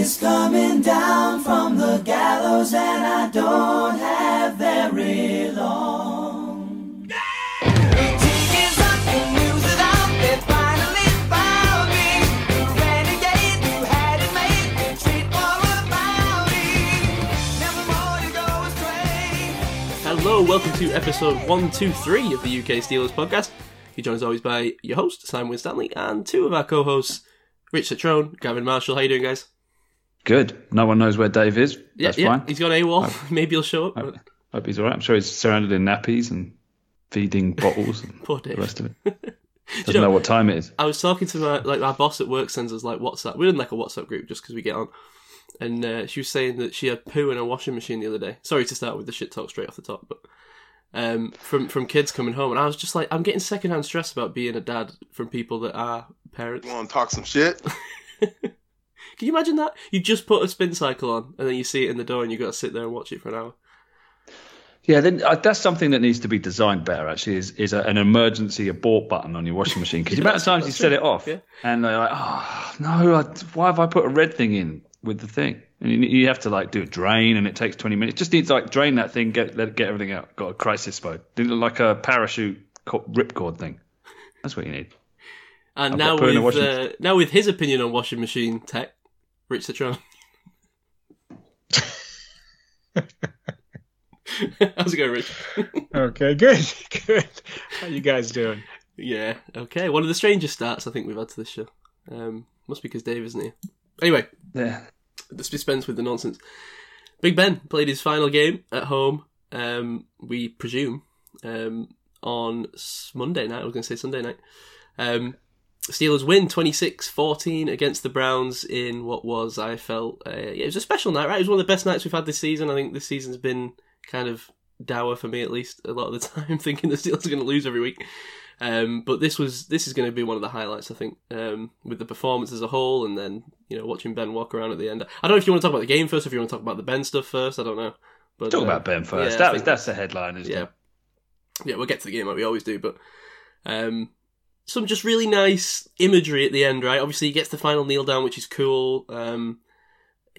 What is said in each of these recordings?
is coming down from the gallows, and I don't have very long. Hello, welcome to episode 123 of the UK Steelers podcast. You're joined as always by your host, Simon Stanley, and two of our co hosts, Rich Cetrone, Gavin Marshall. How you doing, guys? Good. No one knows where Dave is. Yeah, That's yeah. fine. He's got AWOL. Maybe he'll show up. I hope he's all right. I'm sure he's surrounded in nappies and feeding bottles and Poor the rest of it. Doesn't you know, know, what time it is. I was talking to my like our boss at work sends us like WhatsApp. We're in like a WhatsApp group just because we get on. And uh, she was saying that she had poo in a washing machine the other day. Sorry to start with the shit talk straight off the top, but um, from from kids coming home, and I was just like, I'm getting secondhand stress about being a dad from people that are parents. You want to talk some shit? Can you imagine that? You just put a spin cycle on, and then you see it in the door, and you've got to sit there and watch it for an hour. Yeah, then uh, that's something that needs to be designed better. Actually, is is a, an emergency abort button on your washing machine because the amount of times you That's set it off Yeah. and they're like, oh no, I, why have I put a red thing in with the thing? And you, you have to like do a drain, and it takes twenty minutes. Just needs like drain that thing, get let get everything out. Got a crisis mode. Didn't look like a parachute co- ripcord thing. That's what you need. And I've now got poo in a with uh, now with his opinion on washing machine tech, Rich Cetrone. How's it going, Rich? Okay, good, good. How you guys doing? Yeah, okay. One of the strangest starts I think we've had to this show. Um, must be because Dave isn't here. Anyway, Yeah. let's dispense with the nonsense. Big Ben played his final game at home. Um, we presume um, on s- Monday night. I was going to say Sunday night. Um, Steelers win 26-14 against the Browns in what was I felt uh, it was a special night. Right, it was one of the best nights we've had this season. I think this season's been kind of dour for me at least a lot of the time, thinking the Steelers are going to lose every week. Um, but this was this is going to be one of the highlights, I think, um, with the performance as a whole, and then you know watching Ben walk around at the end. I don't know if you want to talk about the game first, or if you want to talk about the Ben stuff first. I don't know. But Talk uh, about Ben first. yeah, that was that's the headline, isn't yeah, it? yeah. We'll get to the game like we always do, but um, some just really nice imagery at the end, right? Obviously, he gets the final kneel down, which is cool. Um,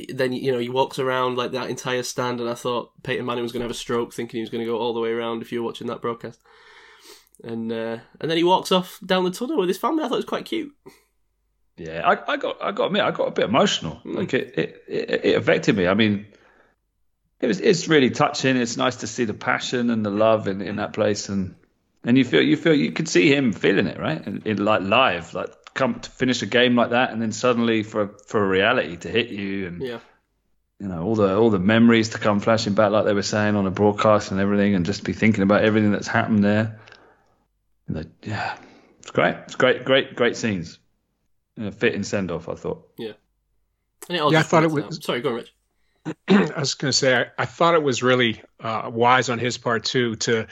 then you know he walks around like that entire stand, and I thought Peyton Manning was going to have a stroke, thinking he was going to go all the way around. If you were watching that broadcast, and uh, and then he walks off down the tunnel with his family. I thought it was quite cute. Yeah, I, I got I got admit I got a bit emotional. Mm. Like it, it, it, it affected me. I mean, it was it's really touching. It's nice to see the passion and the love in, in that place, and and you feel you feel you could see him feeling it, right? In, in like live, like come to finish a game like that, and then suddenly for for a reality to hit you, and Yeah, you know all the all the memories to come flashing back, like they were saying on the broadcast and everything, and just be thinking about everything that's happened there. And the, yeah, it's great. It's great, great, great scenes. And a fitting send off, I thought. and Yeah, I thought it was- out. Sorry, go on, Rich. I was going to say I, I thought it was really uh, wise on his part too to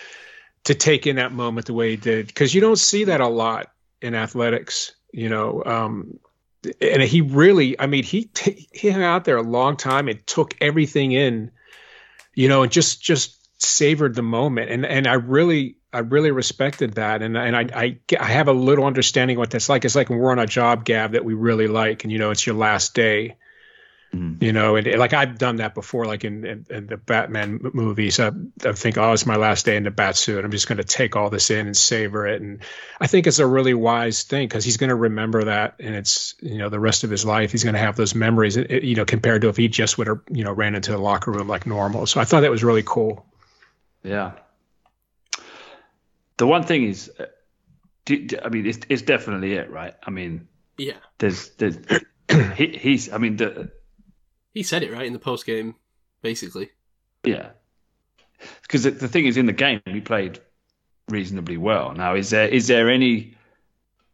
to take in that moment the way he did because you don't see that a lot in athletics, you know. Um, and he really, I mean, he he hung out there a long time and took everything in, you know, and just just savored the moment. And and I really I really respected that. And and I I, I have a little understanding what that's like. It's like when we're on a job, Gab, that we really like, and you know, it's your last day Mhm. you know, and, and, like I've done that before, like in, in, in the Batman movies. I, I think, oh, it's my last day in the bat suit. I'm just going to take all this in and savor it. And I think it's a really wise thing because he's going to remember that, and it's you know the rest of his life he's going to have those memories. it- it- you know, compared to if he just would have you know ran into the locker room like normal. So I thought that was really cool. Yeah. The one thing is, uh, do, do- I mean, it's, it's definitely it, right? I mean, Yeah, there's, there's, he, he's, I mean, the, he said it right in the post game, basically. yeah. Because the, thing is, in the game, he played reasonably well. Now, is there, is there any,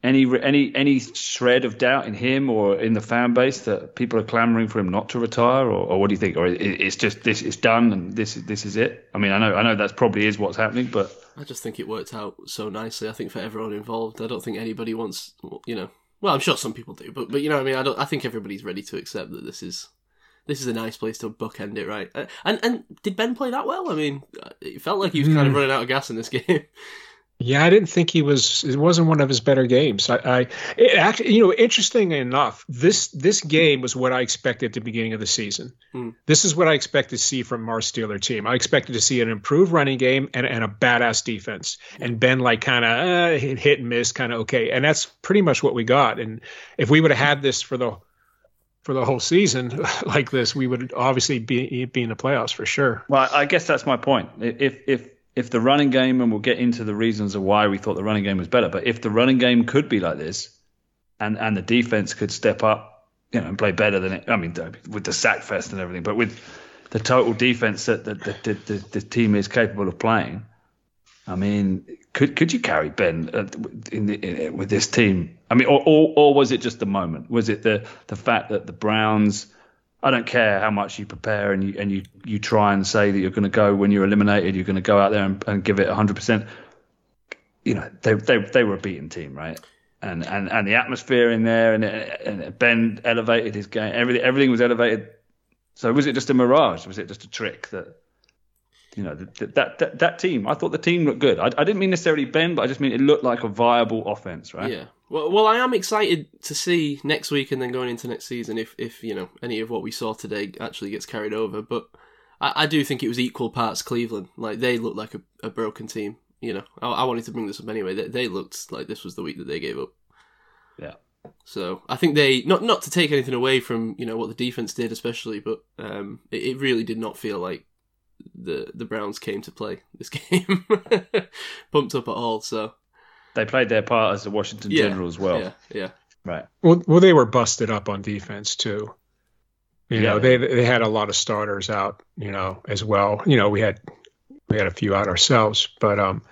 any, any, any shred of doubt in him or in the fan base that people are clamoring for him not to retire, or, or what do you think? Or it, it's just this, it's done, and this, is this is it. I mean, I know, I know that's probably is what's happening, but I just think it worked out so nicely. I think for everyone involved, I don't think anybody wants, you know. Well, I'm sure some people do, but but you know, I mean, I don't. I think everybody's ready to accept that this is this is a nice place to bookend it, right? Uh, And and did Ben play that well? I mean, uh, it felt like he was kind of running out of gas in this game. Yeah, I didn't think he was. It wasn't one of his better games. I, I it actually, you know, interesting enough, this this game was what I expected at the beginning of the season. Hmm. This is what I expected to see from our Steeler team. I expected to see an improved running game and, and a badass defense, and Ben like kind of uh, hit, hit and miss, kind of okay. And that's pretty much what we got. And if we would have had this for the for the whole season like this, we would obviously be be in the playoffs for sure. Well, I guess that's my point. If if if the running game, and we'll get into the reasons of why we thought the running game was better, but if the running game could be like this, and and the defense could step up, you know, and play better than it. I mean, with the sack fest and everything, but with the total defense that the, the, the, the team is capable of playing, I mean, could could you carry Ben uh, in, the, in with this team? I mean, or, or or was it just the moment? Was it the the fact that the Browns? I don't care how much you prepare and you and you, you try and say that you're going to go when you're eliminated, you're going to go out there and, and give it 100. percent You know, they they they were a beaten team, right? And and and the atmosphere in there, and and Ben elevated his game. Everything everything was elevated. So was it just a mirage? Was it just a trick that? You know that that that, that team. I thought the team looked good. I, I didn't mean necessarily Ben, but I just mean it looked like a viable offense, right? Yeah. Well, well, I am excited to see next week and then going into next season if, if you know any of what we saw today actually gets carried over. But I, I do think it was equal parts Cleveland. Like they looked like a, a broken team. You know, I, I, wanted to bring this up anyway. They, they looked like this was the week that they gave up. Yeah. So I think they not not to take anything away from you know what the defense did, especially, but um, it, it really did not feel like the the Browns came to play this game, pumped up at all. So they played their part as the Washington yeah, General as well. Yeah, yeah. Right. Well, well, they were busted up on defense too. You Yeah. know, they they had a lot of starters out. You know, as well. You know, we had we had a few out ourselves, but um,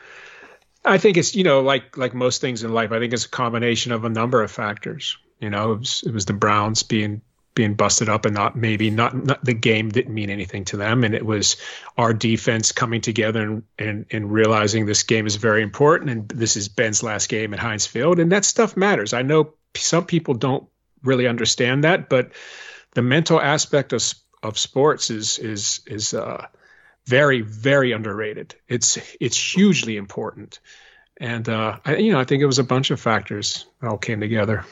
I think it's you know like like most things in life. I think it's a combination of a number of factors. You know, it was, it was the Browns being being busted up and not maybe not, not the game didn't mean anything to them and it was our defense coming together and, and and realizing this game is very important and this is Ben's last game at Heinz Field and that stuff matters. I know some people don't really understand that, but the mental aspect of of sports is is is uh, very very underrated. It's it's hugely important, and uh, I, you know I think it was a bunch of factors that all came together.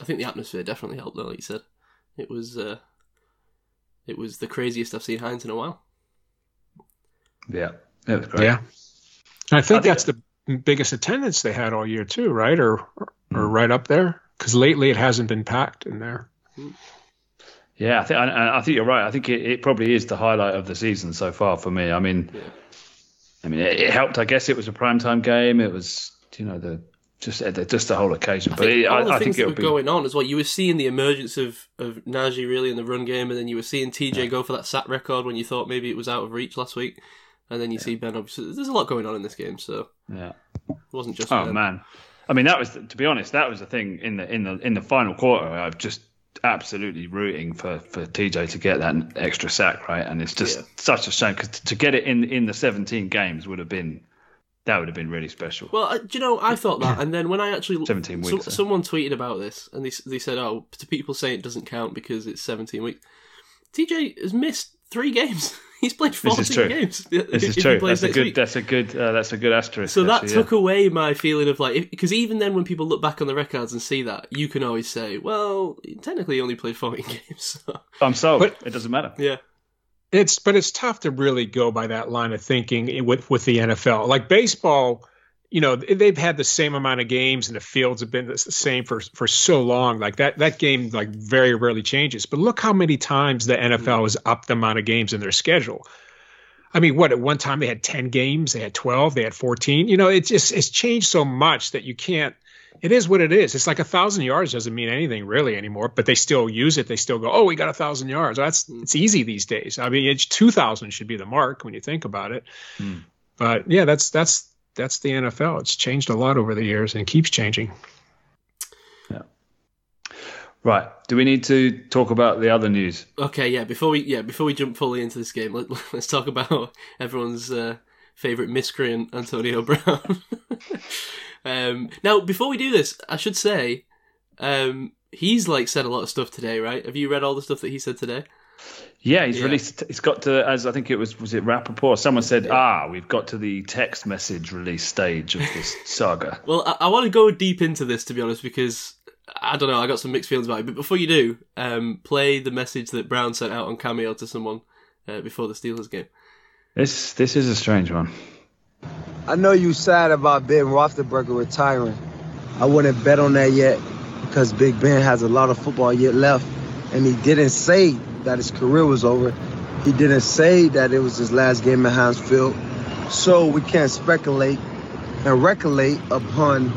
I think the atmosphere definitely helped, though. Like you said, it was uh, it was the craziest I've seen Heinz in a while. Yeah. It was great. Yeah, and I think I think- that's the biggest attendance they had all year too, right? Or or right up there because lately it hasn't been packed in there. Yeah, I think I, I think you're right. I think it, it probably is the highlight of the season so far for me. I mean, I mean, it, it helped. I guess it was a primetime game. It was, you know, the just uh, the, just the whole occasion. I But think it, all the I, I things think that were be. going on as well. You were seeing the emergence of of Najee really in the run game, and then you were seeing TJ go for that sack record when you thought maybe it was out of reach last week, and then you see Ben. Obviously, there's a lot going on in this game, so Yeah. it wasn't just. Oh Ben. man, I mean that was to be honest, that was the thing in the in the in the final quarter. I've just absolutely rooting for for TJ to get that extra sack right, and it's just Yeah. such a shame because to get it in in the 17 games would have been that would have been really special. Well, uh, do you know, I thought that, and then when I actually 17 weeks, eh? someone tweeted about this, and they they said, "Oh, to people say it doesn't count because it's 17 weeks." TJ has missed three games. He's played 14 This is true. games. This is true. That's a good. That's a good. Uh, that's a good asterisk. So that actually, took away my feeling of like, because even then, when people look back on the records and see that, you can always say, "Well, technically, he only played 14 games." So. I'm sold. But- it doesn't matter. yeah, It's but it's tough to really go by that line of thinking with with the NFL. Like baseball, you know, they've had the same amount of games and the fields have been the same for for so long. Like that that game like very rarely changes. But look how many times the NFL mm-hmm. has upped the amount of games in their schedule. I mean, what at one time they had 10 games, they had 12, they had 14. You know, it's just it's changed so much that you can't it is what it is. It's like a thousand yards doesn't mean anything really anymore, but they still use it. They still go, oh, we got a thousand yards. That's it's easy these days. I mean, it's two thousand should be the mark when you think about it. But yeah, that's that's that's the NFL. It's changed a lot over the years and keeps changing. Yeah. Right. Do we need to talk about the other news? okay, yeah. Before we yeah before we jump fully into this game, let, let's talk about everyone's uh, favorite miscreant, Antonio Brown. um, now, before we do this, I should say um, he's like said a lot of stuff today, right? Have you read all the stuff that he said today? Yeah, he's Yeah. released. He's got to, as I think it was, was it Rappaport? Someone said, ah, we've got to the text message release stage of this saga. Well, I, I want to go deep into this to be honest, because I don't know. I got some mixed feelings about it. But before you do, um, play the message that Brown sent out on Cameo to someone uh, before the Steelers game. This this is a strange one. I know you sad about Ben Roethlisberger retiring. I wouldn't bet on that yet because Big Ben has a lot of football yet left, and he didn't say that his career was over. He didn't say that it was his last game at Heinz Field. So we can't speculate and recollect upon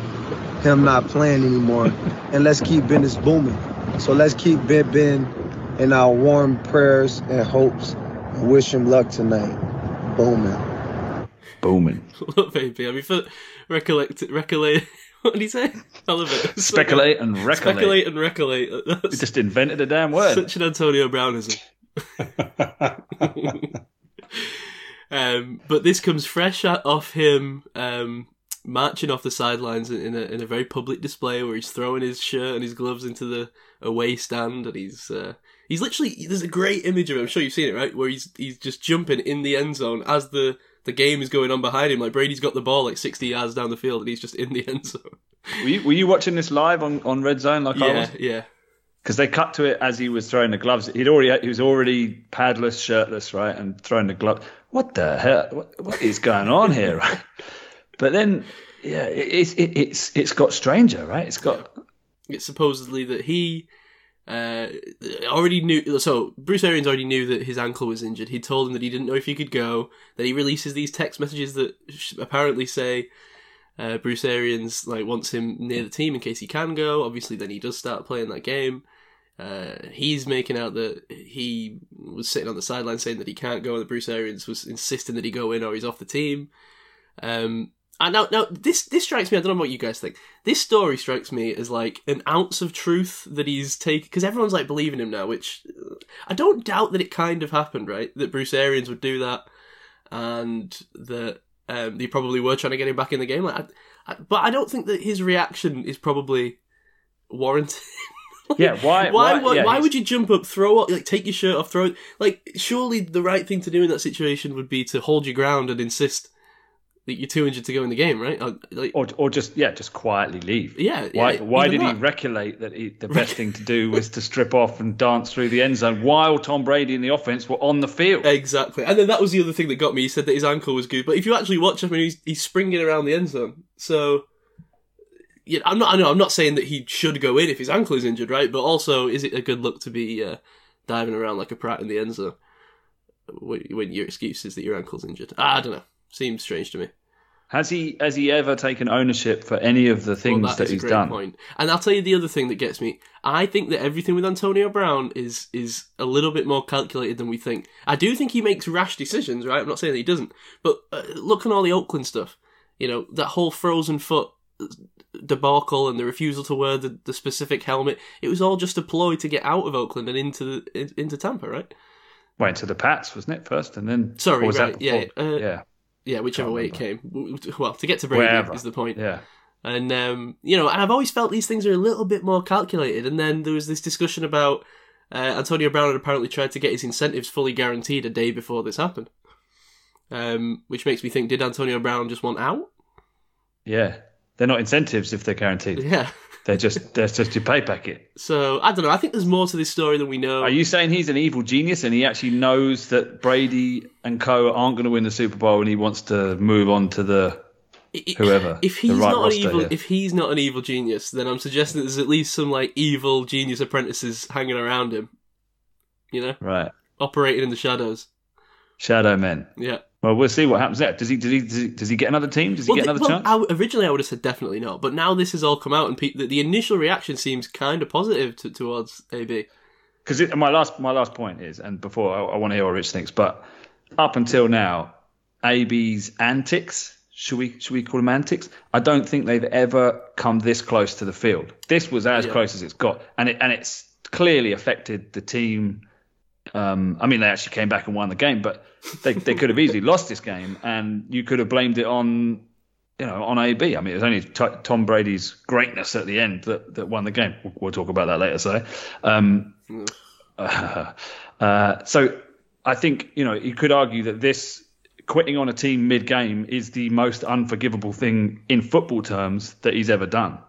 him not playing anymore. and let's keep business booming. So let's keep Ben Ben in our warm prayers and hopes and wish him luck tonight. Booming. Booming. Look, baby. I mean, for recollect, recollect. What did he say? I love it. Speculate and recollect. speculate and recollect. We That's just invented a damn word. such an Antonio Brownism. um, but this comes fresh off him um, marching off the sidelines in in a, in a very public display where he's throwing his shirt and his gloves into the away stand, and he's uh, he's literally there's a great image of him. I'm sure you've seen it, right? Where he's he's just jumping in the end zone as the the game is going on behind him. Like Brady's got the ball like 60 yards down the field, and he's just in the end zone. Were you, were you watching this live on, on Red Zone like I was? yeah. Because they cut to it as he was throwing the gloves. He'd already he was already padless, shirtless, right, and throwing the glove. What the hell? What, what is going on here? Right? But then, yeah, it, it's it, it's it's got stranger, right? It's got it's supposedly that he uh, already knew. So Bruce Arians already knew that his ankle was injured. He told him that he didn't know if he could go. That he releases these text messages that apparently say uh, Bruce Arians like wants him near the team in case he can go. Obviously, then he does start playing that game. Uh, he's making out that he was sitting on the sideline saying that he can't go, and that Bruce Arians was insisting that he go in or he's off the team. Um, and now, now this this strikes me. I don't know what you guys think. This story strikes me as like an ounce of truth that he's taken because everyone's like believing him now. Which uh, I don't doubt that it kind of happened, right? That Bruce Arians would do that, and that um, they probably were trying to get him back in the game. Like, I, I, but I don't think that his reaction is probably warranted. yeah. Why? Why? Why, yeah, why would you jump up, throw up, like take your shirt off, throw it? Like, surely the right thing to do in that situation would be to hold your ground and insist that you're too injured to go in the game, right? Or, like, or or just yeah, just quietly leave? yeah. Why yeah, why did he that. recolate that he, the best thing to do was to strip off and dance through the end zone while Tom Brady and the offense were on the field? Exactly, and then that was the other thing that got me. He said that his ankle was good, but if you actually watch him, I mean, he's he's springing around the end zone. So, yeah, I'm not. I know I'm not saying that he should go in if his ankle is injured, right? But also, is it a good look to be uh, diving around like a prat in the end zone when, when your excuse is that your ankle's injured? I don't know. Seems strange to me. Has he has he ever taken ownership for any of the things Well, that he's done? point. And I'll tell you the other thing that gets me. I think that everything with Antonio Brown is is a little bit more calculated than we think. I do think he makes rash decisions, right? I'm not saying that he doesn't, but uh, look at all the Oakland stuff. You know that whole frozen foot debacle and the refusal to wear the, the specific helmet. It was all just a ploy to get out of Oakland and into the, into Tampa, right? Went to the Pats, wasn't it first, and then Sorry, was right, that yeah, uh, yeah, Yeah, whichever way it came. Well, to get to Brady Wherever. is the point. yeah. And um, you know, and I've always felt these things are a little bit more calculated. And then there was this discussion about uh, Antonio Brown had apparently tried to get his incentives fully guaranteed a day before this happened, um, which makes me think: Did Antonio Brown just want out? Yeah, they're not incentives if they're guaranteed. Yeah. They're just they're just your pay packet. So I don't know. I think there's more to this story than we know. Are you saying he's an evil genius and he actually knows that Brady and Co aren't going to win the Super Bowl and he wants to move on to the whoever, If he's right not an evil, here. if he's not an evil genius, then I'm suggesting that there's at least some like evil genius apprentices hanging around him. You know, right operating in the shadows. shadow men? Yeah. Well, we'll see what happens there. Does he does he does he, does he get another team? Does he get th- another chance? I originally I would have said definitely not, but now this has all come out, and pe- the, the initial reaction seems kind of positive to, towards AB. Because my last my last point is, and before I, I want to hear what Rich thinks, but up until now, AB's antics. Should we should we call them antics? I don't think they've ever come this close to the field. This was as Yeah. close as it's got, and it and it's clearly affected the team. Um, I mean, they actually came back and won the game, but they they could have easily lost this game, and you could have blamed it on you know on AB. I mean, it was only t- Tom Brady's greatness at the end that that won the game. We'll, we'll talk about that later. So. Um, Uh, uh, so I think you know you could argue that this quitting on a team mid-game is the most unforgivable thing in football terms that he's ever done.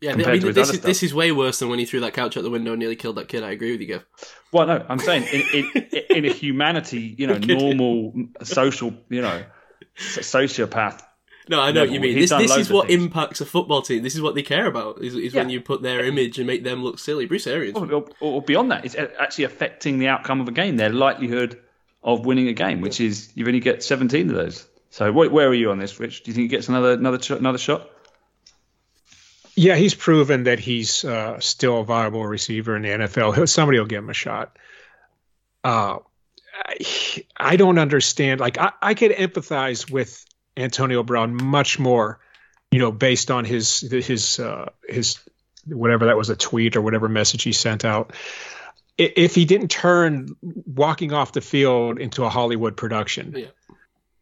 Yeah, I mean, this is this is way worse than when he threw that couch out the window and nearly killed that kid. I agree with you, Gav. Well, no, I'm saying in, in, in a humanity, you know, normal social, you know, sociopath. No, I know what you mean. He's This this is what things. impacts a football team. This is what they care about. Is, is when you put their image and make them look silly. Bruce Arians. Or, or- or beyond that, it's actually affecting the outcome of a game, their likelihood of winning a game, which is you only get 17 of those. So where, where are you on this, Rich? Do you think he gets another another another shot? Yeah, he's proven that he's uh, still a viable receiver in the NFL. Somebody will give him a shot. Uh, I, I don't understand. Like, I, I could empathize with Antonio Brown much more, you know, based on his his uh, his whatever that was a tweet or whatever message he sent out. If he didn't turn walking off the field into a Hollywood production, Yeah.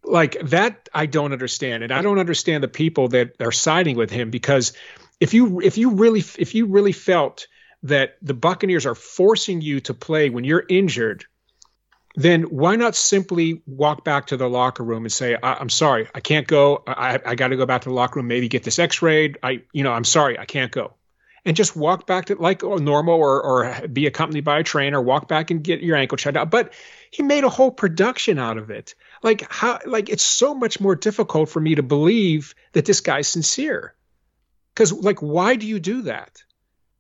like that I don't understand, and I don't understand the people that are siding with him because if you if you really if you really felt that the Buccaneers are forcing you to play when you're injured, then why not simply walk back to the locker room and say, I, "I'm sorry, I can't go. I, I got to go back to the locker room. Maybe get this X-rayed. I, you know, I'm sorry, I can't go." And just walk back to like normal, or or be accompanied by a trainer. Walk back and get your ankle checked out. But he made a whole production out of it. Like how? Like it's so much more difficult for me to believe that this guy's sincere. Because like, why do you do that?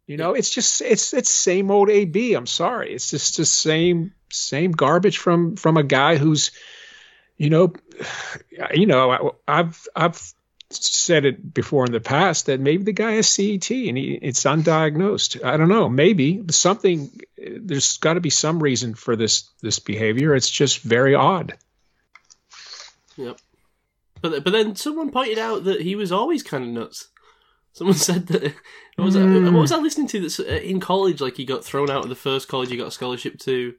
You know, it's just it's it's same old AB. I'm sorry, it's just the same same garbage from from a guy who's, you know, you know, I, I've I've said it before in the past that maybe the guy has CTE and he, it's undiagnosed. I don't know, maybe something. There's got to be some reason for this this behavior. It's just very odd. Yep. But but then someone pointed out that he was always kind of nuts. Someone said that what was, that, Hmm. what was I listening to? That's uh, in college, like he got thrown out of the first college he got a scholarship to.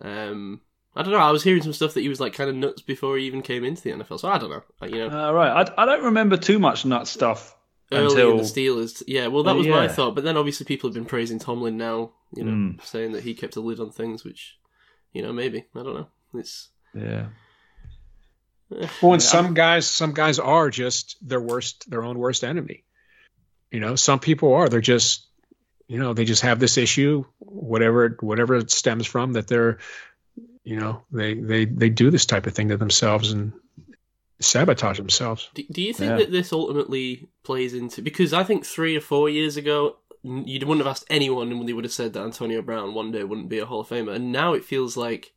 Um, I don't know. I was hearing some stuff that he was like kind of nuts before he even came into the NFL. So I don't know. Like, you know, Uh, right, I, I don't remember too much nut stuff early until in the Steelers. Yeah, well, that Oh, was my yeah. thought. But then obviously people have been praising Tomlin now. You know, Mm. saying that he kept a lid on things, which you know maybe I don't know. It's yeah. Well, and some guys, some guys are just their worst, their own worst enemy. You know, some people are. They're just, you know, they just have this issue, whatever, whatever it stems from, that they're, you know, they they they do this type of thing to themselves and sabotage themselves. Do, do you think Yeah. that this ultimately plays into because I think three or four years ago you wouldn't have asked anyone and they would have said that Antonio Brown one day wouldn't be a Hall of Famer, and now it feels like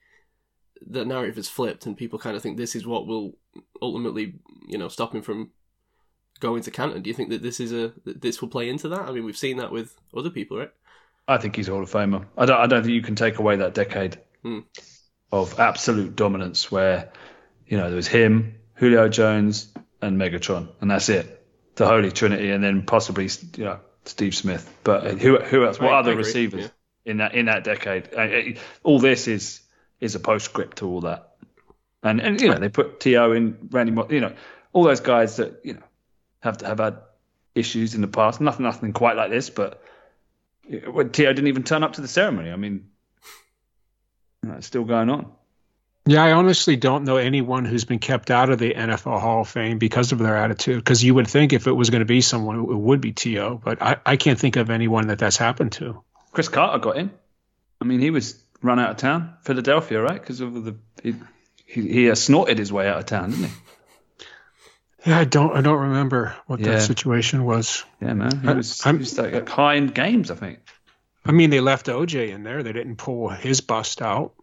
the narrative has flipped and people kind of think this is what will ultimately you know stop him from going to Canton. Do you think that this is a that this will play into that? I mean, we've seen that with other people, right? I think he's a Hall of Famer. I don't. I don't think you can take away that decade Hmm. of absolute dominance, where you know there was him, Julio Jones, and Megatron, and that's it. The Holy Trinity, and then possibly you know Steve Smith. But who who else? What I- I other agree, receivers yeah. in that in that decade? Uh, uh, All this is is a postscript to all that. And and you know they put T.O. in Randy, you know all those guys that you know have have had issues in the past. Nothing nothing quite like this, but well, T.O. didn't even turn up to the ceremony. I mean, still going on. Yeah, I honestly don't know anyone who's been kept out of the NFL Hall of Fame because of their attitude. Because you would think if it was going to be someone, it would be T.O., but I, I can't think of anyone that that's happened to. Cris Carter got in. I mean, he was run out of town, Philadelphia, right? Because of the he, he, he snorted his way out of town, didn't he? Yeah, I don't I don't remember what Yeah. that situation was. Yeah, man. He I- was, I'm- was like high in games, I think. I mean, they left OJ in there. They didn't pull his bust out.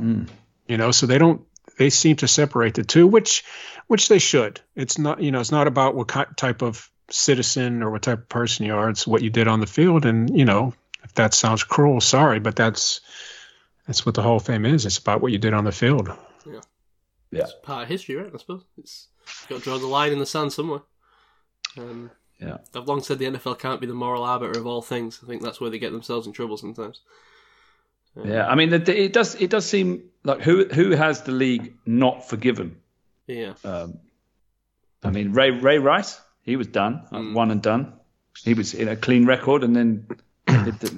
Mm. You know, so they don't. They seem to separate the two, which which they should. It's not you know it's not about what type of citizen or what type of person you are. It's what you did on the field, and you know if that sounds cruel, sorry, but that's that's what the Hall of Fame is. It's about what you did on the field. Yeah. It's part of history, right? I suppose it's got to draw the line in the sand somewhere. Um, Yeah. I've long said the NFL can't be the moral arbiter of all things. I think that's where they get themselves in trouble sometimes. Um, Yeah, I mean, it, it does. It does seem like who who has the league not forgiven? Yeah. Um, I mean, Ray Ray Rice, he was done, uh, Mm. one and done. He was in a clean record, and then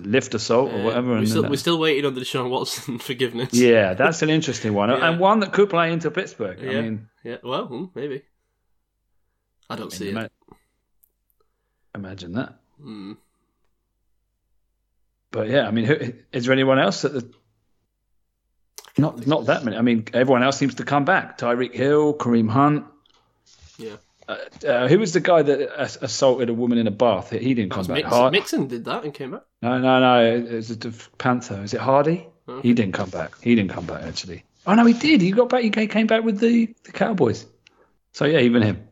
lift assault or Uh, whatever. we're, and still, we're still waiting on the Deshaun Watson forgiveness. yeah, that's an interesting one, Yeah. and one that could play into Pittsburgh. Yeah. I mean, Yeah, well, hmm, maybe. I don't see ima- it. imagine that. Hmm. But yeah, I mean, who, is there anyone else that the not not that many? I mean, everyone else seems to come back. Tyreek Hill, Kareem Hunt. Yeah. Uh, uh, who was the guy that ass- assaulted a woman in a bath? He didn't come back. Mixon. Hard- Mixon did that and came back. No, no, no. It was a Panther. Is it Hardy? Okay. He didn't come back. He didn't come back actually. Oh no, he did. He got back. He came back with the, the Cowboys. So yeah, even him.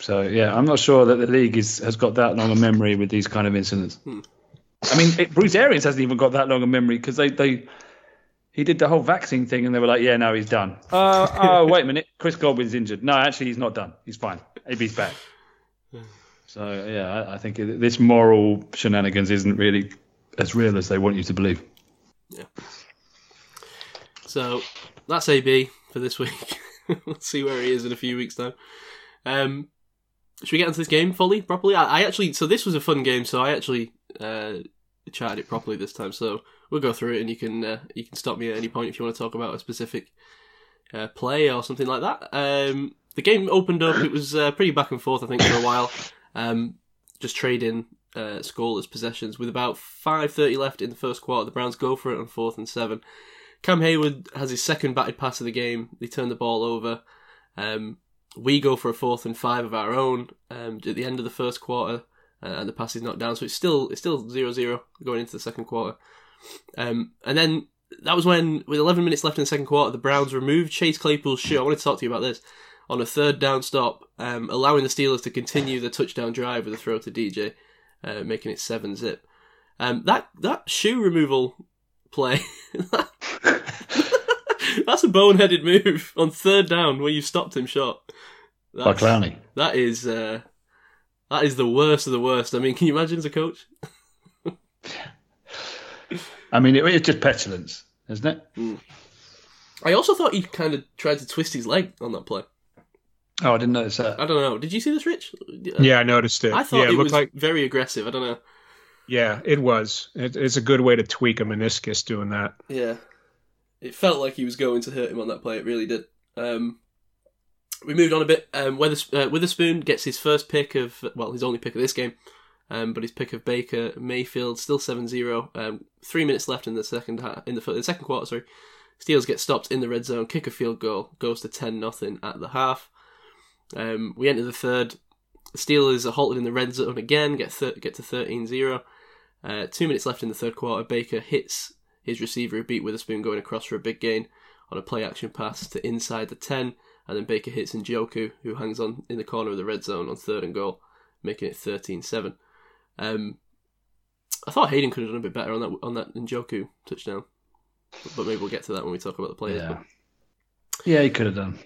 So yeah, I'm not sure that the league is has got that long a memory with these kind of incidents. Hmm. I mean, it, Bruce Arians hasn't even got that long a memory because they they he did the whole vaccine thing and they were like, yeah, no, he's done. Uh, oh, wait a minute, Chris Godwin's injured. No, actually, he's not done. He's fine. AB's back. So yeah, I, I think this moral shenanigans isn't really as real as they want you to believe. Yeah. So that's AB for this week. we'll see where he is in a few weeks' time. Um, should we get into this game fully, properly? I, I actually, so this was a fun game, so I actually uh, chatted it properly this time. So we'll go through it, and you can uh, you can stop me at any point if you want to talk about a specific uh, play or something like that. Um, the game opened up; it was uh, pretty back and forth, I think, for a while. Um, just trading uh, scoreless possessions with about five thirty left in the first quarter. The Browns go for it on fourth and seven. Cam Hayward has his second batted pass of the game. They turn the ball over. Um, we go for a fourth and five of our own um, at the end of the first quarter, uh, and the pass is knocked down. So it's still it's still 0-0 going into the second quarter. Um, and then that was when, with 11 minutes left in the second quarter, the Browns removed Chase Claypool's shoe. I want to talk to you about this on a third down stop, um, allowing the Steelers to continue the touchdown drive with a throw to DJ, uh, making it seven zip. Um, that that shoe removal play. That's a boneheaded move on third down where you stopped him short. By That's, Clowney. that is uh, that is the worst of the worst. I mean, can you imagine as a coach? I mean, it, it's just petulance, isn't it? I also thought he kind of tried to twist his leg on that play. Oh, I didn't notice that. I don't know. Did you see this, Rich? Yeah, I noticed it. I thought yeah, it, it looked was like very aggressive. I don't know. yeah, it was. It, it's a good way to tweak a meniscus doing that. Yeah, it felt like he was going to hurt him on that play. It really did. Um, we moved on a bit. Um, Withers- uh, Witherspoon gets his first pick of well, his only pick of this game, um, but his pick of Baker Mayfield still 7-0. Um, three minutes left in the second in the, the second quarter. Sorry, Steelers get stopped in the red zone, kick a field goal, goes to ten nothing at the half. Um, we enter the third. Steelers are halted in the red zone again, get thir- get to 13-0. Uh, two minutes left in the third quarter. Baker hits his receiver beat Witherspoon going across for a big gain on a play action pass to inside the 10. And then Baker hits Njoku, who hangs on in the corner of the red zone on third and goal, making it 13 7. Um, I thought Hayden could have done a bit better on that on that Njoku touchdown. But, but maybe we'll get to that when we talk about the players. Yeah. But Yeah, he could have done.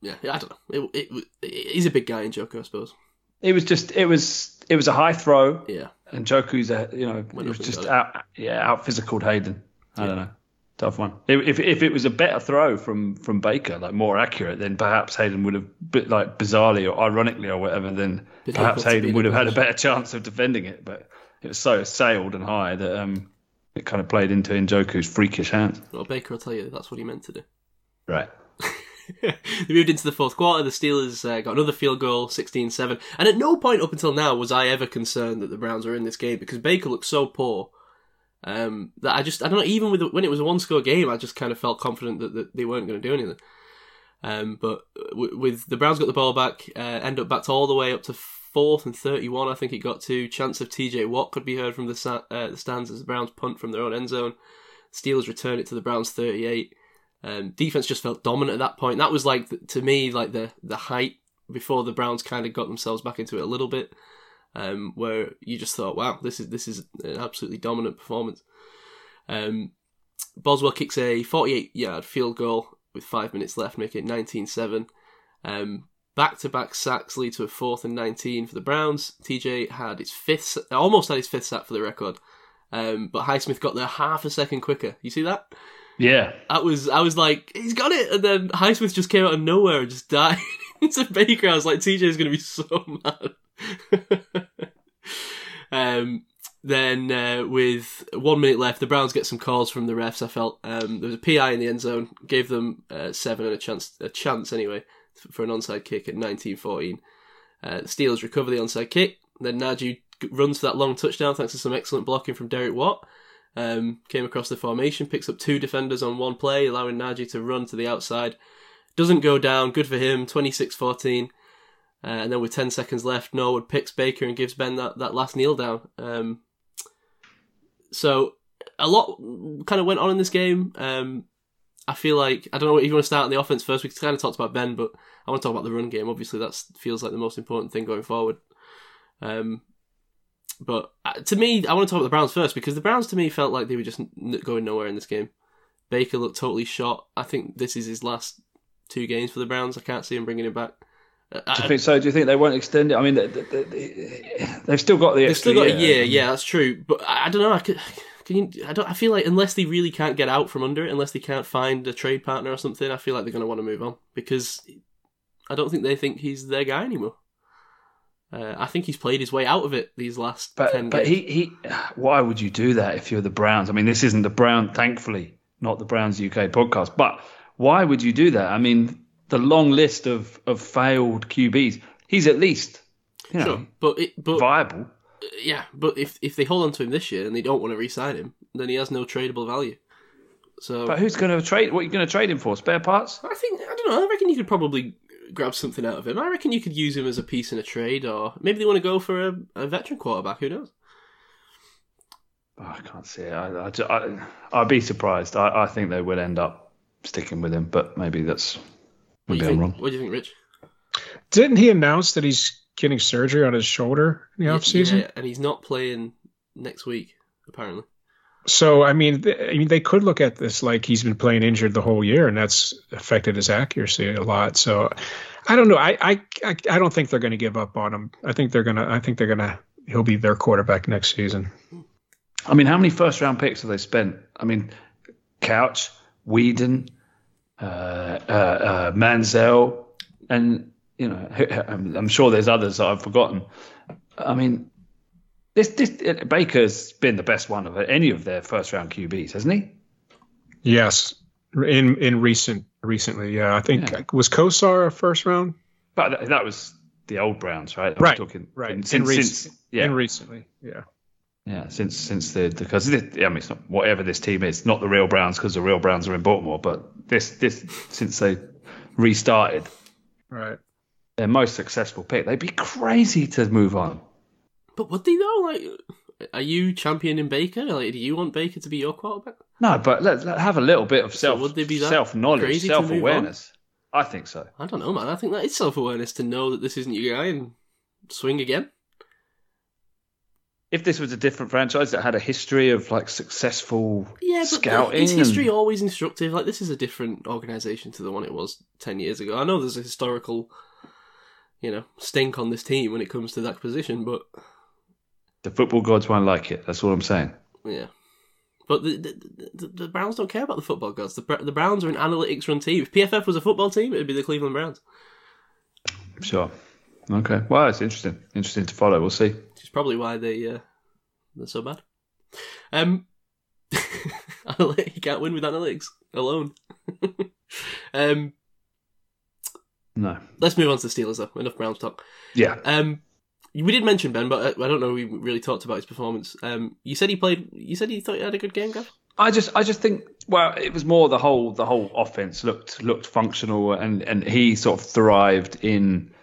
yeah, I don't know. It, it, it, he's a big guy in Njoku, I suppose. It was just, it was, it was a high throw, Yeah. and Njoku's, a, you know, Went it was just out, yeah, out physical Hayden. I don't know, tough one. If, if if it was a better throw from from Baker, like more accurate, then perhaps Hayden would have, bit like bizarrely or ironically or whatever, then Been perhaps able to be Hayden would have had a better chance of defending it. But it was so sailed and high that um, it kind of played into Njoku's freakish hands. Well, Baker will tell you that's what he meant to do. Right. they moved into the fourth quarter. The Steelers uh, got another field goal, 16-7. And at no point up until now was I ever concerned that the Browns were in this game because Baker looked so poor um, that I just I don't know. Even with when it was a one-score game, I just kind of felt confident that, that they weren't going to do anything. Um, but w- with the Browns got the ball back, uh, end up backed all the way up to fourth and thirty-one. I think it got to. Chance of T.J. Watt could be heard from the, sa- uh, the stands as the Browns punt from their own end zone. Steelers return it to the Browns thirty-eight. Um, defense just felt dominant at that point. That was like to me like the the height before the Browns kind of got themselves back into it a little bit, um, where you just thought, wow, this is this is an absolutely dominant performance. Um, Boswell kicks a 48 yard field goal with five minutes left, making it 19-7. Um, back-to-back sacks lead to a fourth and 19 for the Browns. TJ had his fifth, almost had his fifth sack for the record, um, but Highsmith got there half a second quicker. You see that? Yeah. That was I was like, he's got it, and then Highsmith just came out of nowhere and just died into Baker. I was like, TJ's going to be so mad. um, then uh, with one minute left, the Browns get some calls from the refs. I felt um, there was a PI in the end zone, gave them uh, seven and a chance, a chance anyway, for an onside kick at 19-14. Uh, Steelers recover the onside kick. Then Najee runs for that long touchdown thanks to some excellent blocking from Derek Watt. Um, came across the formation, picks up two defenders on one play, allowing Najee to run to the outside. Doesn't go down. Good for him. 26-14. Uh, and then with 10 seconds left, Norwood picks Baker and gives Ben that, that last kneel down. Um, so a lot kind of went on in this game. Um, I feel like, I don't know if you want to start on the offense first. We kind of talked about Ben, but I want to talk about the run game. Obviously, that feels like the most important thing going forward. Um, but uh, to me, I want to talk about the Browns first because the Browns to me felt like they were just going nowhere in this game. Baker looked totally shot. I think this is his last two games for the Browns. I can't see him bringing it back. Do you think so? Do you think they won't extend it? I mean, they, they, have still got the. They've still got year. a year. Yeah, that's true. But I, I don't know. I could. Can you, I don't. I feel like unless they really can't get out from under it, unless they can't find a trade partner or something, I feel like they're going to want to move on because I don't think they think he's their guy anymore. Uh, I think he's played his way out of it these last but, ten. But games. he, he, why would you do that if you're the Browns? I mean, this isn't the Brown, thankfully, not the Browns UK podcast. But why would you do that? I mean, the long list of of failed QBs he's at least you know, sure, but it, but viable. Yeah, but if if they hold on to him this year and they don't want to re-sign him, then he has no tradable value. So, but who's going to trade? What are you going to trade him for? Spare parts? I think I don't know. I reckon you could probably grab something out of him. I reckon you could use him as a piece in a trade, or maybe they want to go for a, a veteran quarterback. Who knows? Oh, I can't see it. I, I, I, would be surprised. I, I think they will end up sticking with him, but maybe that's maybe I'm wrong. What do you think, Rich? Didn't he announce that he's getting surgery on his shoulder in the yeah, off season? Yeah, and he's not playing next week apparently. So I mean, th- I mean, they could look at this like he's been playing injured the whole year, and that's affected his accuracy a lot. So I don't know. I I I, I don't think they're going to give up on him. I think they're gonna. I think they're gonna. He'll be their quarterback next season. I mean, how many first round picks have they spent? I mean, Couch, Weeden, uh, uh, uh, Manziel, and you know, I'm sure there's others that I've forgotten. I mean, this this Baker's been the best one of any of their first round QBs, hasn't he? Yes, in in recent recently, yeah. I think yeah. was Kosar a first round, but that was the old Browns, right? I'm right, talking, right. Since, in, rec- since, yeah. in recently, yeah. Yeah, since since the because I mean it's not whatever this team is, not the real Browns because the real Browns are in Baltimore, but this this since they restarted, right? their most successful pick. They'd be crazy to move on. But would they though? Like, are you championing Baker? Like, do you want Baker to be your quarterback? No, but let's let have a little bit of self so would they be self knowledge, self awareness. I think so. I don't know, man. I think that is self awareness to know that this isn't your guy and swing again. If this was a different franchise that had a history of like successful yeah, scouting, is history and... always instructive? Like this is a different organization to the one it was ten years ago. I know there's a historical you know, stink on this team when it comes to that position, but the football gods won't like it. That's what I'm saying. Yeah. But the, the, the, the Browns don't care about the football gods. The, the Browns are an analytics run team. If PFF was a football team, it'd be the Cleveland Browns. Sure. Okay. Well, it's interesting. Interesting to follow. We'll see. Which is probably why they uh, they're so bad. Um, you can't win with analytics alone. um, no. Let's move on to the Steelers, though. Enough Browns talk. Yeah. Um, we did mention Ben, but I don't know. We really talked about his performance. Um, you said he played. You said he thought he had a good game, Gav. I just, I just think. Well, it was more the whole, the whole offense looked looked functional, and and he sort of thrived in,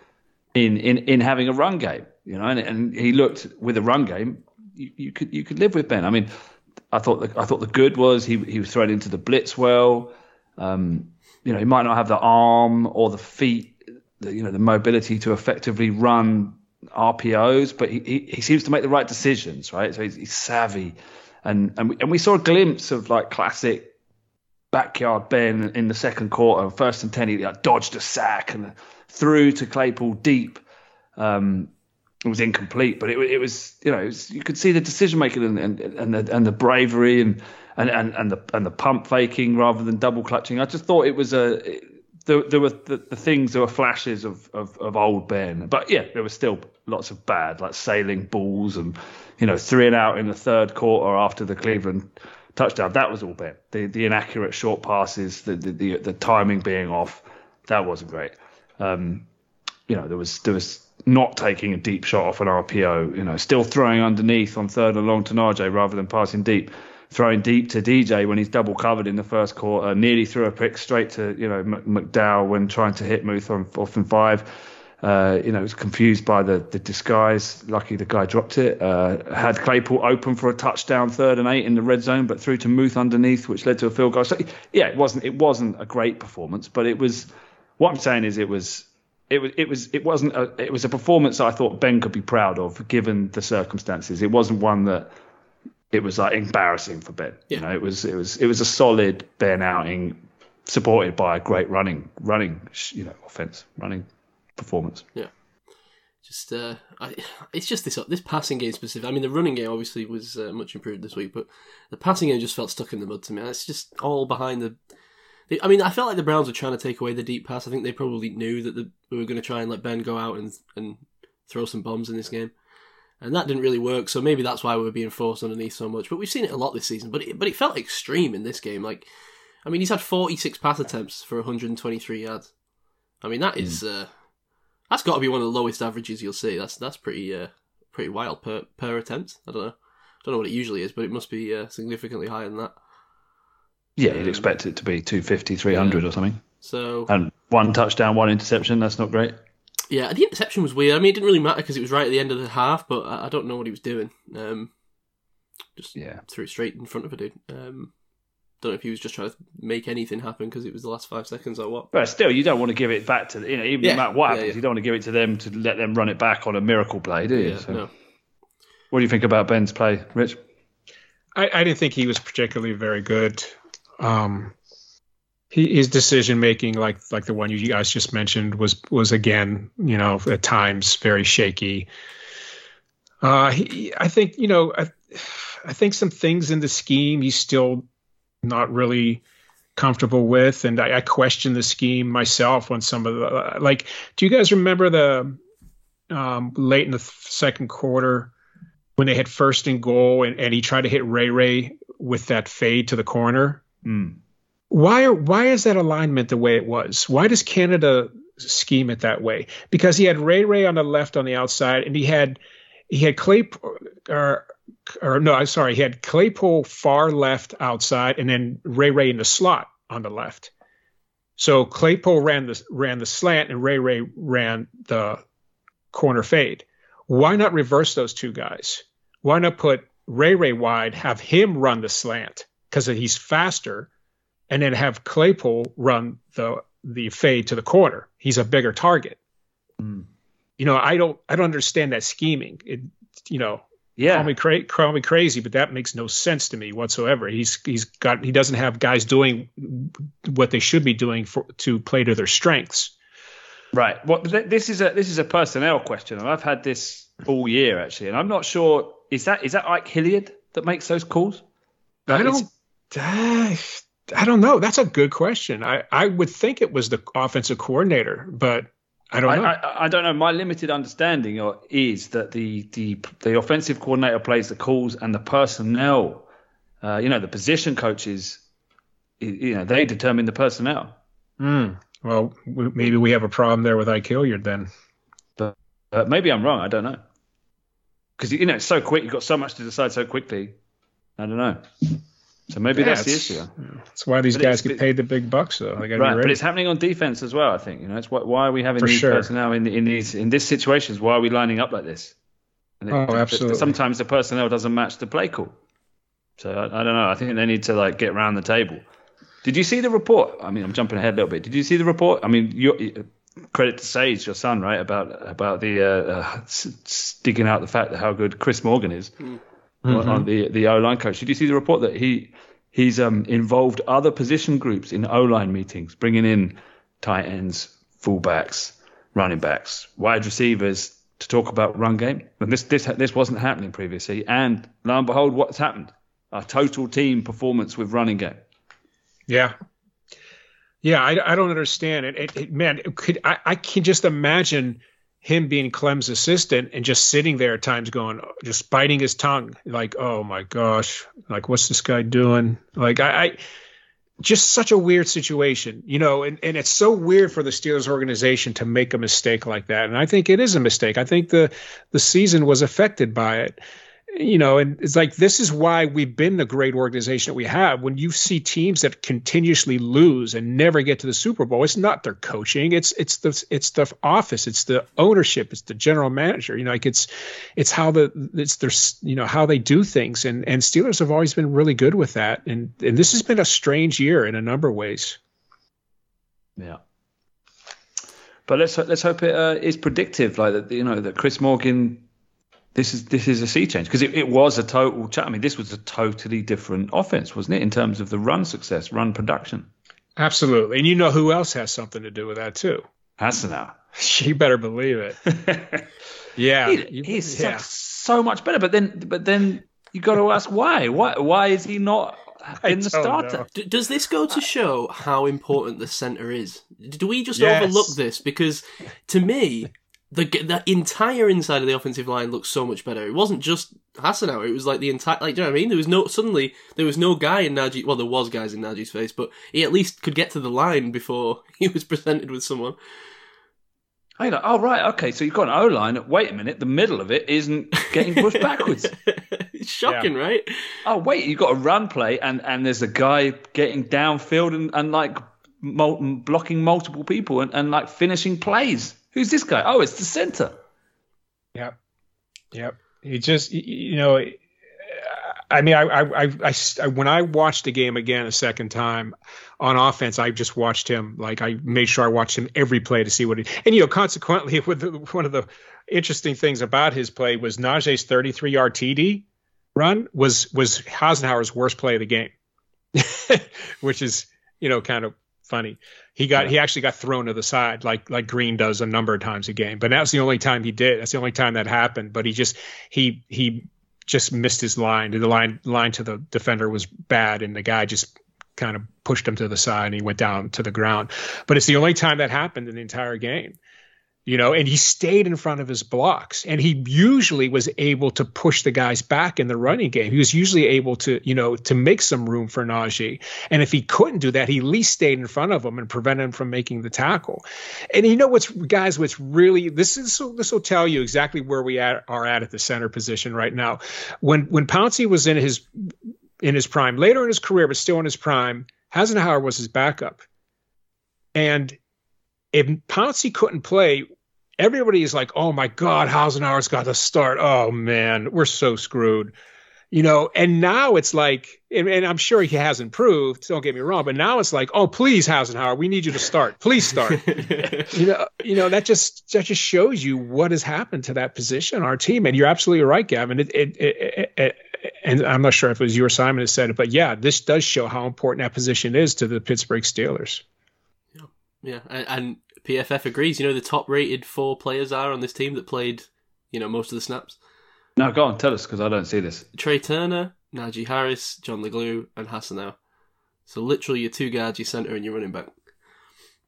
in in in having a run game, you know, and, and he looked with a run game. You, you could you could live with Ben. I mean, I thought the, I thought the good was he he was thrown into the blitz well. Um, you know, he might not have the arm or the feet, the, you know, the mobility to effectively run RPOs, but he, he, he seems to make the right decisions, right? So he's, he's savvy, and and we, and we saw a glimpse of like classic backyard Ben in the second quarter, first and ten, he like, dodged a sack and threw to Claypool deep. Um, it was incomplete, but it, it was you know was, you could see the decision making and and and the, and the bravery and and, and, and the and the pump faking rather than double clutching. I just thought it was a there, there were the, the things, there were flashes of, of, of old Ben, but yeah, there were still lots of bad, like sailing balls and you know three and out in the third quarter after the Cleveland touchdown. That was all Ben. The the inaccurate short passes, the the, the, the timing being off, that wasn't great. Um, you know, there was there was not taking a deep shot off an RPO. You know, still throwing underneath on third and long to Najee rather than passing deep throwing deep to DJ when he's double covered in the first quarter, nearly threw a pick straight to you know McDowell when trying to hit Muth on fourth and five. Uh, you know, was confused by the, the disguise. Lucky the guy dropped it. Uh, had Claypool open for a touchdown, third and eight in the red zone, but threw to Muth underneath, which led to a field goal. So yeah, it wasn't it wasn't a great performance, but it was. What I'm saying is, it was it was it was it wasn't a, it was a performance I thought Ben could be proud of given the circumstances. It wasn't one that it was like embarrassing for Ben. Yeah. You know, it was it was it was a solid Ben outing, supported by a great running running you know offense running performance. Yeah. Just uh, I, it's just this this passing game specific. I mean, the running game obviously was uh, much improved this week, but the passing game just felt stuck in the mud to me. It's just all behind the. I mean, I felt like the Browns were trying to take away the deep pass. I think they probably knew that the, we were going to try and let Ben go out and and throw some bombs in this game and that didn't really work. So maybe that's why we are being forced underneath so much. But we've seen it a lot this season. But it, but it felt extreme in this game. Like, I mean, he's had 46 pass attempts for 123 yards. I mean, that is mm. uh, that's got to be one of the lowest averages you'll see. That's that's pretty uh, pretty wild per per attempt. I don't know. I don't know what it usually is, but it must be uh, significantly higher than that. Yeah, you'd expect it to be 250, 300 yeah. or something. So and one touchdown, one interception. That's not great. Yeah, the interception was weird. I mean, it didn't really matter because it was right at the end of the half, but I, I don't know what he was doing. Um, just yeah. threw it straight in front of a dude. Um, don't know if he was just trying to make anything happen because it was the last five seconds or what. But still, you don't want to give it back to you know even yeah. no matter what happens, yeah, yeah. you don't want to give it to them to let them run it back on a miracle play, do you? So, no. What do you think about Ben's play, Rich? I, I didn't think he was particularly very good. Um, he, his decision making, like like the one you guys just mentioned, was was again, you know, at times very shaky. Uh, he, I think you know, I, I think some things in the scheme he's still not really comfortable with, and I, I question the scheme myself on some of the like. Do you guys remember the um, late in the second quarter when they had first and goal, and, and he tried to hit Ray Ray with that fade to the corner? Mm why why is that alignment the way it was? Why does Canada scheme it that way? Because he had Ray Ray on the left on the outside, and he had he had Claypool or, or no, I'm sorry, he had Claypool far left outside, and then Ray Ray in the slot on the left. So Claypool ran the ran the slant, and Ray Ray ran the corner fade. Why not reverse those two guys? Why not put Ray Ray wide, have him run the slant because he's faster and then have Claypool run the the fade to the corner. He's a bigger target. Mm. You know, I don't I don't understand that scheming. It, you know, yeah, call me, cra- call me crazy, but that makes no sense to me whatsoever. He's he's got he doesn't have guys doing what they should be doing for to play to their strengths. Right. Well, this is a this is a personnel question, and I've had this all year actually, and I'm not sure is that is that Ike Hilliard that makes those calls? I don't. I don't know. That's a good question. I, I would think it was the offensive coordinator, but I don't know. I, I, I don't know. My limited understanding is that the, the the offensive coordinator plays the calls and the personnel, uh, you know, the position coaches, you know, they determine the personnel. Mm. Well, maybe we have a problem there with Ike Hilliard then. But uh, maybe I'm wrong. I don't know. Because you know it's so quick. You've got so much to decide so quickly. I don't know. So maybe yeah, that's the issue. That's why these but guys get paid the big bucks, though. They right, but it's happening on defense as well. I think you know, it's why, why are we having For these sure. personnel in in these in these situations? Why are we lining up like this? And oh, absolutely. Sometimes the personnel doesn't match the play call. So I, I, don't know. I think they need to like get around the table. Did you see the report? I mean, I'm jumping ahead a little bit. Did you see the report? I mean, you credit to Sage, your son, right? About about the uh, uh, digging out the fact that how good Chris Morgan is. Mm mm-hmm. on the the O line coach. Did you see the report that he he's um, involved other position groups in O line meetings, bringing in tight ends, fullbacks, running backs, wide receivers to talk about run game. And this this this wasn't happening previously. And lo and behold, what's happened? A total team performance with running game. Yeah. Yeah, I, I don't understand it. it, it man, it could I, I can just imagine him being Klemm's assistant and just sitting there at times going, just biting his tongue, like, oh my gosh, like what's this guy doing? Like I, I just such a weird situation, you know, and, and it's so weird for the Steelers organization to make a mistake like that. And I think it is a mistake. I think the the season was affected by it you know, and it's like this is why we've been the great organization that we have. When you see teams that continuously lose and never get to the Super Bowl, it's not their coaching, it's it's the it's the office, it's the ownership, it's the general manager. You know, like it's it's how the it's their you know how they do things, and and Steelers have always been really good with that, and and this has been a strange year in a number of ways. Yeah. But let's let's hope it uh, is predictive, like that. You know that Chris Morgan this is this is a sea change because it, it was a total. I mean, this was a totally different offense, wasn't it, in terms of the run success, run production? Absolutely, and you know who else has something to do with that too? Hassenauer. She better believe it. yeah, he, he's yeah. so much better. But then, but then you got to ask why? Why? Why is he not in the starter? D- does this go to show how important the center is? Do we just yes. overlook this? Because to me, the the entire inside of the offensive line looks so much better. It wasn't just Hassenauer; it was like the entire. Like, do you know what I mean? There was no suddenly there was no guy in Najee. Well, there was guys in Najee's face, but he at least could get to the line before he was presented with someone. I know. Oh right, okay. So you've got an O line. Wait a minute, the middle of it isn't getting pushed backwards. it's shocking, yeah. right? Oh wait, you've got a run play, and and there's a guy getting downfield and and like blocking multiple people and, and like finishing plays. Who's this guy? Oh, it's the center. Yep. Yep. He just, you know, I mean, I, I, I, I, when I watched the game again a second time on offense, I just watched him. Like I made sure I watched him every play to see what he. And you know, consequently, with the, one of the interesting things about his play was Najee's 33 yard TD run was was Hassenauer's worst play of the game, which is you know kind of funny. He got yeah. he actually got thrown to the side like like Green does a number of times a game. But that's the only time he did. That's the only time that happened. But he just he he just missed his line. The line line to the defender was bad, and the guy just kind of pushed him to the side and he went down to the ground. But it's the only time that happened in the entire game you know, and he stayed in front of his blocks. And he usually was able to push the guys back in the running game. He was usually able to, you know, to make some room for Najee. And if he couldn't do that, he at least stayed in front of him and prevented him from making the tackle. And you know what's, guys, what's really this is this will tell you exactly where we at, are at at the center position right now. When when Pouncey was in his in his prime, later in his career, but still in his prime, Hassenauer was his backup. And if Pouncey couldn't play, everybody is like, oh my God, Hassenauer's got to start. Oh man, we're so screwed. You know, and now it's like, and, and, I'm sure he has improved. Don't get me wrong, but now it's like, oh, please, Hassenauer, we need you to start. Please start. you know, you know that just that just shows you what has happened to that position, our team. And you're absolutely right, Gavin. It, it, it, it, and I'm not sure if it was you or Simon that said it, but yeah, this does show how important that position is to the Pittsburgh Steelers. Yeah, yeah, and, and PFF agrees. You know the top rated four players are on this team that played, you know, most of the snaps. No, go on, tell us because I don't see this. Trai Turner, Najee Harris, John Leglue, and Hassenauer. So literally your two guards, your centre, and your running back.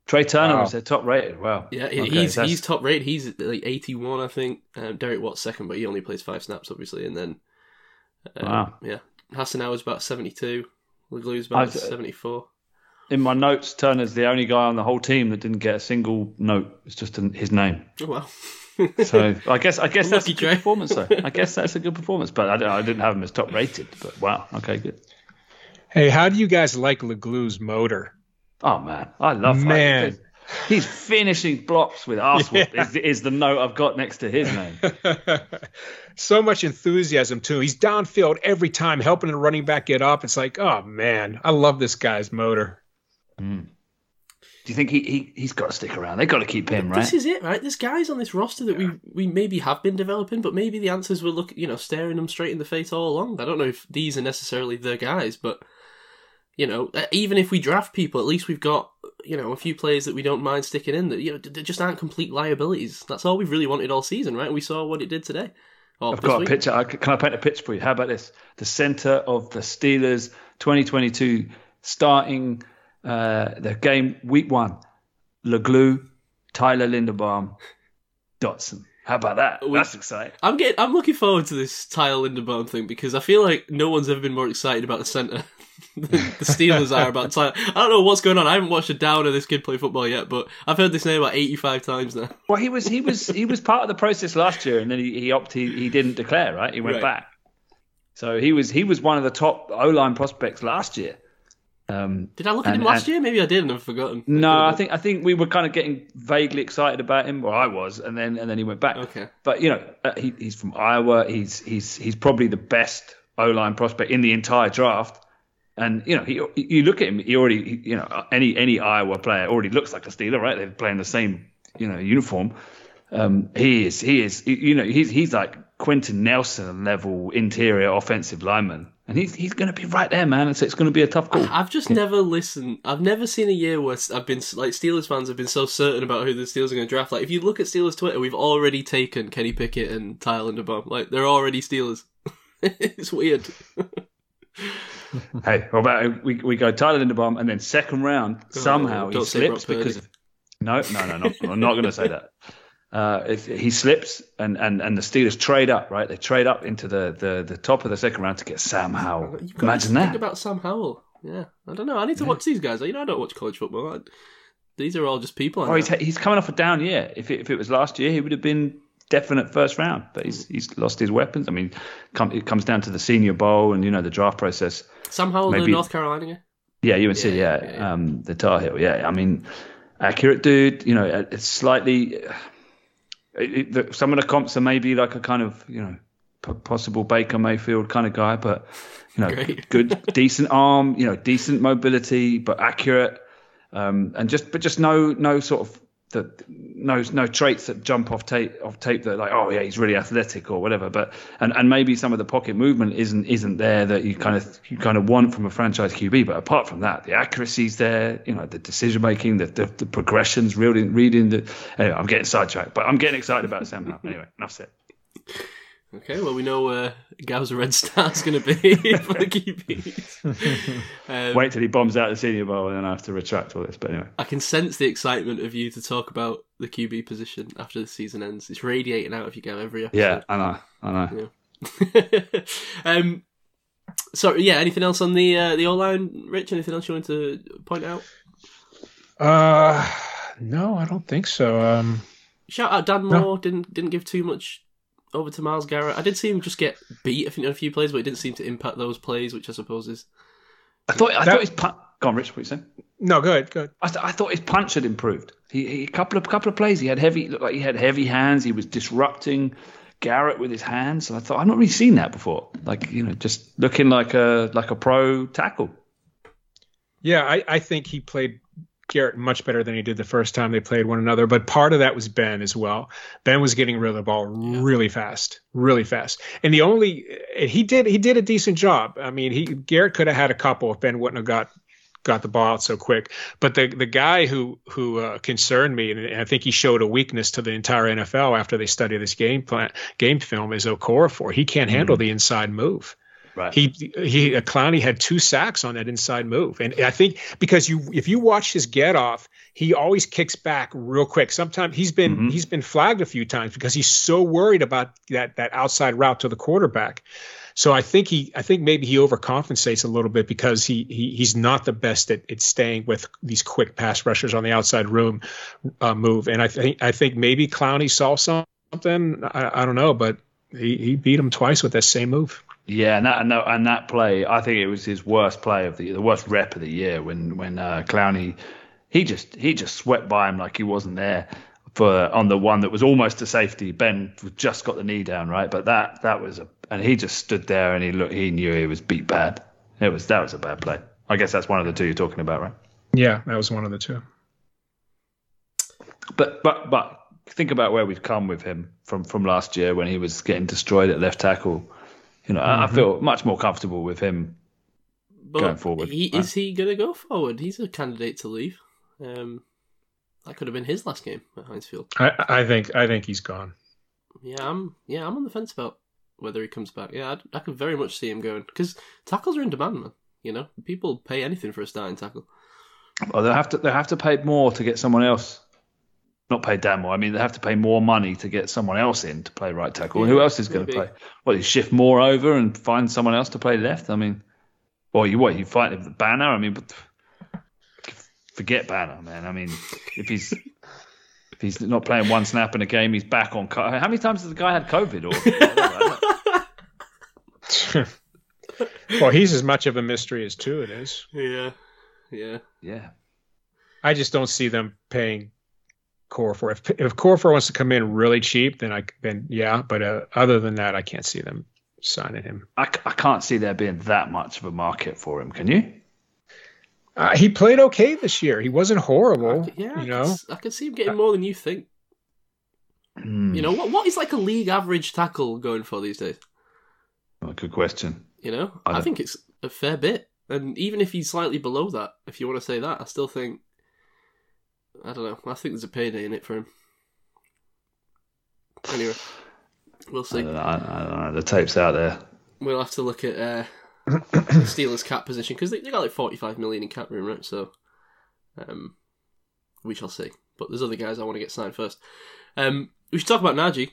Trai Turner wow. was their top rated. Wow. Yeah, okay, he's that's... he's top rated. He's like eighty one, I think. Um, Derek Watt's second, but he only plays five snaps, obviously. And then, um, wow. Yeah, Hassenauer's about seventy two. Leglue's about seventy four in my notes, Turner's the only guy on the whole team that didn't get a single note. It's just his name. Oh, well. so I guess I guess that's a good performance. Though I guess that's a good performance, but I, I, didn't have him as top rated. But wow, okay, good. Hey, how do you guys like Leglue's motor? Oh man, I love man. He's finishing blocks with Arsenal yeah. is, is, the note I've got next to his name. so much enthusiasm too. He's downfield every time, helping the running back get up. It's like, oh man, I love this guy's motor. Mm. Do you think he, he he's got to stick around? They've got to keep him, right? This is it, right? There's guys on this roster that we we maybe have been developing, but maybe the answers were look, you know, staring them straight in the face all along. I don't know if these are necessarily the guys, but you know, uh, even if we draft people, at least we've got you know a few players that we don't mind sticking in that you know they just aren't complete liabilities. That's all we've really wanted all season, right? We saw what it did today. I've got week. a picture. Can I paint a picture for you? How about this? The center of the Steelers 2022 starting Uh, the game week one, Leglue, Tyler Linderbaum, Dotson. How about that? We- That's exciting. I'm getting. I'm looking forward to this Tyler Linderbaum thing because I feel like no one's ever been more excited about the centre. than the Steelers are about Tyler. I don't know what's going on. I haven't watched a down of this kid play football yet, but I've heard this name about 85 times now. Well, he was he was he was part of the process last year, and then he, he opted he, he didn't declare. Right, he went Right. back. So he was he was one of the top O line prospects last year. Um, Did I look at And- him last and- year? Maybe I did, and I've forgotten. no, I think I think we were kind of getting vaguely excited about him, or I was, and then and then he went back. Okay. But you know, uh, he, he's from Iowa. He's he's he's probably the best O line prospect in the entire draft. And you know, he you look at him. He already, he- you know, any any Iowa player already looks like a Steeler, right? They're playing the same, you know, uniform. Um, he is, he is, you know, he's he's like Quenton Nelson level interior offensive lineman, and he's he's going to be right there, man. And so it's going to be a tough call. I've just never listened. I've never seen a year where I've been like Steelers fans have been so certain about who the Steelers are going to draft. Like if you look at Steelers Twitter, we've already taken Kenny Pickett and Tyler Linderbaum. Like they're already Steelers. it's weird. Hey, what about we, we go Tyler Linderbaum and then second round oh, somehow he slips because of, no no no no I'm not going to say that. Uh, if he slips and, and, and the Steelers trade up right they trade up into the, the, the top of the second round to get Sam Howell. Imagine to think that. about Sam Howell. Yeah, I don't know. I need to watch these guys. You know, I don't watch college football. I, these are all just people. Oh, he's he's coming off a down year. If it, if it was last year, he would have been definite first round. But he's he's lost his weapons. I mean, come, it comes down to the Senior Bowl and you know the draft process. Sam Howell, the North Carolina. Yeah, UNC. Yeah, Yeah, yeah, yeah. Um, the Tar Heel. Yeah, I mean, accurate dude. You know, it's slightly. It, it, the, some of the comps are maybe like a kind of you know p- possible Baker Mayfield kind of guy, but you know, Great. good, decent arm. You know, decent mobility, but accurate. Um, and just but just no no sort of the no no traits that jump off tape off tape that like oh yeah he's really athletic or whatever but and, and maybe some of the pocket movement isn't isn't there that you kind of you kind of want from a franchise QB but apart from that the accuracy's there you know the decision making the, the the progressions reading reading the anyway I'm getting sidetracked but I'm getting excited about Sam anyway enough said Okay, well we know where Gau's Red Star's going to be for the QBs. Um, wait till he bombs out the senior bowl and then I have to retract all this but anyway I can sense the excitement of you to talk about the QB position after the season ends. It's radiating out of you, Gao, every episode. yeah I know I know um, so yeah, anything else on the uh, the O line, Rich? Anything else you wanted to point out? Uh, no, I don't think so. Um, Shout out Dan Moore. Didn't didn't give too much over to Myles Garrett. I did see him just get beat. I think on a few plays, but it didn't seem to impact those plays, which I suppose is I thought I That- thought his punch go on Rich what you saying no, good, good. I, th- I thought his punch had improved. He, he a couple of couple of plays he had heavy looked like he had heavy hands. He was disrupting Garrett with his hands. And I thought I've not really seen that before. Like you know, just looking like a like a pro tackle. Yeah, I, I think he played Garrett much better than he did the first time they played one another. But part of that was Ben as well. Ben was getting rid of the ball really fast, really fast. And the only he did he did a decent job. I mean, he Garrett could have had a couple if Ben wouldn't have got got the ball out so quick. But the the guy who who uh, concerned me, and I think he showed a weakness to the entire NFL after they studied this game plan game film, is Okorafor. He can't handle the inside move. Right. He he Clowney had two sacks on that inside move, and I think because you if you watch his get off, he always kicks back real quick. Sometimes he's been Mhm. he's been flagged a few times because he's so worried about that that outside route to the quarterback. So I think he I think maybe he overcompensates a little bit because he, he he's not the best at, at staying with these quick pass rushers on the outside room uh, move. And I think I think maybe Clowney saw something. I, I don't know, but he, he beat him twice with that same move. Yeah, and that and that, and that play, I think it was his worst play of the the worst rep of the year when when uh, Clowney he just he just swept by him like he wasn't there for on the one that was almost a safety. Ben just got the knee down right, but that that was a and he just stood there and he looked he knew he was beat bad. It was that was a bad play. I guess that's one of the two you're talking about, right? Yeah, that was one of the two. But but but think about where we've come with him from from last year when he was getting destroyed at left tackle. You know, I I feel much more comfortable with him but Going forward, He, right. Is he going to go forward? He's a candidate to leave. Um, that could have been his last game at Heinz Field. I, I think I think he's gone. Yeah, I'm. Yeah, I'm on the fence about whether he comes back. Yeah, I, I could very much see him going because tackles are in demand, man. You know, people pay anything for a starting tackle. Well, they have to they have to pay more to get someone else. Not pay damn more. I mean, they have to pay more money to get someone else in to play right tackle. And who else is going to play? Well, you shift more over and find someone else to play left. I mean, well, you what you fight with the Banner? I mean, but forget Banner, man. I mean, if he's if he's not playing one snap in a game, he's back on. co- How many times has the guy had COVID? Or Well, he's as much of a mystery as Tua is. Yeah, yeah. yeah, I just don't see them paying Corfor. If if Corfor wants to come in really cheap, then I then yeah. But uh, other than that, I can't see them signing him. I, I can't see there being that much of a market for him. Can you? Uh, he played okay this year. He wasn't horrible. Yeah, I you could know. s- I could see him getting more than you think. Hmm, You know what? What is like a league average tackle going for these days? well, good question. You know, I I, think it's a fair bit. And even if he's slightly below that, if you want to say that, I still think. I don't know. I think there's a payday in it for him. Anyway, we'll I see. don't know. I, I don't know. The tape's out there. We'll have to look at uh, Steelers' cap position because they, they got like 45 million in cap room, right? So, um, we shall see. But there's other guys I want to get signed first. Um, we should talk about Najee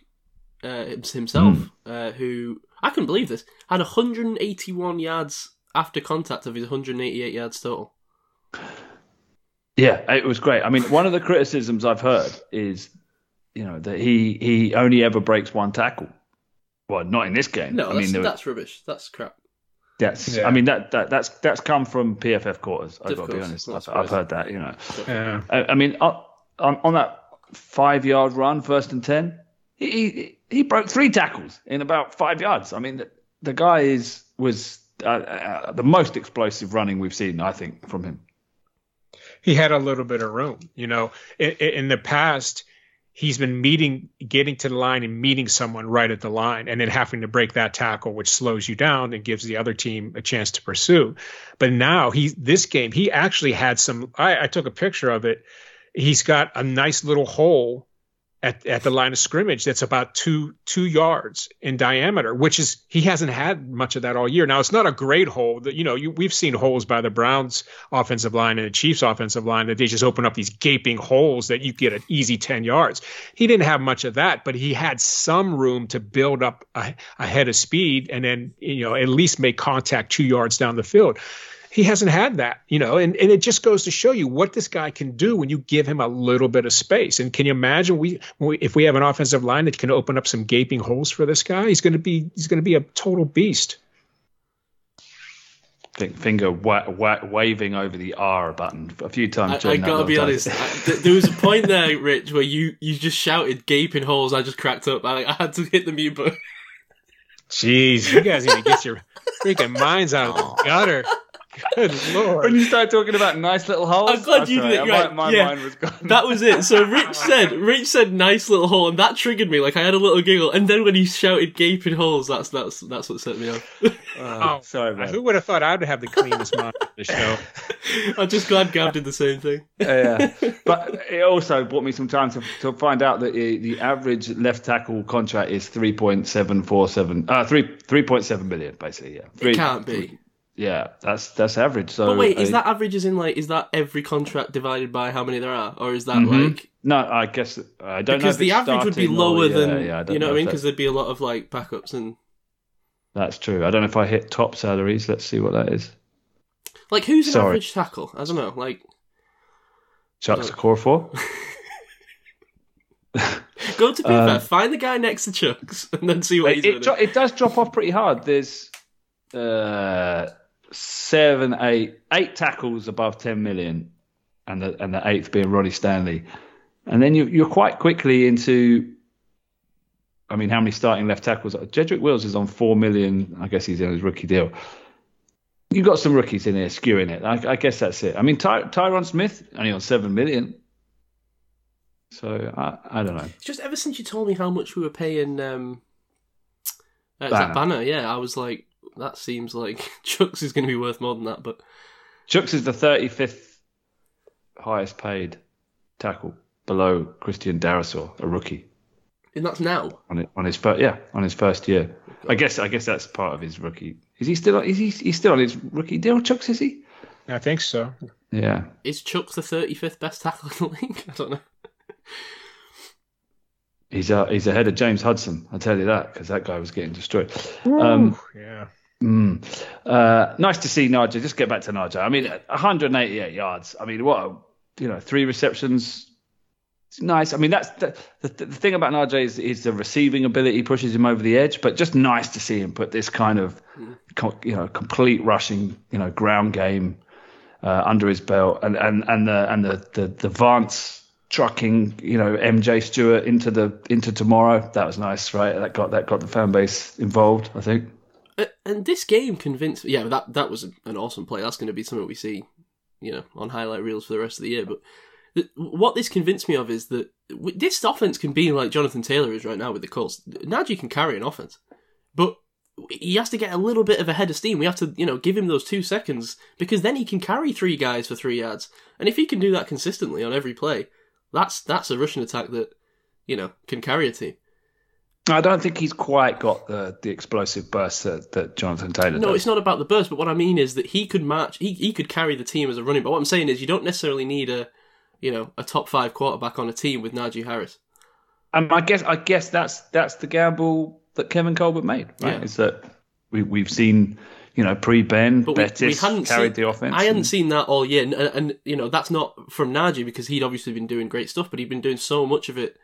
uh, hims- himself, uh, who I couldn't believe this had 181 yards after contact of his 188 yards total. Yeah, it was great. I mean, one of the criticisms I've heard is, you know, that he he only ever breaks one tackle. Well, not in this game. No, I that's, mean, there- that's rubbish. That's crap. that's. Yeah. I mean, that, that that's that's come from PFF quarters. I've got to be honest. I've. I've heard that. You know, Yeah. I, I mean, on, on on that five yard run, first and ten, he, he he broke three tackles in about five yards. I mean, the, the guy is was uh, uh, the most explosive running we've seen, I think, from him. He had a little bit of room. You know, in, in the past, he's been meeting, getting to the line and meeting someone right at the line, and then having to break that tackle, which slows you down and gives the other team a chance to pursue. But now he, this game, he actually had some. I, I took a picture of it. He's got a nice little hole at, at the line of scrimmage that's about two two yards in diameter, which is he hasn't had much of that all year. Now it's not a great hole. That you know you, we've seen holes by the Browns offensive line and the Chiefs offensive line that they just open up these gaping holes that you get an easy ten yards. He didn't have much of that, but he had some room to build up a, a head of speed and then you know at least make contact two yards down the field he hasn't had that, you know, and, and it just goes to show you what this guy can do when you give him a little bit of space. And can you imagine we, we if we have an offensive line that can open up some gaping holes for this guy, he's going to be he's going to be a total beast. think finger wa- wa- waving over the R button a few times. I, I gotta be time. honest. I, th- there was a point there, Rich, where you, you just shouted gaping holes. I just cracked up. I, I had to hit the mute button. Jeez, you guys need to get your freaking minds out of the gutter. Good When you start talking about nice little holes, I'm glad I'm you sorry, did it, my- right, My, yeah. mind was gone. That was it. So Rich said, Rich said, nice little hole, and that triggered me. Like I had a little giggle, and then when he shouted gaping holes, that's that's that's what set me off. Oh, sorry, man. Who would have thought I'd have the cleanest mind of the show? I'm just glad Gav did the same thing. yeah, but it also brought me some time to, to find out that the, the average left tackle contract is three point seven four seven, uh, three three point seven million, basically. Yeah, Three- It can't be. Yeah, that's that's average. So, But wait, is uh, that average? Is in like, is that every contract divided by how many there are, or is that Mhm. like No, I guess I don't know. because the average would be starting or- lower yeah, than yeah, you know what I mean? Because there'd be a lot of like backups and That's true. I don't know if I hit top salaries. Let's see what that is. like who's an Sorry. average tackle? I don't know. Like Chuks Okorafor. go to PFF, Uh, find the guy next to Chuks, and then see what he's It, it, doing. it does drop off pretty hard. There's uh, seven, eight, eight tackles above ten million, and the and the eighth being Ronnie Stanley, and then you, you're quite quickly into. I mean, how many starting left tackles? Jedrick Wills is on four million. I guess he's in his rookie deal. You've got some rookies in here skewing it. I, I guess that's it. I mean, Ty, Tyron Smith only on seven million. So I, I don't know. It's just ever since you told me how much we were paying um uh, Banner. banner, yeah, I was like, that seems like Chuks is going to be worth more than that. But Chuks is the 35th highest paid tackle below Christian Darrisaw, a rookie, and that's now. on it, on his first yeah on his first year. I guess I guess that's part of his rookie. Is he still is he he's still on his rookie deal? Chucks is he? I think so. Yeah. Is Chuck the 35th best tackle in the league? I don't know. He's uh, he's ahead of James Hudson. I'll tell you that because that guy was getting destroyed. Um, yeah. Mm, uh, nice to see Najee. Just get back to Najee. I mean, 188 yards. I mean, what a, you know, three receptions. It's nice. I mean, that's the, the, the thing about Najee is, is the receiving ability pushes him over the edge, but just nice to see him put this kind of, you know, complete rushing, you know, ground game uh, under his belt, and and and the and the the, the Vance trucking, you know, MJ Stewart into the into tomorrow. That was nice, right? That got that got the fan base involved. I think. Uh, And this game convinced yeah, that that was an awesome play. That's going to be something we see, you know, on highlight reels for the rest of the year. But what this convinced me of is that this offense can be like Jonathan Taylor is right now with the Colts. Najee can carry an offense, but he has to get a little bit of a head of steam. We have to, you know, give him those two seconds because then he can carry three guys for three yards. And if he can do that consistently on every play, that's that's a rushing attack that, you know, can carry a team. I don't think he's quite got the, the explosive burst that, that Jonathan Taylor did. No, does. it's not about the burst, but what I mean is that he could match. He he could carry the team as a running. But what I'm saying is, you don't necessarily need a, you know, a top five quarterback on a team with Najee Harris. And I guess I guess that's that's the gamble that Kevin Colbert made, right? Yeah. Is that we we've seen, you know, pre Ben, we, Bettis we hadn't carried seen, the offense. I hadn't and- seen that all year, and, and you know that's not from Najee because he'd obviously been doing great stuff, but he'd been doing so much of it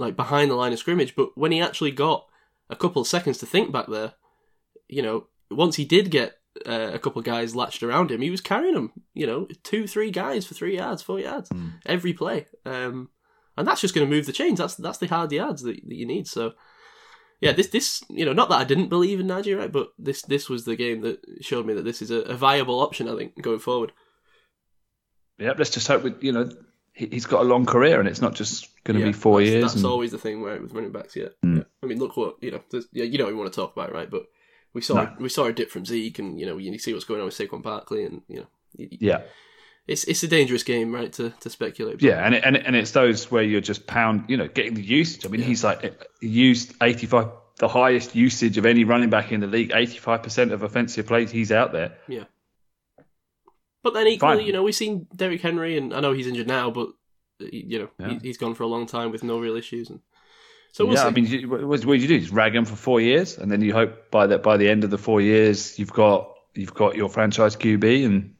like behind the line of scrimmage. But when he actually got a couple of seconds to think back there, you know, once he did get uh, a couple of guys latched around him, he was carrying them. You know, two, three guys for three yards, four yards Hmm. every play, um, and that's just going to move the chains. That's that's the hard yards that, that you need. So. Yeah, this this you know not that I didn't believe in Najee, right? But this this was the game that showed me that this is a, a viable option. I think going forward. Yeah, let's just hope we, you know he, he's got a long career and it's not just going to Yeah, be four that's, years. That's and- always the thing, right, with running backs. Yeah. Mm. yeah. I mean, look what you know. Yeah, you know, we want to talk about right? But we saw No. we saw a dip from Zeke, and you know, you see what's going on with Saquon Barkley, and you know, y- y- yeah, it's it's a dangerous game, right, to to speculate. Yeah, and it, and it, and it's those where you're just pound, you know, getting the usage. I mean, he's like he used 85, the highest usage of any running back in the league. 85 percent of offensive plays, he's out there. yeah. But then equally, Fine. you know, we've seen Derrick Henry, and I know he's injured now, but uh, you know, Yeah. he, he's gone for a long time with no real issues, and so we'll yeah, see. I mean, what, what do you do? Just rag him for four years, and then you hope by that by the end of the four years, you've got you've got your franchise QB, and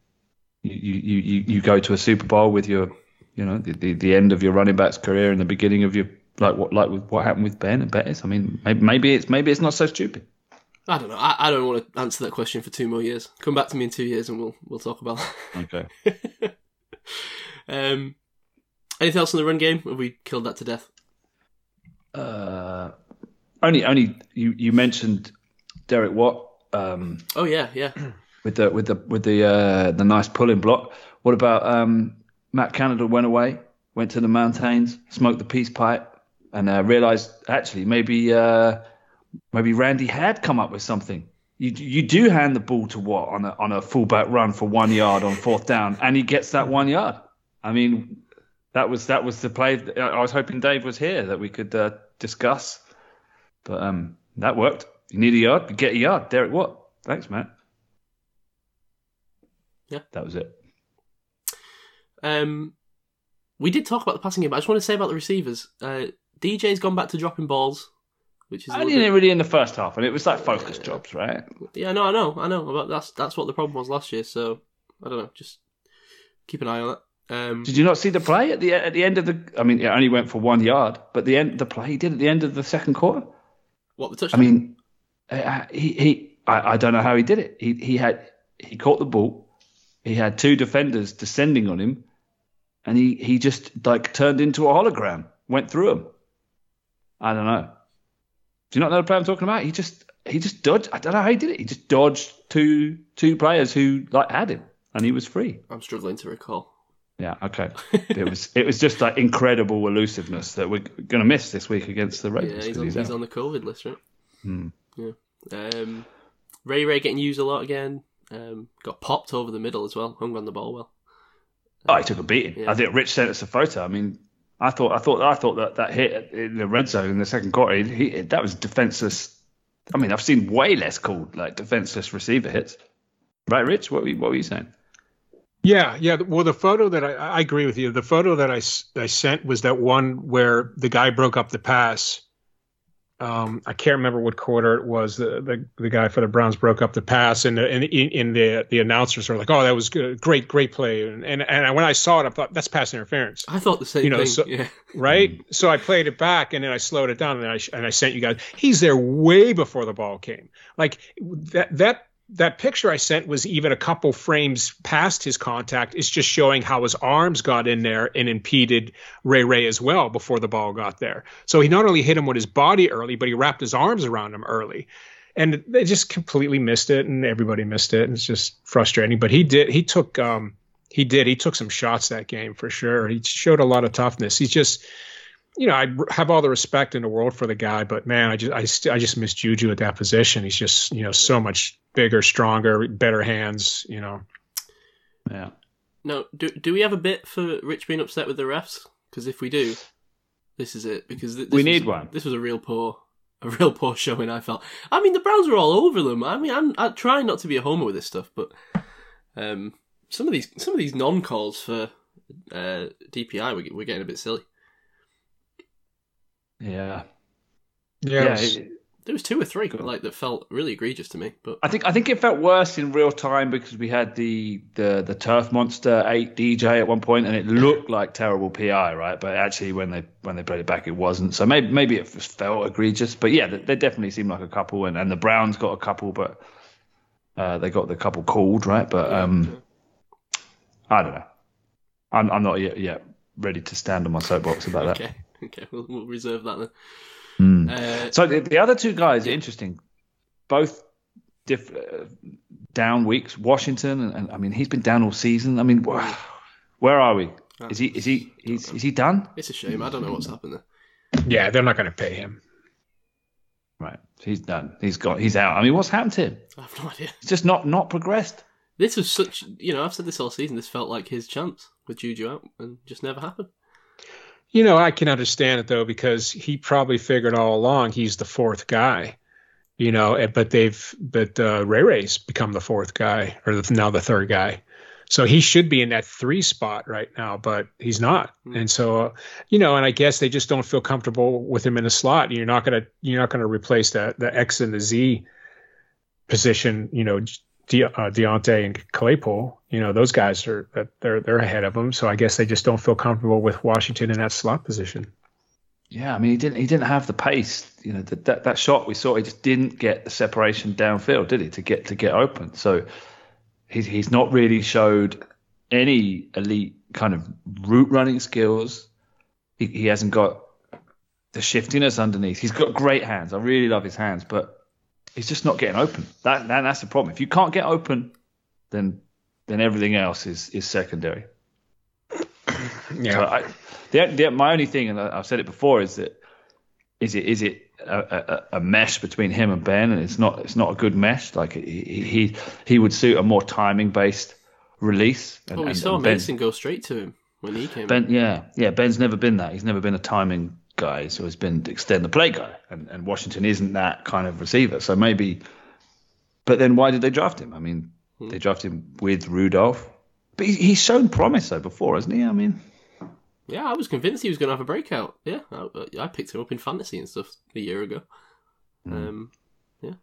you you, you, you go to a Super Bowl with your, you know, the, the, the end of your running back's career and the beginning of your like what like with what happened with Ben and Bettis. I mean, maybe, maybe it's maybe it's not so stupid. I don't know. I, I don't want to answer that question for two more years. Come back to me in two years, and we'll we'll talk about that. Okay. Um, anything else in the run game? Have we killed that to death? Uh, only only you you mentioned Derek Watt. Um, Oh yeah, yeah. with the with the with the uh, the nice pulling block. What about um, Matt Canada went away, went to the mountains, smoked the peace pipe, and uh, realized actually maybe uh, maybe Randy had come up with something. You you do hand the ball to Watt on a on a fullback run for one yard on fourth down, and he gets that one yard. I mean, that was that was the play. I was hoping Dave was here that we could uh, discuss, but um, that worked. You need a yard, you get a yard. Derek Watt. Thanks, Matt. Yeah. that was it. Um, we did talk about the passing game, but I just want to say about the receivers. Uh, DJ's gone back to dropping balls, which is I didn't bit- really in the first half, and it was like focus jobs, right? yeah, no, I know, I know. But that's that's what the problem was last year. So I don't know. Just keep an eye on it. Um, Did you not see the play at the at the end of the? I mean, it only went for one yard, but the end the play he did at the end of the second quarter. what the touchdown? I mean, uh, he he I, I don't know how he did it. He he had he caught the ball. He had two defenders descending on him, and he he just like turned into a hologram, went through them. I don't know. Do you not know the play I'm talking about? He just he just dodged. I don't know how he did it. He just dodged two two players who like had him, and he was free. I'm struggling to recall. Yeah, okay. it was it was just like incredible elusiveness that we're going to miss this week against the Yeah, Ravens. he's 'cause on, he's he's on the COVID list, right? Hmm. Yeah. Um, Ray Ray getting used a lot again. Um, got popped over the middle as well. Hung on the ball well. Oh, he took a beating. Yeah. I think Rich sent us a photo. I mean, I thought I thought I thought that that hit in the red zone in the second quarter, he, he, that was defenseless. I mean, I've seen way less called like defenseless receiver hits. Right, Rich? What were you, what were you saying? Yeah, yeah. Well, the photo that I, I agree with you. The photo that I, I sent was that one where the guy broke up the pass. Um, I can't remember what quarter it was. The, the the guy for the Browns broke up the pass, and the, and in the the announcers were like, "Oh, that was good, great, great play." And, and and when I saw it, I thought that's pass interference. I thought the same You know, thing. so- yeah. right? So I played it back and then I slowed it down and I and I sent you guys. He's there way before the ball came. Like that that that picture I sent was even a couple frames past his contact. It's just showing how his arms got in there and impeded Ray Ray as well before the ball got there. So he not only hit him with his body early, but he wrapped his arms around him early. And they just completely missed it, and everybody missed it. And it's just frustrating. But he did. He took. Um, he did. He took some shots that game for sure. He showed a lot of toughness. He's just, you know, I have all the respect in the world for the guy, but man, I just, I, st- I just miss Juju at that position. He's just, you know, so much bigger, stronger, better hands. You know, Yeah. No, do do we have a bit for Rich being upset with the refs? Because if we do, this is it. Because th- this We was- need one. This was a real poor, a real poor showing. I felt. I mean, the Browns were all over them. I mean, I'm I try not to be a homer with this stuff, but um, some of these some of these non calls for uh, DPI we're, we're getting a bit silly. Yeah. yeah, Yeah. it's- it- There was two or three like that felt really egregious to me. But I think I think it felt worse in real time because we had the the the turf monster ate DJ at one point, and it looked like terrible PI, right? But actually, when they when they played it back, it wasn't. So maybe maybe it felt egregious. But yeah, they, they definitely seemed like a couple, and, and the Browns got a couple, but uh, they got the couple called, right? But um, I don't know. I'm I'm not yet yet ready to stand on my soapbox about that. okay, okay, we'll, we'll reserve that then. Hmm. Uh, So the, the other two guys are interesting. Both diff, uh, down weeks. Washington, and, and I mean, he's been down all season. I mean, wh- where are we? Is he? Is he? He's, is he done? it's a shame. I don't know what's happened there. yeah, they're not going to pay him. Right. He's done. He's got. He's out. I mean, what's happened to him? I have no idea. He's just not not progressed. This was such, you know, I've said this all season. This felt like his chance with Juju out, and just never happened. You know, I can understand it though because he probably figured all along he's the fourth guy. You know, but they've but uh, Ray Ray's become the fourth guy or the, now the third guy. So he should be in that three spot right now, but he's not. And so, uh, you know, and I guess they just don't feel comfortable with him in the slot. You're not gonna you're not gonna replace the the X and the Z position. You know, De, uh, Diontae and Claypool. You know, those guys are they're they're ahead of him. So I guess they just don't feel comfortable with Washington in that slot position. Yeah, I mean, he didn't. He didn't have the pace. You know, that that, that shot we saw, he just didn't get the separation downfield, did he? To get to get open. So he's he's not really showed any elite kind of route running skills. He, he hasn't got the shiftiness underneath. He's got great hands. I really love his hands, but he's just not getting open. That, that that's the problem. If you can't get open, then then everything else is is secondary. Yeah. So I, the, the, my only thing, and I- I've said it before, is that is it is it a, a, a mesh between him and Ben, and it's not it's not a good mesh. Like he he, he would suit a more timing based release. And, Well, we and- saw and ben, Mason go straight to him when he came. in. ben, yeah, yeah. Ben's never been that. He's never been a timing guy. He's has been extend the play guy, and, and Washington isn't that kind of receiver. So maybe, but then why did they draft him? I mean, they drafted him with Rudolph, but he, he's shown promise though before, hasn't he? I mean. Yeah, I was convinced he was going to have a breakout. Yeah, I, I picked him up in fantasy and stuff a year ago. Um, yeah,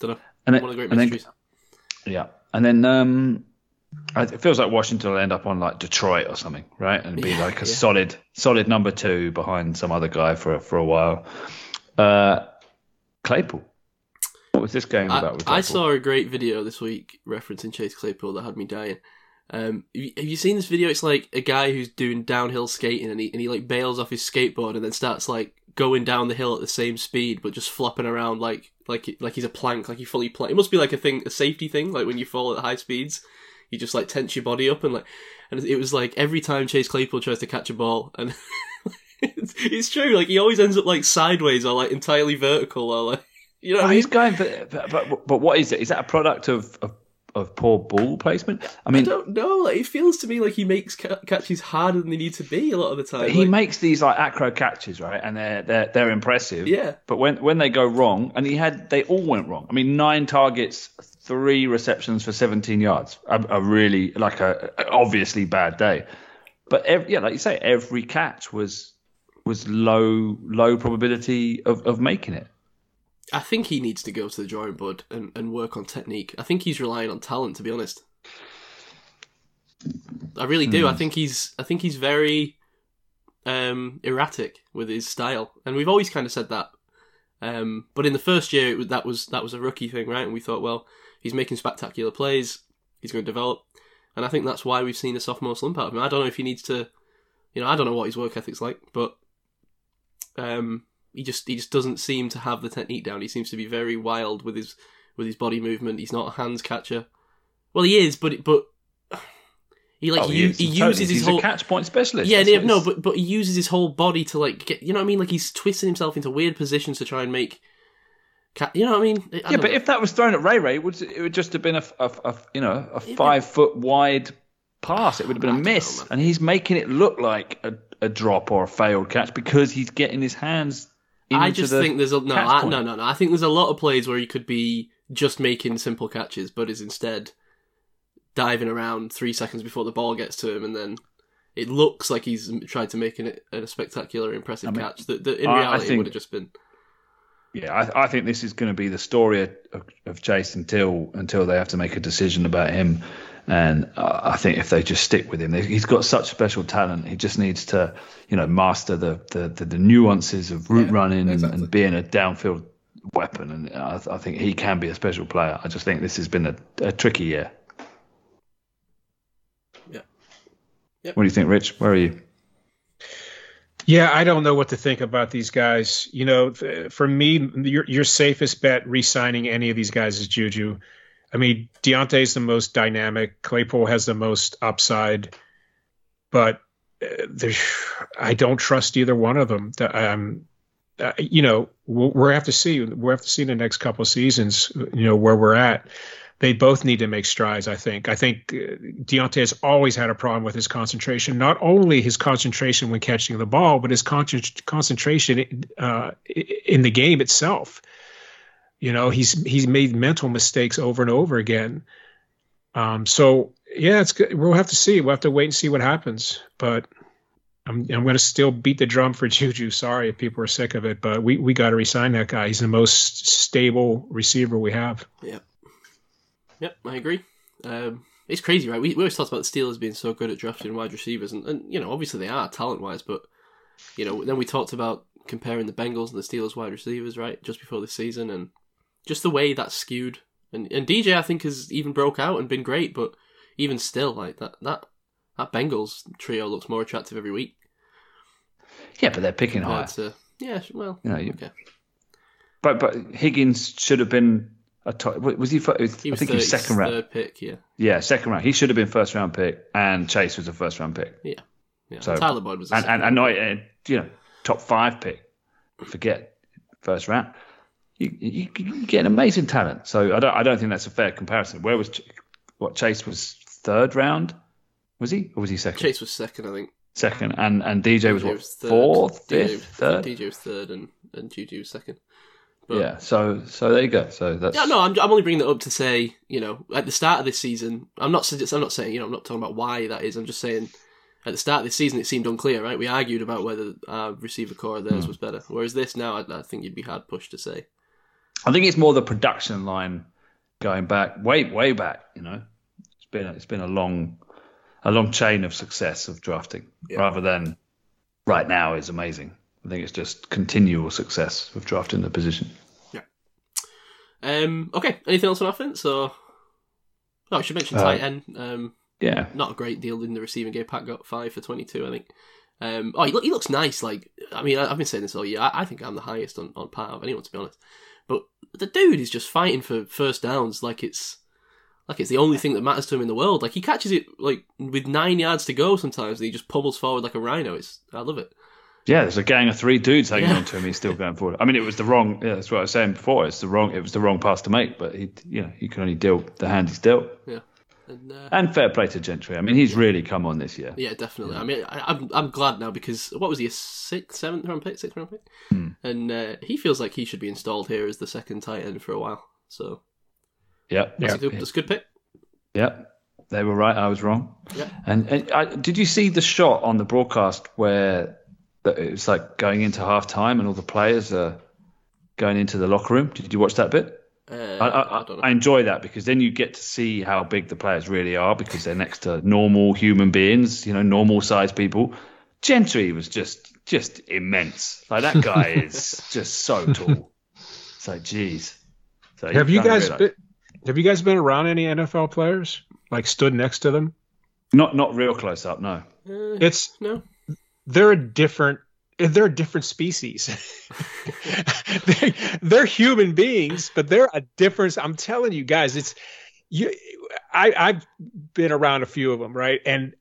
don't know. And then- One of the great and then- mysteries. Yeah, and then um, it feels like Washington will end up on like Detroit or something, right? And be Yeah, like a yeah. solid, solid number two behind some other guy for for a while. Uh, Claypool. What was this game I, about? With I saw a great video this week referencing Chase Claypool that had me dying. Um, have you, have you seen this video? It's like a guy who's doing downhill skating and he and he like bails off his skateboard and then starts like going down the hill at the same speed but just flopping around like like like he's a plank, like he fully plank. It must be like a thing, a safety thing, like when you fall at high speeds, you just like tense your body up and like and it was like every time Chase Claypool tries to catch a ball and. it's, it's true, like he always ends up like sideways or like entirely vertical or like you know I mean? he's going but, but but what is it? Is that a product of of, of poor ball placement? I mean, I don't know. Like, it feels to me like he makes ca- catches harder than they need to be a lot of the time. He Like, makes these like acro catches, right? And they're they're they're impressive. Yeah. But when when they go wrong, and he had they all went wrong. I mean, nine targets, three receptions for 17 yards. A, a really like a, a obviously bad day, but ev yeah, like you say, every catch was was low low probability of, of making it. I think he needs to go to the drawing board and, and work on technique. I think he's relying on talent, to be honest. I really do. I think he's I think he's very um, erratic with his style, and we've always kind of said that. Um, but in the first year, was, that was that was a rookie thing, right? And we thought, well, he's making spectacular plays. He's going to develop, and I think that's why we've seen a sophomore slump out of him. I don't know if he needs to, you know, I don't know what his work ethic's like, but um, he just he just doesn't seem to have the technique down. He seems to be very wild with his with his body movement. He's not a hands catcher. Well, he is, but but he like Oh, he, he Totally. uses his He's whole catch point specialist. yeah, yeah, no, but but he uses his whole body to like get you know what I mean. Like he's twisting himself into weird positions to try and make. You know what I mean? I yeah, but know. if that was thrown at Ray Ray, it would it would just have been a, a, a you know a five foot wide pass. It would have been a don't know, miss, and he's making it look like a, a drop or a failed catch because he's getting his hands. I just the think there's a no, I, no, no, no. I think there's a lot of plays where he could be just making simple catches, but is instead diving around three seconds before the ball gets to him, and then it looks like he's tried to make an, a spectacular, impressive I mean, catch. That, that in reality think- would have just been. Yeah, I, I think this is going to be the story of, of Chase until until they have to make a decision about him. And I think if they just stick with him, they, he's got such special talent. He just needs to, you know, master the the, the, the nuances of route Yeah, running and, exactly. and being a downfield weapon. And I, I think he can be a special player. I just think this has been a, a tricky year. Yeah. Yep. What do you think, Rich? Where are you? Yeah, I don't know what to think about these guys. You know, for me, your your safest bet re-signing any of these guys is Juju. I mean, Diontae's the most dynamic. Claypool has the most upside, but uh, there's, I don't trust either one of them. Um, you know, we'll, we'll have to see. We'll have to see in the next couple of seasons. You know where we're at. They both need to make strides. I think. I think uh, Diontae has always had a problem with his concentration. Not only his concentration when catching the ball, but his con- concentration uh, in the game itself. You know, he's he's made mental mistakes over and over again. Um, so yeah, it's good. We'll have to see. We'll have to wait and see what happens. But I'm I'm going to still beat the drum for Juju. Sorry if people are sick of it, but we we got to resign that guy. He's the most stable receiver we have. Yep, I agree. Um, it's crazy, right? We, we always talked about the Steelers being so good at drafting wide receivers, and, and you know, obviously they are talent wise, but you know, then we talked about comparing the Bengals and the Steelers wide receivers, right, just before this season, and just the way that's skewed. And and DJ, I think, has even broke out and been great, but even still, like that that that Bengals trio looks more attractive every week. Yeah, but they're picking. Compared to, yeah, well, You know, you- okay. But but Higgins should have been a top. Was he? fir- He I think third, he was second round. third pick, yeah, Yeah, second round. He should have been first round pick, and Chase was a first round pick, yeah. yeah. So- Tyler Boyd was, a and and, and not uh, you know top five pick. Forget first round. You, you, you get an amazing talent. So I don't I don't think that's a fair comparison. Where was what Chase was third round? Was he or was he second? Chase was second, I think. Second, and and DJ was DJ what was third. fourth, DJ fifth, third. DJ was third, and and Juju was second. But, Yeah. So so there you go. So that's Yeah, no, I'm, I'm only bringing that up to say, you know, at the start of this season, I'm not, I'm not saying, you know, I'm not talking about why that is. I'm just saying, at the start of this season, it seemed unclear, right? We argued about whether our receiver core of theirs hmm. was better. Whereas this now, I, I think you'd be hard pushed to say. I think it's more the production line going back way way back. You know, it's been it's been a long a long chain of success of drafting Yeah. rather than right now is amazing. I think it's just continual success with drafting the position. Yeah. Um, okay, anything else on offense? Or oh, I should mention Uh, tight end. Um, Yeah, not a great deal in the receiving game. Pat got five for twenty-two, I think. Um, oh, he, look, he looks nice. Like, I mean, I, I've been saying this all year. I, I think I'm the highest on, on Pat of anyone, to be honest. But the dude is just fighting for first downs like it's like it's the only thing that matters to him in the world. Like he catches it like with nine yards to go sometimes, and he just pummels forward like a rhino. It's I love it. Yeah. There's a gang of three dudes hanging Yeah. on to him. He's still going forward. I mean, it was the wrong. Yeah, that's what I was saying before. It's the wrong. It was the wrong pass to make. But he, you know, he can only deal the hand he's dealt. And uh, And fair play to Gentry. I mean, he's really come on this year. Yeah, definitely. I mean, I, I'm I'm glad now because what was he a sixth, seventh round pick, sixth round pick, Hmm. and uh, he feels like he should be installed here as the second tight end for a while. So Yep. That's, Yeah. a good, that's a good pick. Yep. They were right. I was wrong. Yeah. And, and I, did you see the shot on the broadcast where that it was like going into half time and all the players are going into the locker room? Did you watch that bit? Uh, I, I, don't. I enjoy that because then you get to see how big the players really are because they're next to normal human beings, you know, normal sized people. Gentry was just just immense. Like that guy is just so tall. It's like, geez. So Have you guys been, have you guys been around any NFL players? Like stood next to them? not not real close up? No. Uh, It's no. They're a different they're a different species. they, they're human beings, but they're a difference. I'm telling you guys, it's you. I I've been around a few of them, right? And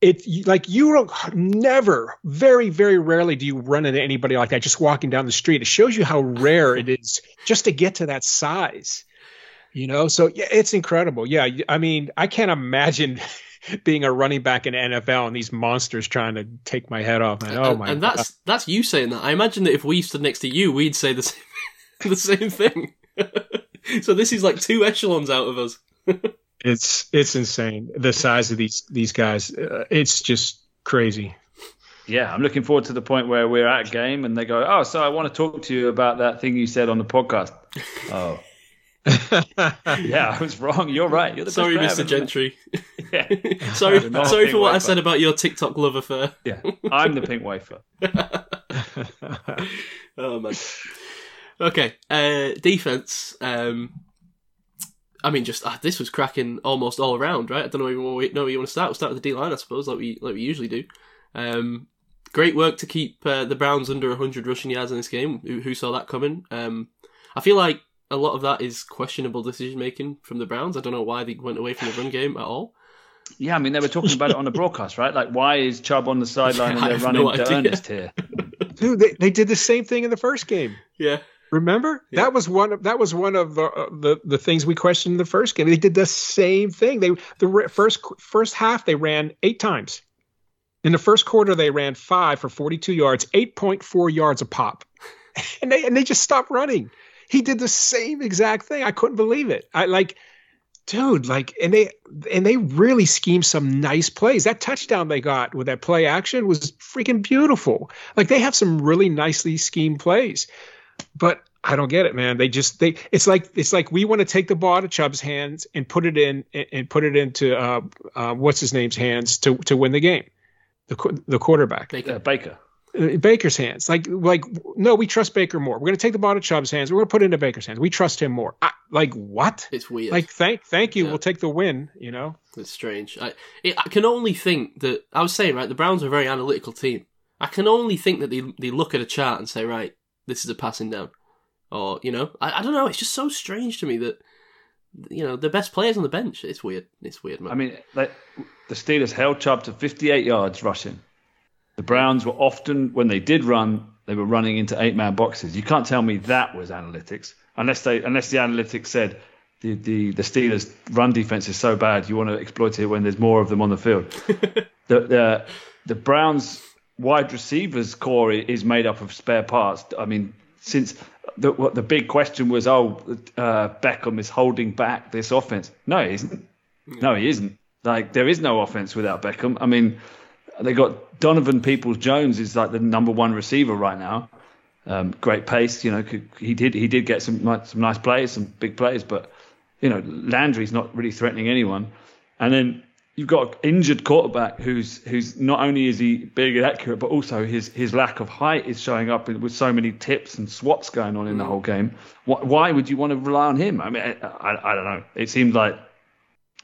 it like you don't never, very very rarely do you run into anybody like that just walking down the street. It shows you how rare it is just to get to that size. You know, so yeah, it's incredible. Yeah, I mean, I can't imagine being a running back in NFL and these monsters trying to take my head off. Man, oh and, my! and that's that's you saying that. I imagine that if we stood next to you, we'd say the same, the same thing. so this is like two echelons out of us. it's it's insane the size of these these guys. Uh, it's just crazy. Yeah, I'm looking forward to the point where we're at a game and they go, "Oh, so I want to talk to you about that thing you said on the podcast." Oh, yeah, I was wrong. You're right. You're the Sorry, Mr. Gentry. Yeah. sorry, sorry for what I said about your TikTok love affair. yeah, I'm the pink wafer. Oh man. Okay, uh, defense. Um, I mean, just ah, this was cracking almost all around, right? I don't know even where, know where you want to start. We'll start with the D line, I suppose, like we like we usually do. Um, great work to keep uh, the Browns under 100 rushing yards in this game. Who, who saw that coming? Um, I feel like a lot of that is questionable decision making from the Browns. I don't know why they went away from the run game at all. Yeah, I mean they were talking about it on the broadcast, right? Like, why is Chubb on the sideline and they're running no to idea. Ernest here? Dude, they, they did the same thing in the first game. Yeah, Remember? Yeah. That was one of that was one of the, uh, the the things we questioned in the first game. They did the same thing. They the first first half they ran eight times. In the first quarter they ran 5 for 42 yards, 8.4 yards a pop. And they and they just stopped running. He did the same exact thing. I couldn't believe it. I like dude, like and they and they really schemed some nice plays. That touchdown they got with that play action was freaking beautiful. Like they have some really nicely schemed plays but I don't get it, man. They just they it's like it's like we want to take the ball out of Chubb's hands and put it in and put it into uh, uh, what's his name's hands to to win the game, the the quarterback Baker. Uh, Baker. Uh, Baker's hands. Like like no, we trust Baker more. We're gonna take the ball to Chubb's hands. We're gonna put it into Baker's hands. We trust him more. I, like what? It's weird. Like thank thank you. Yeah. We'll take the win. You know. It's strange. I it, I can only think that I was saying right. The Browns are a very analytical team. I can only think that they they look at a chart and say, right, this is a passing down, or you know, I, I don't know. It's just so strange to me that you know the best players on the bench. It's weird. It's weird, man. I mean, they, the Steelers held Chubb to 58 yards rushing. The Browns were often, when they did run, they were running into eight-man boxes. You can't tell me that was analytics, unless they, unless the analytics said the, the, the Steelers' run defense is so bad, you want to exploit it when there's more of them on the field. the, the the Browns' wide receivers core is made up of spare parts. I mean, since the what the big question was, oh, uh, Beckham is holding back this offense. No, he isn't. No, he isn't. Like there is no offense without Beckham. I mean, they got Donovan Peoples Jones is like the number one receiver right now. Um, great pace, you know. could- He did he did get some some nice plays, some big plays, but you know Landry's not really threatening anyone. And then you've got an injured quarterback who's who's not only is he big and accurate, but also his his lack of height is showing up with so many tips and swats going on in the whole game. Why, why would you want to rely on him? I mean, I, I, I don't know. It seemed like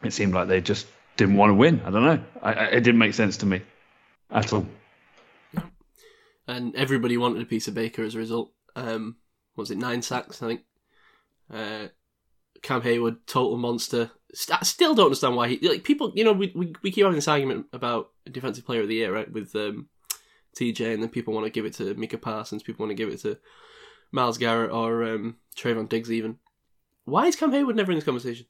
it seemed like they just didn't want to win. I don't know. I, it didn't make sense to me at all. and everybody wanted a piece of Baker as a result. Um, was it nine sacks? I think. Uh, Cam Heyward, total monster. I still don't understand why he like people. You know, we, we we keep having this argument about defensive player of the year, right? With um, TJ, and then people want to give it to Micah Parsons. People want to give it to Myles Garrett or um, Trevon Diggs. Even why is Cam Heyward never in this conversation?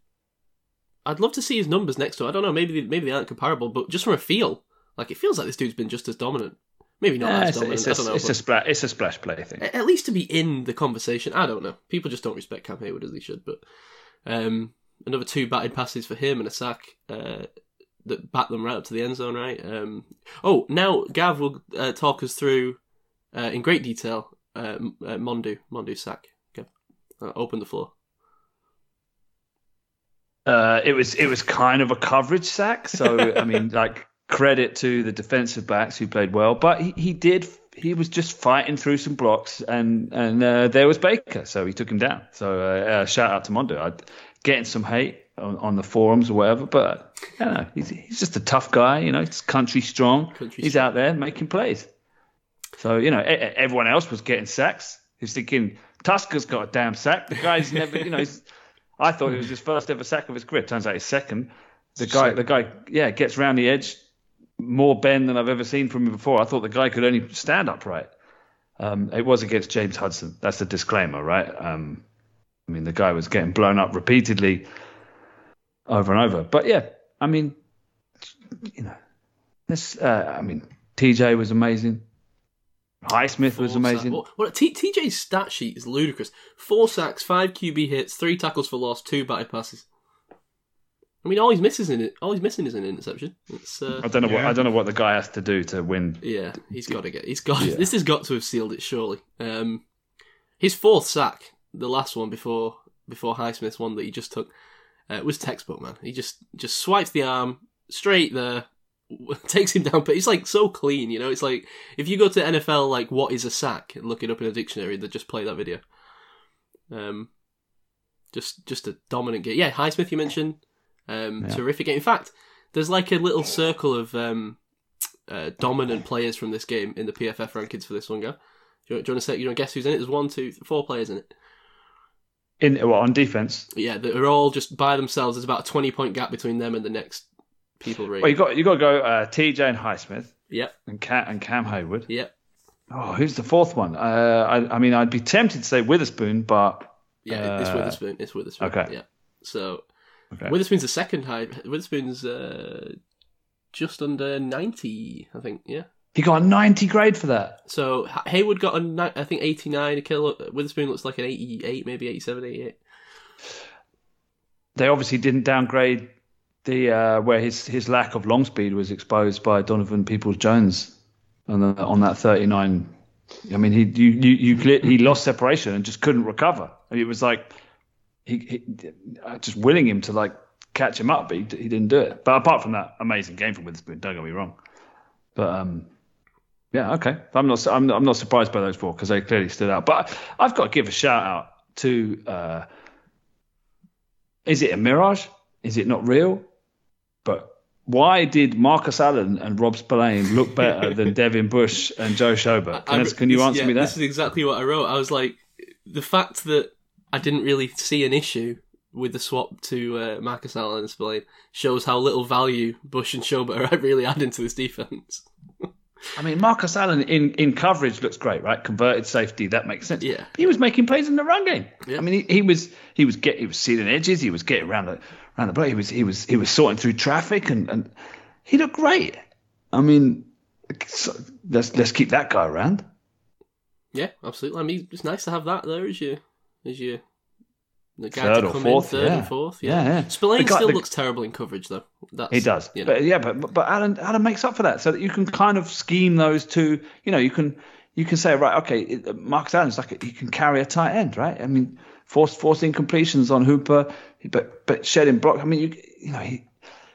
I'd love to see his numbers next to. it. I don't know. Maybe they, maybe they aren't comparable, but just from a feel, like it feels like this dude's been just as dominant. Maybe not Yeah, as it's, dominant. it's, I don't a, know. it's, a splash, it's a splash play thing. at least to be in the conversation. I don't know. People just don't respect Cam Heyward as they should. But Um, another two batted passes for him and a sack uh, that bat them right up to the end zone. Right. Um, oh, now Gav will uh, talk us through uh, in great detail uh, uh, Mondu Mondu sack. Gav, uh, open the floor. Uh, it was it was kind of a coverage sack. So I mean, like credit to the defensive backs who played well, but he, he did he was just fighting through some blocks, and and uh, there was Baker, so he took him down. So uh, uh, shout out to Mondo, I'd, getting some hate on, on the forums or whatever, but I don't know, he's he's just a tough guy, you know, he's country strong. Country he's strong. out there making plays. So you know, everyone else was getting sacks. He's thinking Tuszka's got a damn sack. The guy's never, you know. He's, I thought it was his first ever sack of his career. Turns out his second. The guy, the guy, yeah, gets round the edge, more bend than I've ever seen from him before. I thought the guy could only stand upright. Um, it was against James Hudson. That's the disclaimer, right? Um, I mean, the guy was getting blown up repeatedly, over and over. But yeah, I mean, you know, this. Uh, I mean, TJ was amazing. Highsmith was amazing. sack- Well, T- TJ's stat sheet is ludicrous. Four sacks, five QB hits, three tackles for loss, two batted passes. I mean, all he's missing is an all he's missing is an interception. It's uh, I don't know what I don't know what the guy has to do to win. yeah, he's got to get. He's got. This has got to have sealed it surely. Um, his fourth sack, the last one before before Highsmith's one that he just took, uh, was textbook man. He just just swipes the arm straight there, takes him down. But he's like so clean, you know. It's like if you go to NFL, like what is a sack, and look it up in a dictionary, they just play that video. Um, just just a dominant game. Yeah, Highsmith you mentioned, um, Yeah. terrific game. In fact, there's like a little circle of um, uh, dominant players from this game in the PFF rankings for this one. Go. Do you, do you want to say? You want to guess who's in it? There's one, two, four players in it. In well, on defense. Yeah, they're all just by themselves. There's about a 20 point gap between them and the next people. Well, you got you got to go uh, TJ and Highsmith Yep, and Cam and Cam Heyward. yep, Oh, who's the fourth one? Uh, I, I mean, I'd be tempted to say Witherspoon, but yeah. it's Uh, Witherspoon. It's Witherspoon. okay. Yeah. So okay. Witherspoon's the second high. Witherspoon's uh, just under 90, I think. Yeah. he got a 90 grade for that. So Heyward got a I think 89 a kill. Witherspoon looks like an 88, maybe 87, 88. They obviously didn't downgrade the uh, where his his lack of long speed was exposed by Donovan Peoples Jones on the, on that 39. I mean, he you you, you he lost separation and just couldn't recover. I mean, it was like he, he just willing him to like catch him up, but he, he didn't do it. But apart from that, amazing game from Witherspoon. Don't get me wrong. But um, yeah, okay. I'm not I'm not, I'm not surprised by those four because they clearly stood out. But I've got to give a shout out to. Uh, is it a mirage? Is it not real? But why did Marcus Allen and Rob Spillane look better than Devin Bush and Joe Schobert? Can, I- can you answer yeah, me that? This is exactly what I wrote. I was like, the fact that I didn't really see an issue with the swap to uh, Marcus Allen and Spillane shows how little value Bush and Schobert are really adding to this defense. I mean, Marcus Allen in, in coverage looks great, right? Converted safety, that makes sense. Yeah. he was making plays in the run game. Yeah. I mean, he, he was he was get he was sealing edges, he was getting around the around the block, he was he was he was sorting through traffic, and, and he looked great. I mean, so let's let's keep that guy around. Yeah, absolutely. I mean, it's nice to have that there as you as you the guy Third to or fourth, in third yeah. and fourth. Yeah, Yeah, yeah. Spillane guy- still the- looks terrible in coverage though. That's, He does, You know. but yeah, but but Alan Alan makes up for that, so that you can kind of scheme those two. You know, you can you can say right, okay, it- uh, Marcus Allen's like he can carry a tight end, right? I mean, force forcing completions on Hooper, but but shedding block. I mean, you you know he.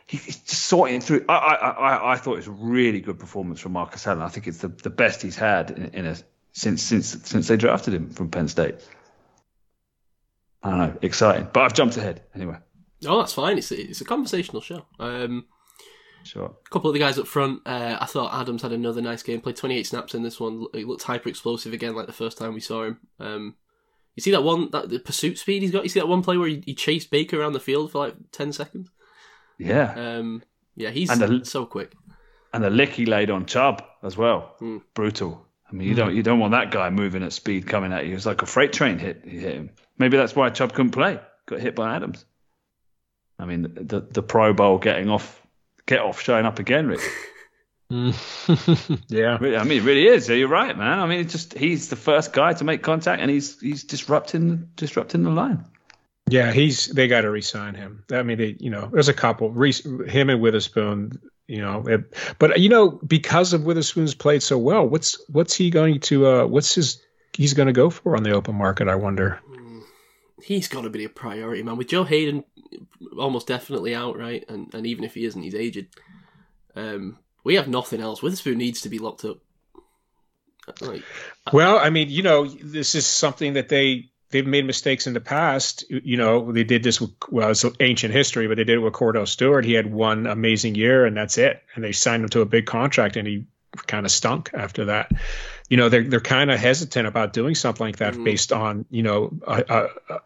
he- He's just sorting through. I, I I I thought it was a really good performance from Marcus Allen. I think it's the, the best he's had in, in a since since since they drafted him from Penn State. I don't know, exciting. But I've jumped ahead anyway. Oh, that's fine. It's a, it's a conversational show. Um, Sure. a couple of the guys up front. Uh, I thought Adams had another nice game. Played 28 snaps in this one. He looked hyper explosive again, like the first time we saw him. Um, you see that one, that the pursuit speed he's got. You see that one play where he, he chased Baker around the field for like 10 seconds. Yeah. Um, yeah, he's And the- so quick. and the lick he laid on Chubb as well. Hmm. Brutal. I mean, you don't you don't want that guy moving at speed coming at you. It's like a freight train hit. He hit him. Maybe that's why Chubb couldn't play. Got hit by Adams. I mean, the the Pro Bowl getting off, get off, showing up again. Really, yeah. I mean, it really is. You're right, man. I mean, it's just he's the first guy to make contact, and he's he's disrupting disrupting the line. Yeah, he's they got to resign him. I mean, they you know, there's a couple. Re, him and Witherspoon, you know, it, but you know, because of Witherspoon's played so well, what's what's he going to? uh What's his? He's going to go for on the open market. I wonder. He's got to be a priority, man. With Joe Haden almost definitely out, right? And and even if he isn't, he's aged. Um, we have nothing else. Witherspoon needs to be locked up. Like, Well, I mean, you know, this is something that they they've made mistakes in the past. You know, they did this with well, it's ancient history, but they did it with Kordell Stewart. He had one amazing year, and that's it. And they signed him to a big contract, and he kind of stunk after that. You know, they're they're kind of hesitant about doing something like that based on you know, a, a,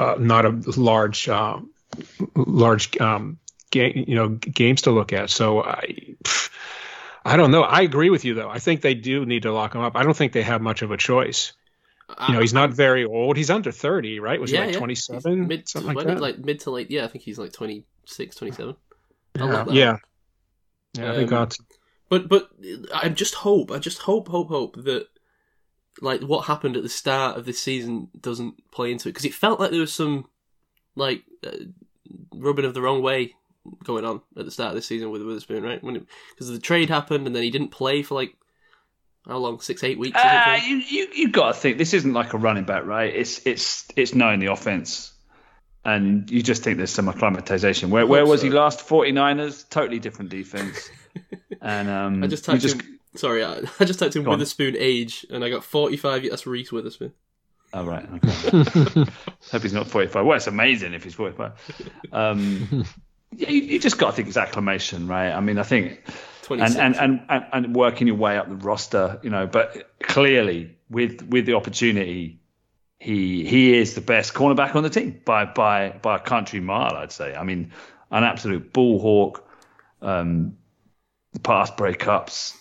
a, not a large uh, large um, game, you know, games to look at. So I. pff, I don't know. I agree with you though. I think they do need to lock him up. I don't think they have much of a choice. You know, he's not very old. He's under 30, right? Was he yeah, like yeah. 27? mid, Something like when he- that. like mid to late. Yeah, I think he's like 26, 27. I yeah. love that. yeah. Yeah, they Um, got But but I just hope, I just hope, hope, hope that like what happened at the start of this season doesn't play into it because it felt like there was some like uh, rubbing of the wrong way going on at the start of this season with Witherspoon, right? When because the trade happened and then he didn't play for like how long? Six, eight weeks. Uh, you you you got to think this isn't like a running back, right? It's it's it's knowing the offense, and you just think there's some acclimatization. Where where was so. he last? 49ers, totally different defense, and um, I just typed in. Sorry, I, I just typed in Go on. Witherspoon age and I got forty-five. That's Reese Witherspoon. Oh right, okay. Hope he's not 45. Well, it's amazing if he's 45. Um, yeah, you, you just got to think it's acclimation, right? I mean, I think and, and, and, and, and working your way up the roster, you know. But clearly, with with the opportunity, he he is the best cornerback on the team by by by a country mile, I'd say. I mean, an absolute bull hawk. Um, the pass breakups,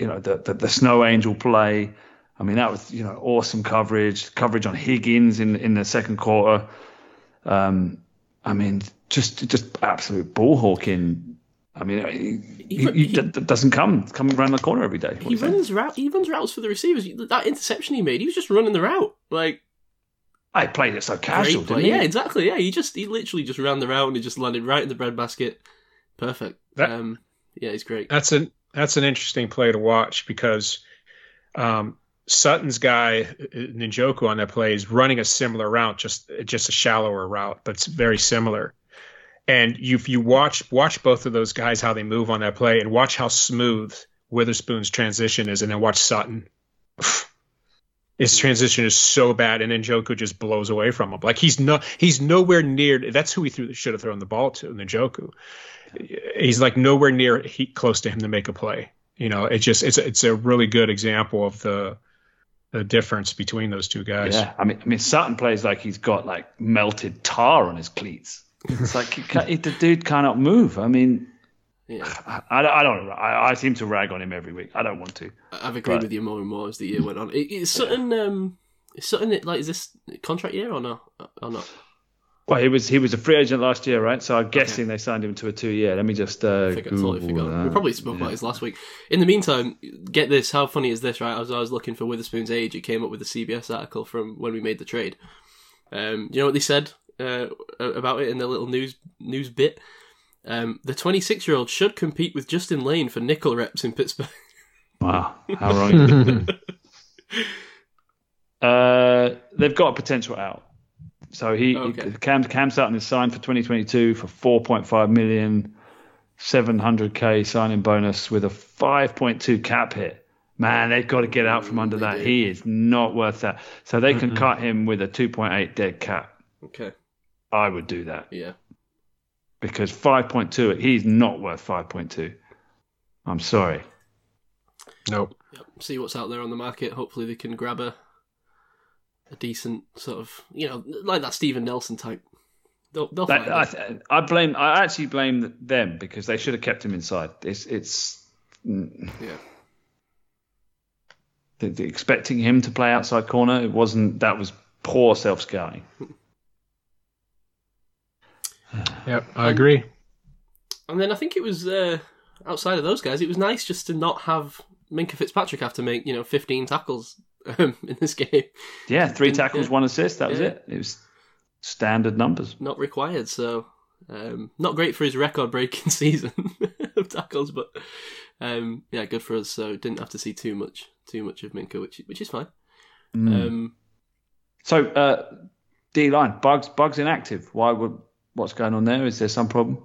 you know, the, the the snow angel play. I mean, that was you know awesome coverage, coverage on Higgins in in the second quarter. Um, I mean, just just absolute bull hawking. I mean, he, Even- he, he- d- d- doesn't come come around the corner every day. He do you think? runs route. He runs routes for the receivers. That interception he made, he was just running the route. Like I played it so casual, didn't he? Yeah, exactly. Yeah, he just he literally just ran the route and he just landed right in the breadbasket. Perfect. That- um, yeah, he's great. that's an that's an interesting play to watch because um, Sutton's guy Njoku on that play is running a similar route, just just a shallower route, but it's very similar. And you, if you watch watch both of those guys how they move on that play, and watch how smooth Witherspoon's transition is, and then watch Sutton. His transition is so bad, and Njoku just blows away from him. Like he's no, he's nowhere near. That's who he threw, should have thrown the ball to, Njoku. He's like nowhere near he, close to him to make a play. You know, it just it's it's a really good example of the the difference between those two guys. Yeah, I mean, I mean, Sutton plays like he's got like melted tar on his cleats. It's like he ca- he- the dude cannot move. I mean, Yeah, I, I, I don't. I, I seem to rag on him every week. I don't want to. I've agreed But- with you more and more as the year went on. It, it's Sutton. Um, is Sutton like is this contract year or no? Or not? Well, he was he was a free agent last year, right? So I'm guessing they signed him to a two year. Let me just. Uh, I think I totally forgot. We probably spoke about this last week. In the meantime, get this. How funny is this, right? As I was looking for Witherspoon's age, it came up with a CBS article from when we made the trade. Um, you know what they said uh, about it in their little news news bit? Um, the 26 year old should compete with Justin Layne for nickel reps in Pittsburgh. Wow, how wrong. uh, they've got a potential out. So he, Okay. he Cam Cam Sutton is signed for 2022 for 4.5 million, 700k signing bonus with a 5.2 cap hit. Man, they've got to get out from under They that. do. He is not worth that. So they can cut him with a 2.8 dead cap. Okay. I would do that Yeah. because 5.2, he's not worth 5.2. I'm sorry. Nope. Yep. See what's out there on the market. Hopefully, they can grab a a decent sort of you know like that Steven Nelson type. They'll, they'll That, I, I blame. I actually blame them because they should have kept him inside. It's it's mm, Yeah. the, the expecting him to play outside corner. It wasn't. That was poor self scouting. Yep, I agree. And then I think it was uh, outside of those guys, it was nice just to not have Minkah Fitzpatrick have to make you know 15 tackles um, in this game. Yeah, three tackles, yeah. one assist. That was Yeah. it. It was standard numbers. not required. So um, not great for his record-breaking season of tackles, but um, yeah, good for us. So didn't have to see too much, too much of Minkah, which which is fine. Um, So uh, D line Buggs Buggs inactive. Why would what's going on there? Is there some problem?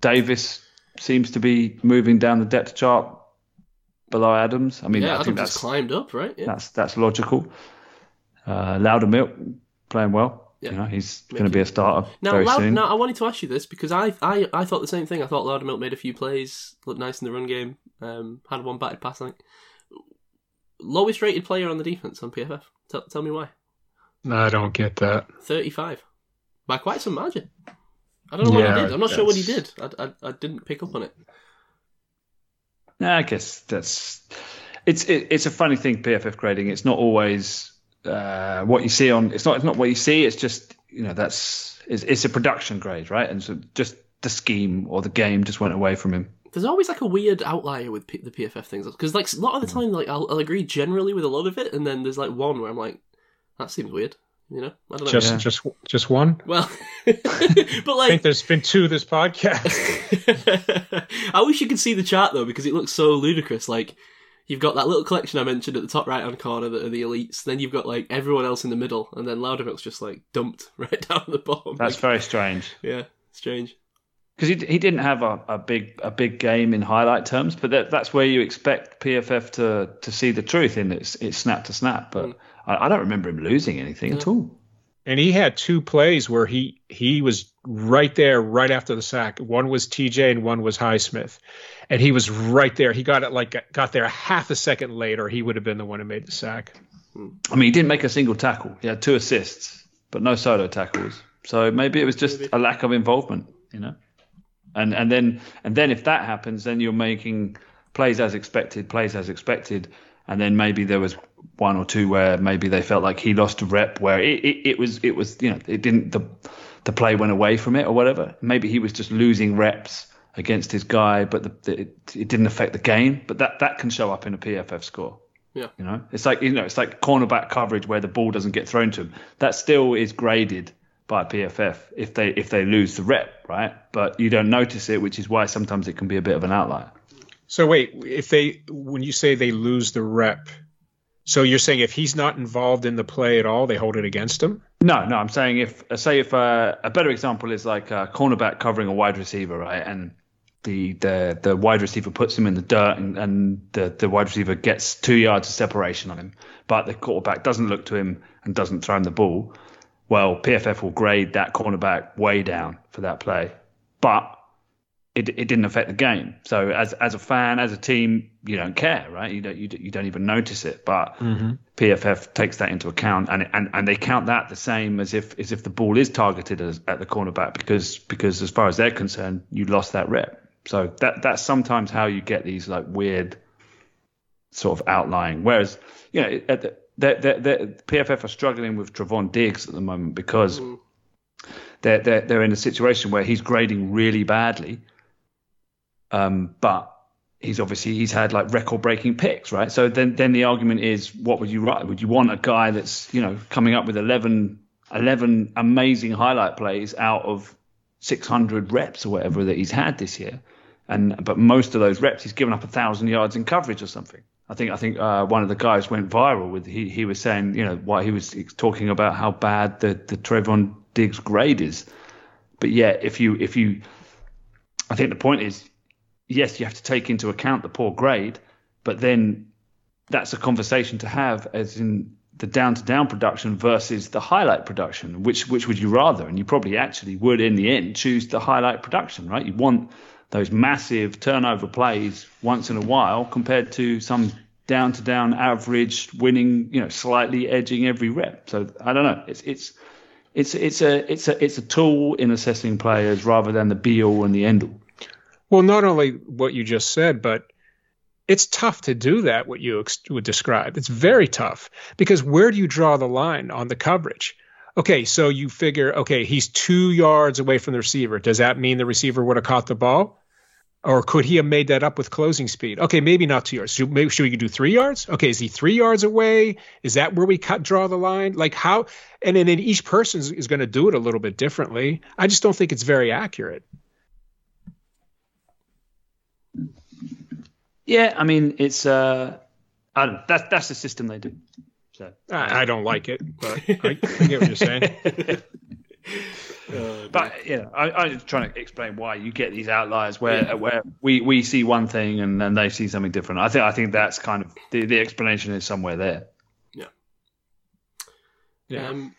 Davis seems to be moving down the depth chart below Adams. I mean, yeah, I Adam think that's climbed up, right? Yeah, that's that's logical. Uh, Loudermilk playing well. Yeah. You know, he's going to be a starter Now, very Loud, soon. now I wanted to ask you this because I, I, I thought the same thing. I thought Loudermilk made a few plays, looked nice in the run game, um, had one batted pass. I think lowest rated player on the defense on PFF. Tell, tell me why. No, I don't get that. Thirty-five by quite some margin. I don't know what he did. I'm not sure what he did. I, I, I didn't pick up on it. I guess that's it's it, it's a funny thing PFF grading. It's not always uh, what you see on. It's not it's not what you see. It's just you know that's it's, it's a production grade, right? And so just the scheme or the game just went away from him. There's always like a weird outlier with P- the PFF things because like a lot of the time, like I'll, I'll agree generally with a lot of it, and then there's like one where I'm like, that seems weird. You know, I don't know. Just Yeah. just just one. well, but I like think there's been two this podcast. I wish you could see the chart though because it looks so ludicrous. Like you've got that little collection I mentioned at the top right hand corner that are the elites. Then you've got like everyone else in the middle, and then Loudermilk's just like dumped right down at the bottom. That's Like, very strange yeah, strange. because he he didn't have a, a big a big game in highlight terms, but that, that's where you expect PFF to to see the truth in it's it's snap to snap. But hmm. I, I don't remember him losing anything at all. and he had two plays where he he was right there right after the sack. One was TJ and one was Highsmith, and he was right there. He got it like got there half a second later. He would have been the one who made the sack. I mean, he didn't make a single tackle. He had two assists, but no solo tackles. So maybe it was just a lack of involvement, you know. And and then and then if that happens, then you're making plays as expected, plays as expected, and then maybe there was one or two where maybe they felt like he lost a rep where it, it, it was it was you know it didn't the the play went away from it or whatever. Maybe he was just losing reps against his guy, but the, the, it, it didn't affect the game. But that that can show up in a PFF score. Yeah. You know, it's like you know, it's like cornerback coverage where the ball doesn't get thrown to him. That still is graded by PFF if they if they lose the rep, right? But you don't notice it, which is why sometimes it can be a bit of an outlier. So wait, if they when you say they lose the rep, so you're saying if he's not involved in the play at all, they hold it against him? No, no, I'm saying if say if uh, a better example is like a cornerback covering a wide receiver, right? And the the the wide receiver puts him in the dirt, and, and the the wide receiver gets two yards of separation on him, but the quarterback doesn't look to him and doesn't throw him the ball. Well, PFF will grade that cornerback way down for that play, but it, it didn't affect the game. So as as a fan, as a team, you don't care, right? You don't you, don't- you don't even notice it, but mm-hmm. PFF takes that into account, and and and they count that the same as if as if the ball is targeted as, at the cornerback because because as far as they're concerned, you lost that rep. So that that's sometimes how you get these like weird sort of outlying. Whereas you know at the, the, the, the PFF are struggling with Trevon Diggs at the moment because mm. they're, they're they're in a situation where he's grading really badly, um, but he's obviously he's had like record breaking picks, right? So then then the argument is, what would you write? Would you want a guy that's you know coming up with 11, 11 amazing highlight plays out of 600 reps or whatever that he's had this year, and but most of those reps he's given up a thousand yards in coverage or something. I think I think uh, one of the guys went viral with he he was saying you know why he was talking about how bad the the Trevon Diggs grade is, but yeah if you if you I think the point is yes, you have to take into account the poor grade, but then that's a conversation to have as in the down to down production versus the highlight production. Which which would you rather? And you probably actually would in the end choose the highlight production, right? You want those massive turnover plays once in a while compared to some down to down average winning, you know, slightly edging every rep. So I don't know. It's it's it's it's a it's a it's a tool in assessing players rather than the be all and the end all. Well, not only what you just said, but it's tough to do that. What you ex- would describe, it's very tough because where do you draw the line on the coverage? Okay, so you figure, okay, he's two yards away from the receiver. Does that mean the receiver would have caught the ball? Or could he have made that up with closing speed? Okay, maybe not two yards. Should, maybe should we do three yards? Okay, is he three yards away? Is that where we cut draw the line? Like how? And then each person is, is going to do it a little bit differently. I just don't think it's very accurate. Yeah, I mean it's uh, I don't. That's that's the system they do. So I, I don't like it, but I, I get what you're saying. But you know, I, I'm just trying to explain why you get these outliers where where we, we see one thing and then they see something different. I think I think that's kind of the, the explanation is somewhere there. Yeah. Um,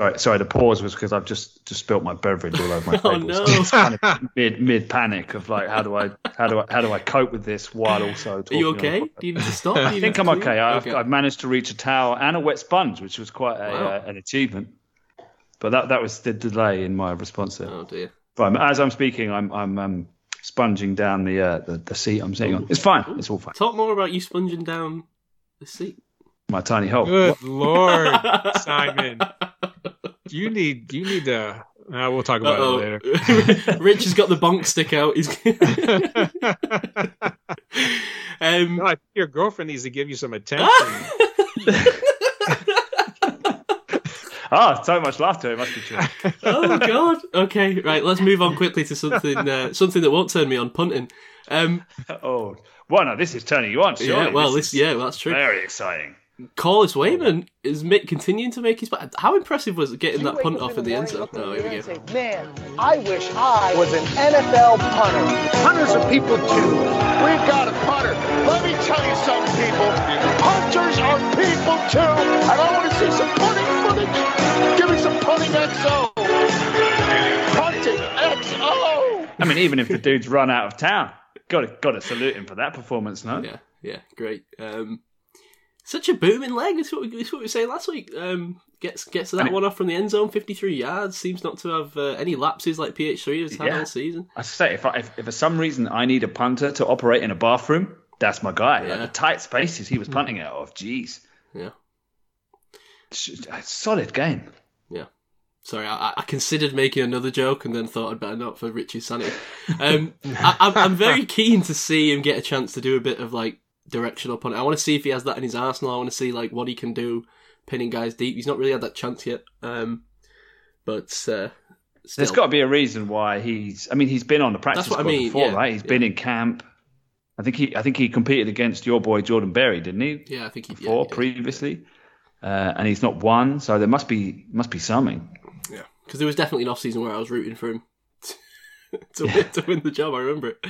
Sorry, sorry. The pause was because I've just just spilt my beverage all over my Oh, table. no. Kind of mid mid panic of like how do I how do I how do I cope with this while also are you okay? Do you need to stop? I think I'm okay. I've, Okay. I've managed to reach a towel and a wet sponge, which was quite a, Wow. uh, an achievement. But that that was the delay in my response there. Oh dear. Right, as I'm speaking, I'm I'm um, sponging down the, uh, the the seat I'm sitting on. It's fine. It's all fine. Talk more about you sponging down the seat. My tiny help. Good lord, Simon. You need you need to. Uh, we'll talk about Uh-oh. it later. Rich has got the bonk stick out. He's. um, No, I think your girlfriend needs to give you some attention. Ah, so much laughter. It must be true. oh God. Okay, right. Let's move on quickly to something uh, something that won't turn me on punting. Um, oh, well, no, this is turning you on. Surely. yeah. Well, this this. is Yeah, well, that's true. very exciting. Corliss Waitman is ma- continuing to make his. How impressive was it getting that punt off in the end zone? Oh, here we go. Man, I wish I was an NFL punter. Punters are people too. We've got a punter. Let me tell you something, people. Punters are people too. And I want to see some punting footage. Give me some punting XO. Punting XO. I mean, even if the dude's run out of town, got to got to salute him for that performance, no? Yeah, yeah, great. Um, such a booming leg. That's what we, that's what we were saying last week. Um, gets gets that I mean- one off from the end zone, fifty three yards. Seems not to have uh, any lapses like PH three has had Yeah. all season. I say, if, I, if if for some reason I need a punter to operate in a bathroom, that's my guy. Like the tight spaces he was punting out of, jeez, Yeah, solid game. yeah. Sorry, I, I considered making another joke and then thought I'd better not for Richie's sanity. Um, I, I'm, I'm very keen to see him get a chance to do a bit of like directional it. I want to see if he has that in his arsenal. I want to see like what he can do pinning guys deep. He's not really had that chance yet. Um, but uh, There's got to be a reason why he's. I mean, he's been on the practice what I mean, before, yeah, right? He's yeah. been in camp. I think he. I think he competed against your boy Jordan Berry, didn't he? yeah, I think he Before yeah, he previously, uh, and he's not won, so there must be must be something. Yeah, because there was definitely an off season where I was rooting for him to win, to win the job. I remember it.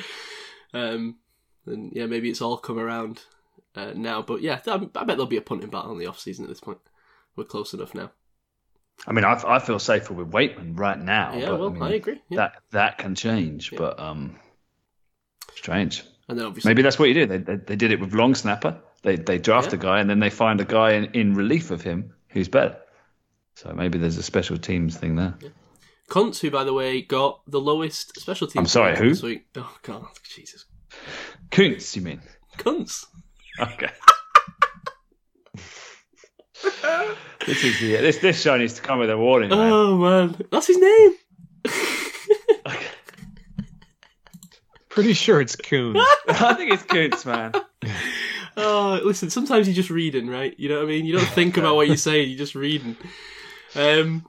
Um, and yeah, maybe it's all come around uh, now. But yeah, I, I bet there'll be a punting battle in the off season at this point. We're close enough now. I mean, I, I feel safer with Waitman right now. yeah, but, well, I, mean, I agree. Yeah. That that can change, Yeah. but um, strange. and then obviously, Maybe that's what you do. They, they, they did it with long snapper. They they draft Yeah. a guy and then they find a guy in, in relief of him who's better. So maybe there's a special teams thing there. Kuntz, who by the way got the lowest special teams. I'm sorry, who? This week. Oh god, Jesus, Kuntz, you mean? Kuntz. Okay. this is the this this show needs to come with a warning. Man. Oh man, that's his name. Pretty sure it's Coon. I think it's Kuntz, man. Oh, listen. Sometimes you're just reading, right? You know what I mean. You don't think about what you're saying. You're just reading. Um,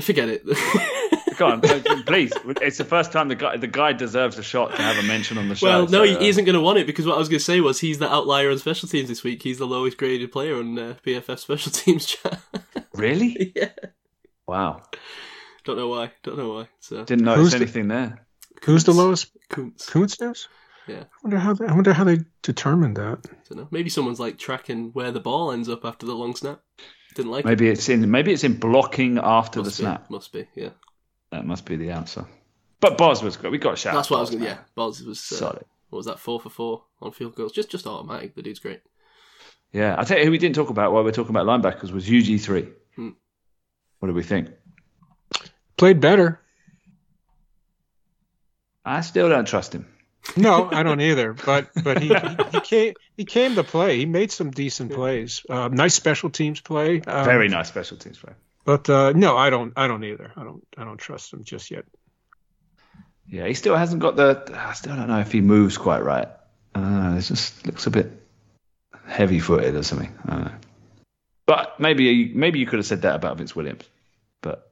forget it. Go on, please. It's the first time the guy the guy deserves a shot to have a mention on the show. well, no, so, he, uh, isn't going to want it because what I was going to say was he's the outlier on special teams this week. He's the lowest graded player on uh, PFF special teams chat. Really? yeah. Wow. Don't know why. Don't know why. So Didn't notice Who's the- anything there. Who's the lowest? Kuntz. Kuntz knows? Yeah. I wonder how they, I wonder how they determined that. don't know. Maybe someone's like tracking where the ball ends up after the long snap. Didn't like it. Maybe it's in maybe it's in blocking after Must the be. snap. Must be. Yeah. That must be the answer. But Boz was good. We got a shout. That's what I was going. to man. Yeah. Boz was. Uh, Solid. what was that? Four for four on field goals. Just just automatic. The dude's great. Yeah, I tell you who we didn't talk about while we're talking about linebackers was UG three. Hmm. What do we think? Played better. I still don't trust him. No, I don't either. But but he, he, he came he came to play. He made some decent plays. Uh, nice special teams play. Um, Very nice special teams play. But uh, no, I don't. I don't either. I don't. I don't trust him just yet. Yeah, he still hasn't got the. I still don't know if he moves quite right. I don't know. It just looks a bit heavy-footed or something. I don't know. But maybe maybe you could have said that about Vince Williams, but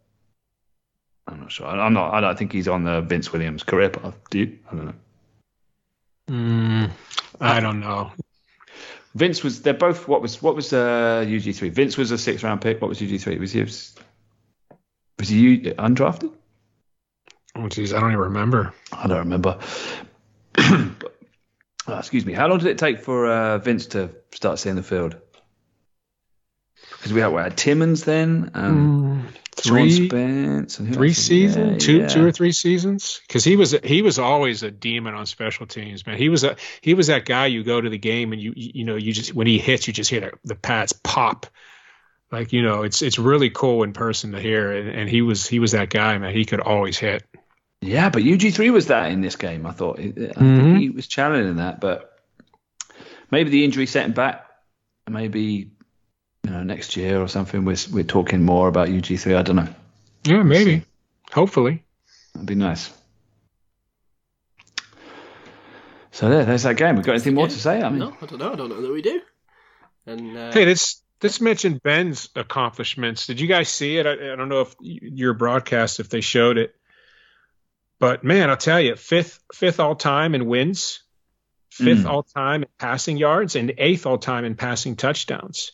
I'm not sure. I'm not. I don't think he's on the Vince Williams career path. Do you? I don't know. Mm, I don't know. Vince was. They're both. What was what was uh, UG three? Vince was a six round pick. What was UG three? Was he? Was he undrafted? Oh, geez, I don't even remember. I don't remember. but, oh, excuse me. How long did it take for uh, Vince to start seeing the field? Because we had, we had Timmons then, um, Sean Three, Spence, and three seasons, Yeah, two, yeah. two or three seasons. Because he was he was always a demon on special teams, man. He was a he was that guy you go to the game and you you know you just when he hits you just hear the, the pads pop. Like you know, it's it's really cool in person to hear, and, and he was he was that guy, man. He could always hit. Yeah, but UG three was that in this game. I thought I Mhm. think he was challenging that, but maybe the injury set him back. Maybe you know next year or something. We're we're talking more about UG three. I don't know. Yeah, maybe, hopefully. That'd be nice. So there, there's that game. We've got anything more to say? I mean, no, I don't know. I don't know that we do. And uh, Hey, let's let's mention Ben's accomplishments. Did you guys see it? I, I don't know if your broadcast if they showed it, but man, I'll tell you, fifth fifth all time in wins, fifth Mm. all time in passing yards, and eighth all time in passing touchdowns.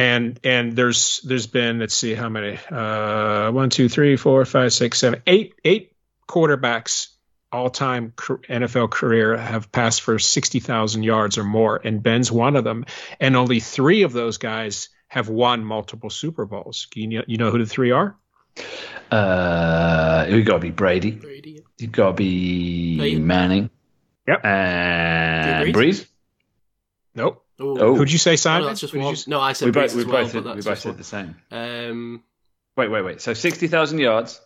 And and there's there's been let's see how many uh one two three four five six seven eight eight quarterbacks all time NFL career have passed for 60,000 yards or more, and Ben's one of them. And only three of those guys have won multiple Super Bowls. You know, you know who the three are? uh, you got to be Brady. Brady. You got to be Peyton. Manning. Yep. And Brees? Brees. Nope. Oh, Oh. Who'd you say, no, Simon? that's just Who'd you No, I said We both we as well, both but said, we both said the same. Um, Wait, wait, wait. So sixty thousand yards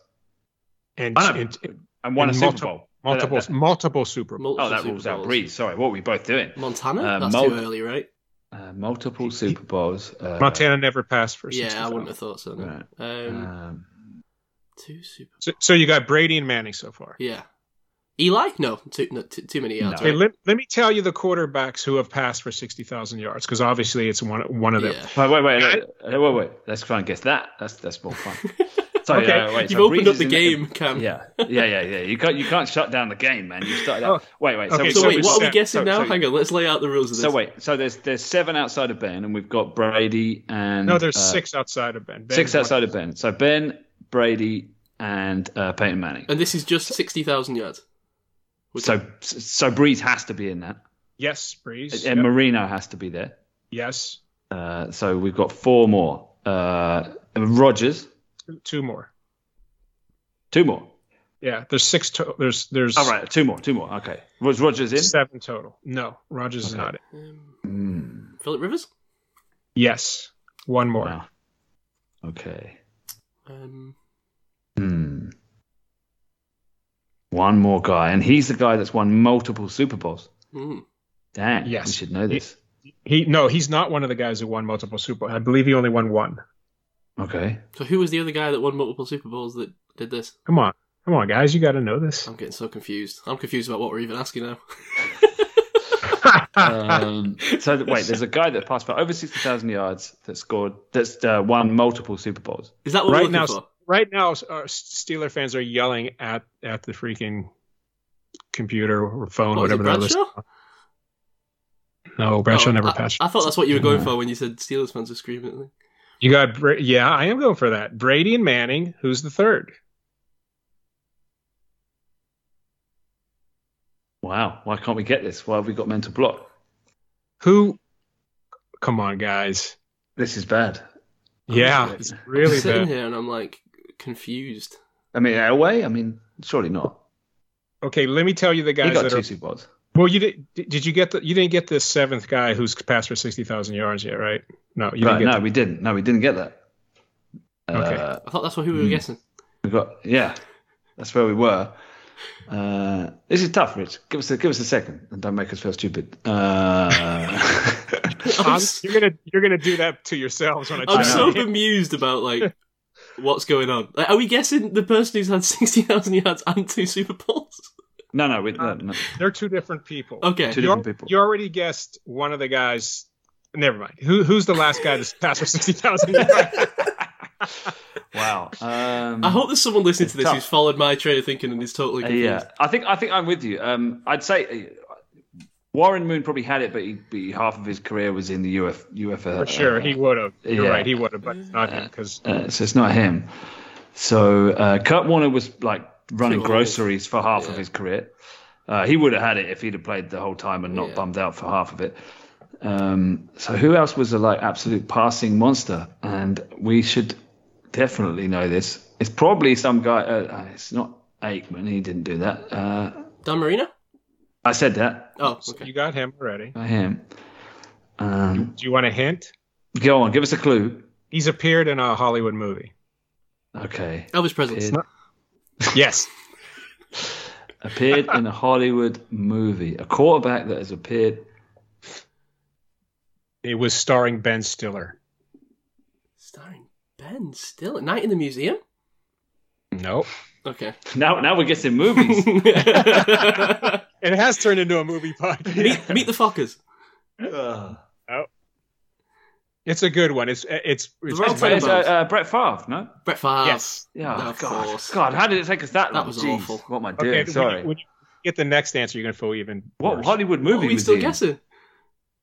And, I know. and- and won And a Super multiple- Bowl. multiple, That- that- multiple Super Bowls. multiple oh, that Super rules out Bowls. Brees. Sorry, what were we both doing? Montana? Uh, That's Mul- too early, right? Uh, multiple Super Bowls. Uh, Montana never passed for Yeah, I wouldn't have thought so. No. Right. Um, Um, two Super. So, so you got Brady and Manning so far. Yeah. Eli? No, too, no, too, too many yards. No. Hey, let, let me tell you the quarterbacks who have passed for 60,000 yards, because obviously it's one, one of them. Yeah. wait, wait, wait, wait, wait, wait. Let's try and guess that. That's that's more fun. Sorry, Okay. uh, wait, You've so opened Brees up the in game, Cam. Yeah, yeah, yeah, yeah. You can't you can't shut down the game, man. You started. Out. Oh, wait, wait. okay, we- So, So wait, what are we guessing so- now? so- Hang on, let's lay out the rules of this. So wait, so there's there's seven outside of Ben, and we've got Brady and No, there's uh, six outside of Ben. Ben's six outside of Ben. So Ben, Brady, and uh, Peyton Manning. And this is just 60,000 yards. Which- So so Brees has to be in that, Yes, Brees. and Yep. Marino has to be there. Yes. Uh, so we've got four more. Uh, Rodgers, Two- Two more. two more. Yeah, there's six. To- there's there's All right, two more, two more. Okay, was Rodgers in? seven total. No, Rodgers is not it. Um, Mm, Philip Rivers? Yes, one more. wow. Okay. Um, Hmm. One more guy, and he's the guy that's won multiple Super Bowls. mm. Dang, Yes. we should know this. He no, he's not one of the guys who won multiple Super Bowls. I believe he only won one. Okay. So who was the other guy that won multiple Super Bowls that did this? Come on, come on, guys, you got to know this. I'm getting so confused. I'm confused about what we're even asking now. Um, so wait, there's a guy that passed for over sixty thousand yards that scored that's uh, won multiple Super Bowls. Is that what right we're now, looking for? Right now, uh, Steeler fans are yelling at at the freaking computer or phone, What, whatever they're listening. No, Bradshaw Oh, never I, passed. I thought that's what you were going for when you said Steelers fans are screaming. You got Bra- yeah, I am going for that. Brady and Manning. Who's the third? Wow, why can't we get this? Why have we got mental block? Who? Come on, guys. This is bad. Yeah, shit. it's I'm really sitting bad. here and I'm like confused. I mean, Elway. I mean, surely not. Okay, let me tell you the He guys got that two are. Super Bowls. Well, you did. Did you get the? You didn't get the seventh guy who's passed for sixty thousand yards yet, right? No, you Right, didn't no, get. we didn't. No, we didn't get that. Okay. Uh, I thought that's what who we were Hmm. guessing. we got yeah. That's where we were. Uh, this is tough, Rich. Give us a give us a second, and don't make us feel stupid. Uh, I'm, I'm- s- you're gonna you're gonna do that to yourselves when I. I'm so to- bemused about like what's going on? Like, are we guessing the person who's had sixty thousand yards and two Super Bowls? No, no, we, no, no. They're two different people. Okay, Two You, different people. you already guessed one of the guys. Never mind. Who, who's the last guy to pass for sixty thousand yards? Wow. Um, I hope there's someone listening to this tough. who's followed my train of thinking and is totally Uh, confused. yeah, I think I think I'm with you. Um, I'd say uh, Warren Moon probably had it, but, he, he- half of his career was in the UF, UFA. For sure, he would have. You're yeah. right, he would have, but it's not him because uh, so it's not him. So uh, Kurt Warner was like running groceries for half of his career. Uh, he would have had it if he'd have played the whole time and not Yeah. bummed out for half of it. Um, so who else was a like absolute passing monster? And we should definitely know this. It's probably some guy. Uh, uh, it's not Aikman. He didn't do that. Uh, Dan Marino? I said that. Oh, you okay. got him already. I am. Um, Do you want a hint? go on. Give us a clue. He's appeared in a Hollywood movie. Okay. Elvis Presley. Appeared, Yes. appeared in a Hollywood movie. A quarterback that has appeared. It was starring Ben Stiller. Starring Ben Stiller. Night in the Museum? Nope. Okay. Now, now we're guessing movies. It has turned into a movie podcast. meet the Fockers. Ugh. It's a good one. It's it's, it's Right It's, Tenenbaums. uh, uh, Brett Favre, no? Brett Favre. Yes. Yeah, Of God, course. God, how did it take us that That long? was Jeez, awful. What am I doing? okay. Sorry. When you, when you get the next answer, you're gonna feel even what worse. Hollywood What movie are we still he in? guessing?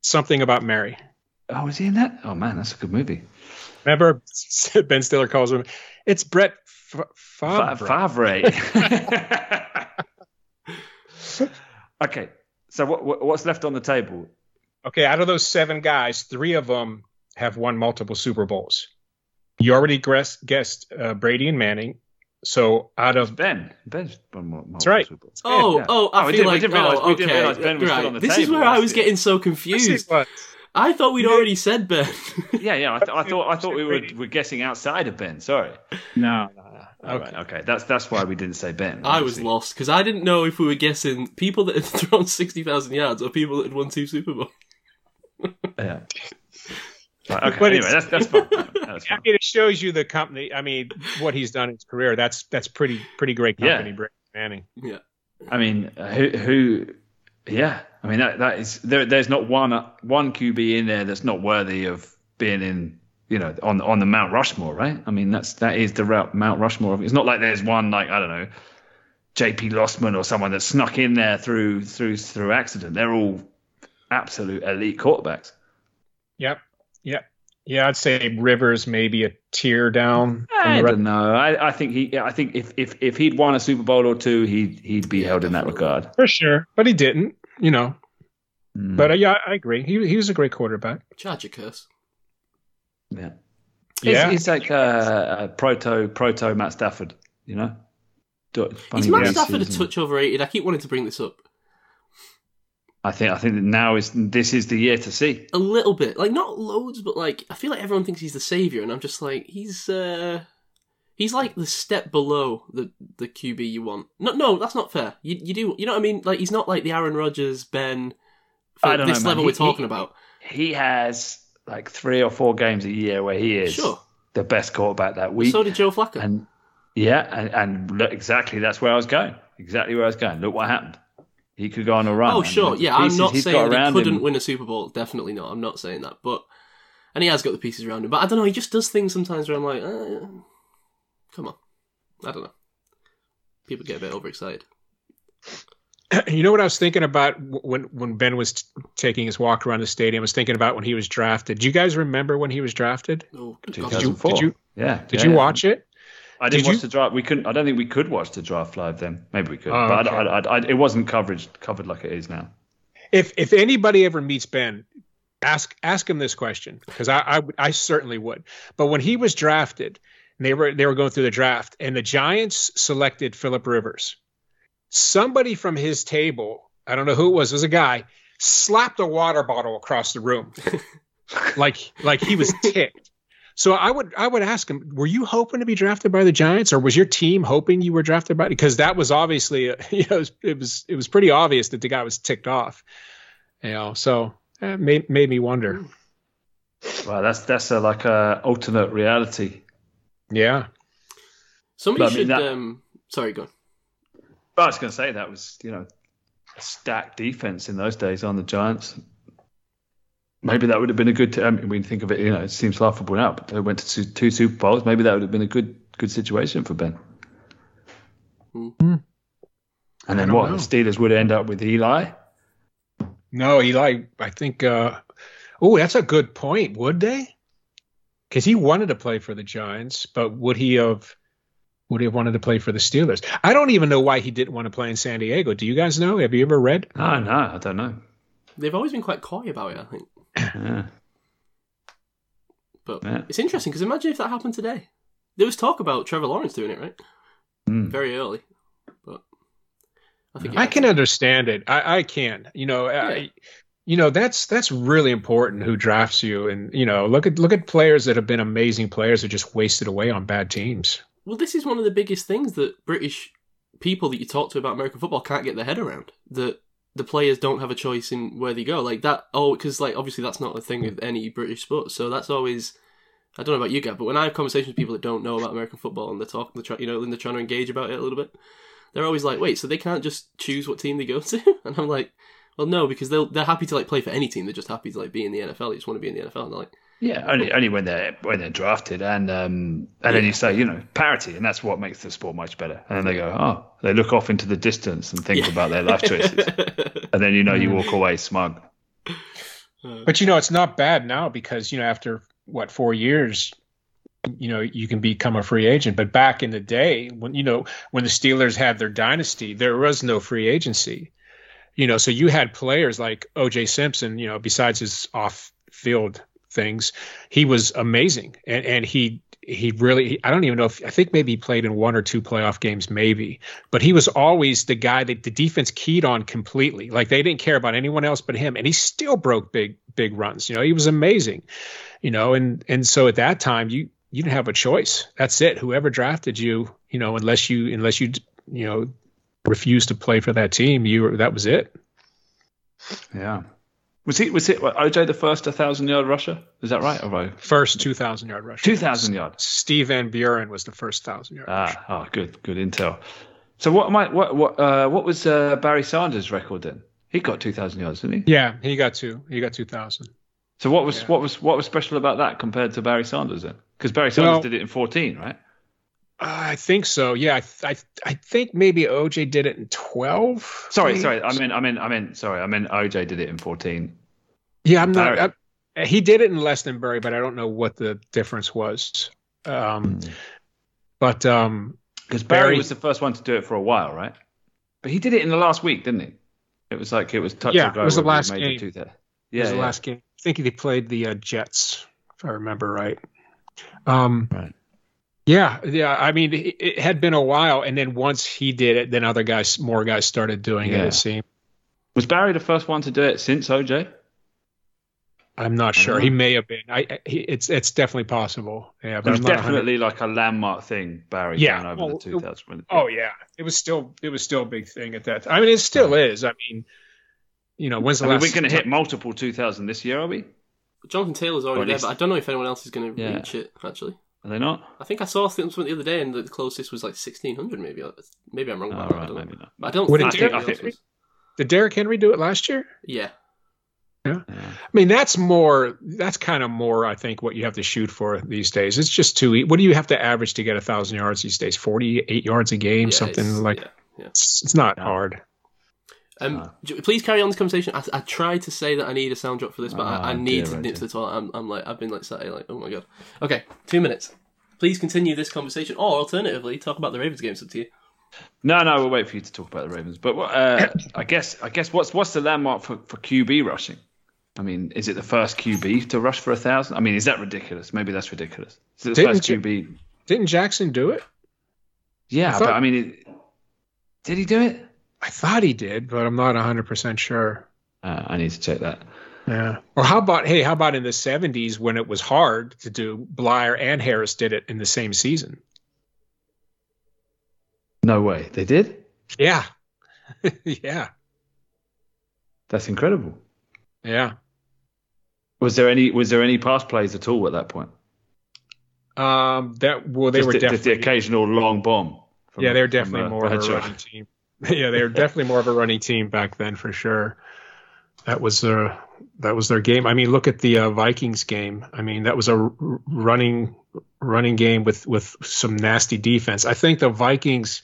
something about Mary. Oh, was he in that? Oh man, that's a good movie. Remember, Ben Stiller calls him. It's Brett F- Favre. Favre. okay, so what, what, what's left on the table? Okay, out of those seven guys, three of them have won multiple Super Bowls. You already guessed, guessed uh, Brady and Manning. So out of Ben. Ben's won more- more right. Super Bowls. Oh, Yeah. oh, I Oh, we feel didn't- we like didn't realise- oh, we didn't okay, realise Ben was still on the This is where I was getting so confused. But I thought we'd Yeah. already said Ben. Yeah, yeah. I, th- I thought I thought we were, were guessing outside of Ben. Sorry. no, no, no. All right, okay. That's that's why we didn't say Ben. I was lost because I didn't know if we were guessing people that had thrown sixty thousand yards or people that had won two Super Bowls. Yeah. Right, okay. But anyway, that's that's fine. That's I mean, it shows you the company. I mean, what he's done in his career. That's that's pretty pretty great Yeah. company, Brady Manning. Yeah, I mean, uh, who who? Yeah, I mean that that is there. There's not one one QB in there that's not worthy of being in. You know, on on the Mount Rushmore, right? I mean, that's that is the route Mount Rushmore. It's not like there's one like I don't know, J.P. Losman or someone that snuck in there through through through accident. They're all absolute elite quarterbacks. Yep, yep, yeah. I'd say Rivers maybe a tier down. I don't know. I, I think he. I think if, if if he'd won a Super Bowl or two, he'd he'd be held in that regard. for sure, but he didn't. You know, Mm, but uh, yeah, I agree. He he was a great quarterback. charge your curse. yeah, Yeah, he's, he's like uh, a proto proto Matt Stafford. You know, Do- Is bunny Matt races Stafford a and- touch overrated? I keep wanting to bring this up I think I think that now is this is the year to see. a little bit, like not loads, but like I feel like everyone thinks he's the savior, and I'm just like he's uh he's like the step below the the QB you want. No, no, that's not fair. You you do you know what I mean? Like he's not like the Aaron Rodgers, Ben, I don't this know, level He- we're talking he- about. He has like three or four games a year where he is Sure. the best quarterback that week. So did Joe Flacco. And yeah, and, and look, exactly that's where I was going. Exactly where I was going. Look what happened. He could go on a run. Oh, sure. Yeah, I'm not saying that he couldn't him- win a Super Bowl. Definitely not. I'm not saying that. But and he has got the pieces around him. But I don't know. He just does things sometimes where I'm like, uh, come on. I don't know. People get a bit overexcited. you know what I was thinking about when when Ben was t- taking his walk around the stadium. I was thinking about when he was drafted. Do you guys remember when he was drafted? Oh, Did you- 2004. did you- Yeah. Did yeah, you yeah. watch it? I didn't did watch you- the draft. We couldn't. I don't think we could watch the draft live then. Maybe we could, Oh, but okay. I, I, I, I- it wasn't coverage covered like it is now. If if anybody ever meets Ben, ask ask him this question because I, I I certainly would. But when he was drafted, and they were they were going through the draft, and the Giants selected Philip Rivers. Somebody from his table, I don't know who it was, it was a guy, slapped a water bottle across the room, like like he was ticked. So I would I would ask him, were you hoping to be drafted by the Giants, or was your team hoping you were drafted by? Because that was obviously you know it was it was, it was pretty obvious that the guy was ticked off. You know, so it made made me wonder. Well, that's that's a, like a alternate reality. Yeah, Somebody But I mean, should. that- Um, sorry, go on. But I was going to say that was you know a stacked defense in those days on the Giants. Maybe that would have been a good. T- I mean, when you think of it, you know, it seems laughable now, but they went to two, two Super Bowls. Maybe that would have been a good good situation for Ben. Hmm. And then what? know. The Steelers would end up with Eli. No, Eli. I think. Uh, oh, that's a good point. Would they? Because he wanted to play for the Giants, but would he have? Would he have wanted to play for the Steelers? I don't even know why he didn't want to play in San Diego. Do you guys know? Have you ever read? No, no, I don't know. They've always been quite coy about it, I think. Yeah. But Yeah. it's interesting because imagine if that happened today. There was talk about Trevor Lawrence doing it, right? Hmm. Very early, but I think I can understand it. I, I can. You know, I, you know that's that's really important who drafts you, and you know, look at look at players that have been amazing players that just wasted away on bad teams. Well, this is one of the biggest things that British people that you talk to about American football can't get their head around. That the players don't have a choice in where they go. Like that. Oh, because like obviously that's not a thing with any British sport. So that's always. I don't know about you guys, but when I have conversations with people that don't know about American football and they're talking, they're try, you know, and they're trying to engage about it a little bit, they're always like, "Wait, so they can't just choose what team they go to?" And I'm like, "Well, no, because they'll they're happy to like play for any team. They're just happy to like be in the NFL. They just want to be in the NFL." And they're like, Yeah, only only when they're when they're drafted, and um, and then you say you know parity, and that's what makes the sport much better. And then they go, oh, they look off into the distance and think about their life choices, and then you know you walk away smug. But you know, it's not bad now because you know after what four years, you know you can become a free agent. But back in the day, when you know when the Steelers had their dynasty, there was no free agency. You know, so you had players like O.J. Simpson. You know, besides his off-field things, he was amazing, and and he he really I don't even know if I think maybe he played in one or two playoff games maybe, but he was always the guy that the defense keyed on completely. Like they didn't care about anyone else but him, and he still broke big big runs. You know, he was amazing. You know, and and so at that time you you didn't have a choice. That's it. Whoever drafted you, you know, unless you unless you you know refused to play for that team, you were, that was it. Yeah. Was he was it what, OJ the first thousand yard rusher? Is that right? Or have I- First two thousand yard rusher. two thousand yards. Steve Van Buren was the first thousand yard. rusher. Ah, oh, good, good intel. So what am I, what what uh, what was uh, Barry Sanders' record then? He got two thousand yards, didn't he? Yeah, he got two. He got two thousand. So what was Yeah. what was what was special about that compared to Barry Sanders then? Because Barry Sanders Well- did it in fourteen, right? I think so. Yeah, I, I I think maybe OJ did it in twelve. Sorry, maybe? sorry. I mean, I mean, I mean, sorry. I mean, OJ did it in fourteen. Yeah, I'm not. I, he did it in less than Barry, but I don't know what the difference was. Um, but um, Because Barry, Barry- was the first one to do it for a while, right? But he did it in the last week, didn't he? It was like it was touch Yeah, it was the last game. there. it Yeah, the last game. I think he played the uh, Jets, if I remember right. Um, Right. Yeah, yeah. I mean, it, it had been a while, and then once he did it, then other guys, more guys, started doing it. Yeah. It seemed. Was Barry the first one to do it since OJ? I'm not sure. Uh-huh. He may have been. I. I- He, it's it's definitely possible. Yeah, It was I'm not 100 definitely like a landmark thing. Barry Yeah, going over well, the 2000. Oh yeah, it was still it was still a big thing at that. time. I mean, it still is. I mean, you know, when's the I mean, last? we're going to hit multiple 2000 this year, are we? Jonathan Taylor's Or already at there, least- but I don't know if anyone else is going to Yeah. reach it. Actually, Are they not? I think I saw something the other day, and the closest was like sixteen hundred. Maybe uh, maybe I'm wrong Oh, about it. I right, don't know. maybe not. But I don't Would think it do- anybody I think- else. Did Derrick Henry do it last year? Yeah, Yeah. I mean, that's more. That's kind of more. I think what you have to shoot for these days. It's just too. What do you have to average to get a thousand yards these days? Forty-eight yards a game, Yeah, something like. yeah, yeah. It's, it's not Yeah. hard. Um, Ah. j- please carry on this conversation. I, I tried to say that I need a sound drop for this, but Ah, I, I need to nip to the toilet. I'm, I'm like, I've been like sat here like, oh my god. Okay, two minutes. Please continue this conversation, or alternatively, talk about the Ravens game. It's up to you. No, no, we'll wait for you to talk about the Ravens. But uh, I guess, I guess, what's what's the landmark for, for QB rushing? I mean, is it the first QB to rush for a thousand? I mean, is that ridiculous? Maybe that's ridiculous. Is it the Didn't first you- QB? Didn't Jackson do it? Yeah, I but I mean, it, did he do it? I thought he did, but I'm not 100 percent sure. Uh, I need to check that. Yeah. Or how about hey, how about in the 70s when it was hard to do? Bleier and Harris did it in the same season. No way, they did. Yeah. yeah. That's incredible. Yeah. Was there any was there any pass plays at all at that point? Um, that well, they just were the, just the occasional long bomb. from yeah, they're definitely a more of a running team. yeah, they were definitely more of a running team back then for sure. That was their that was their game. I mean, look at the uh, Vikings game. I mean, that was a r- running running game with with some nasty defense. I think the Vikings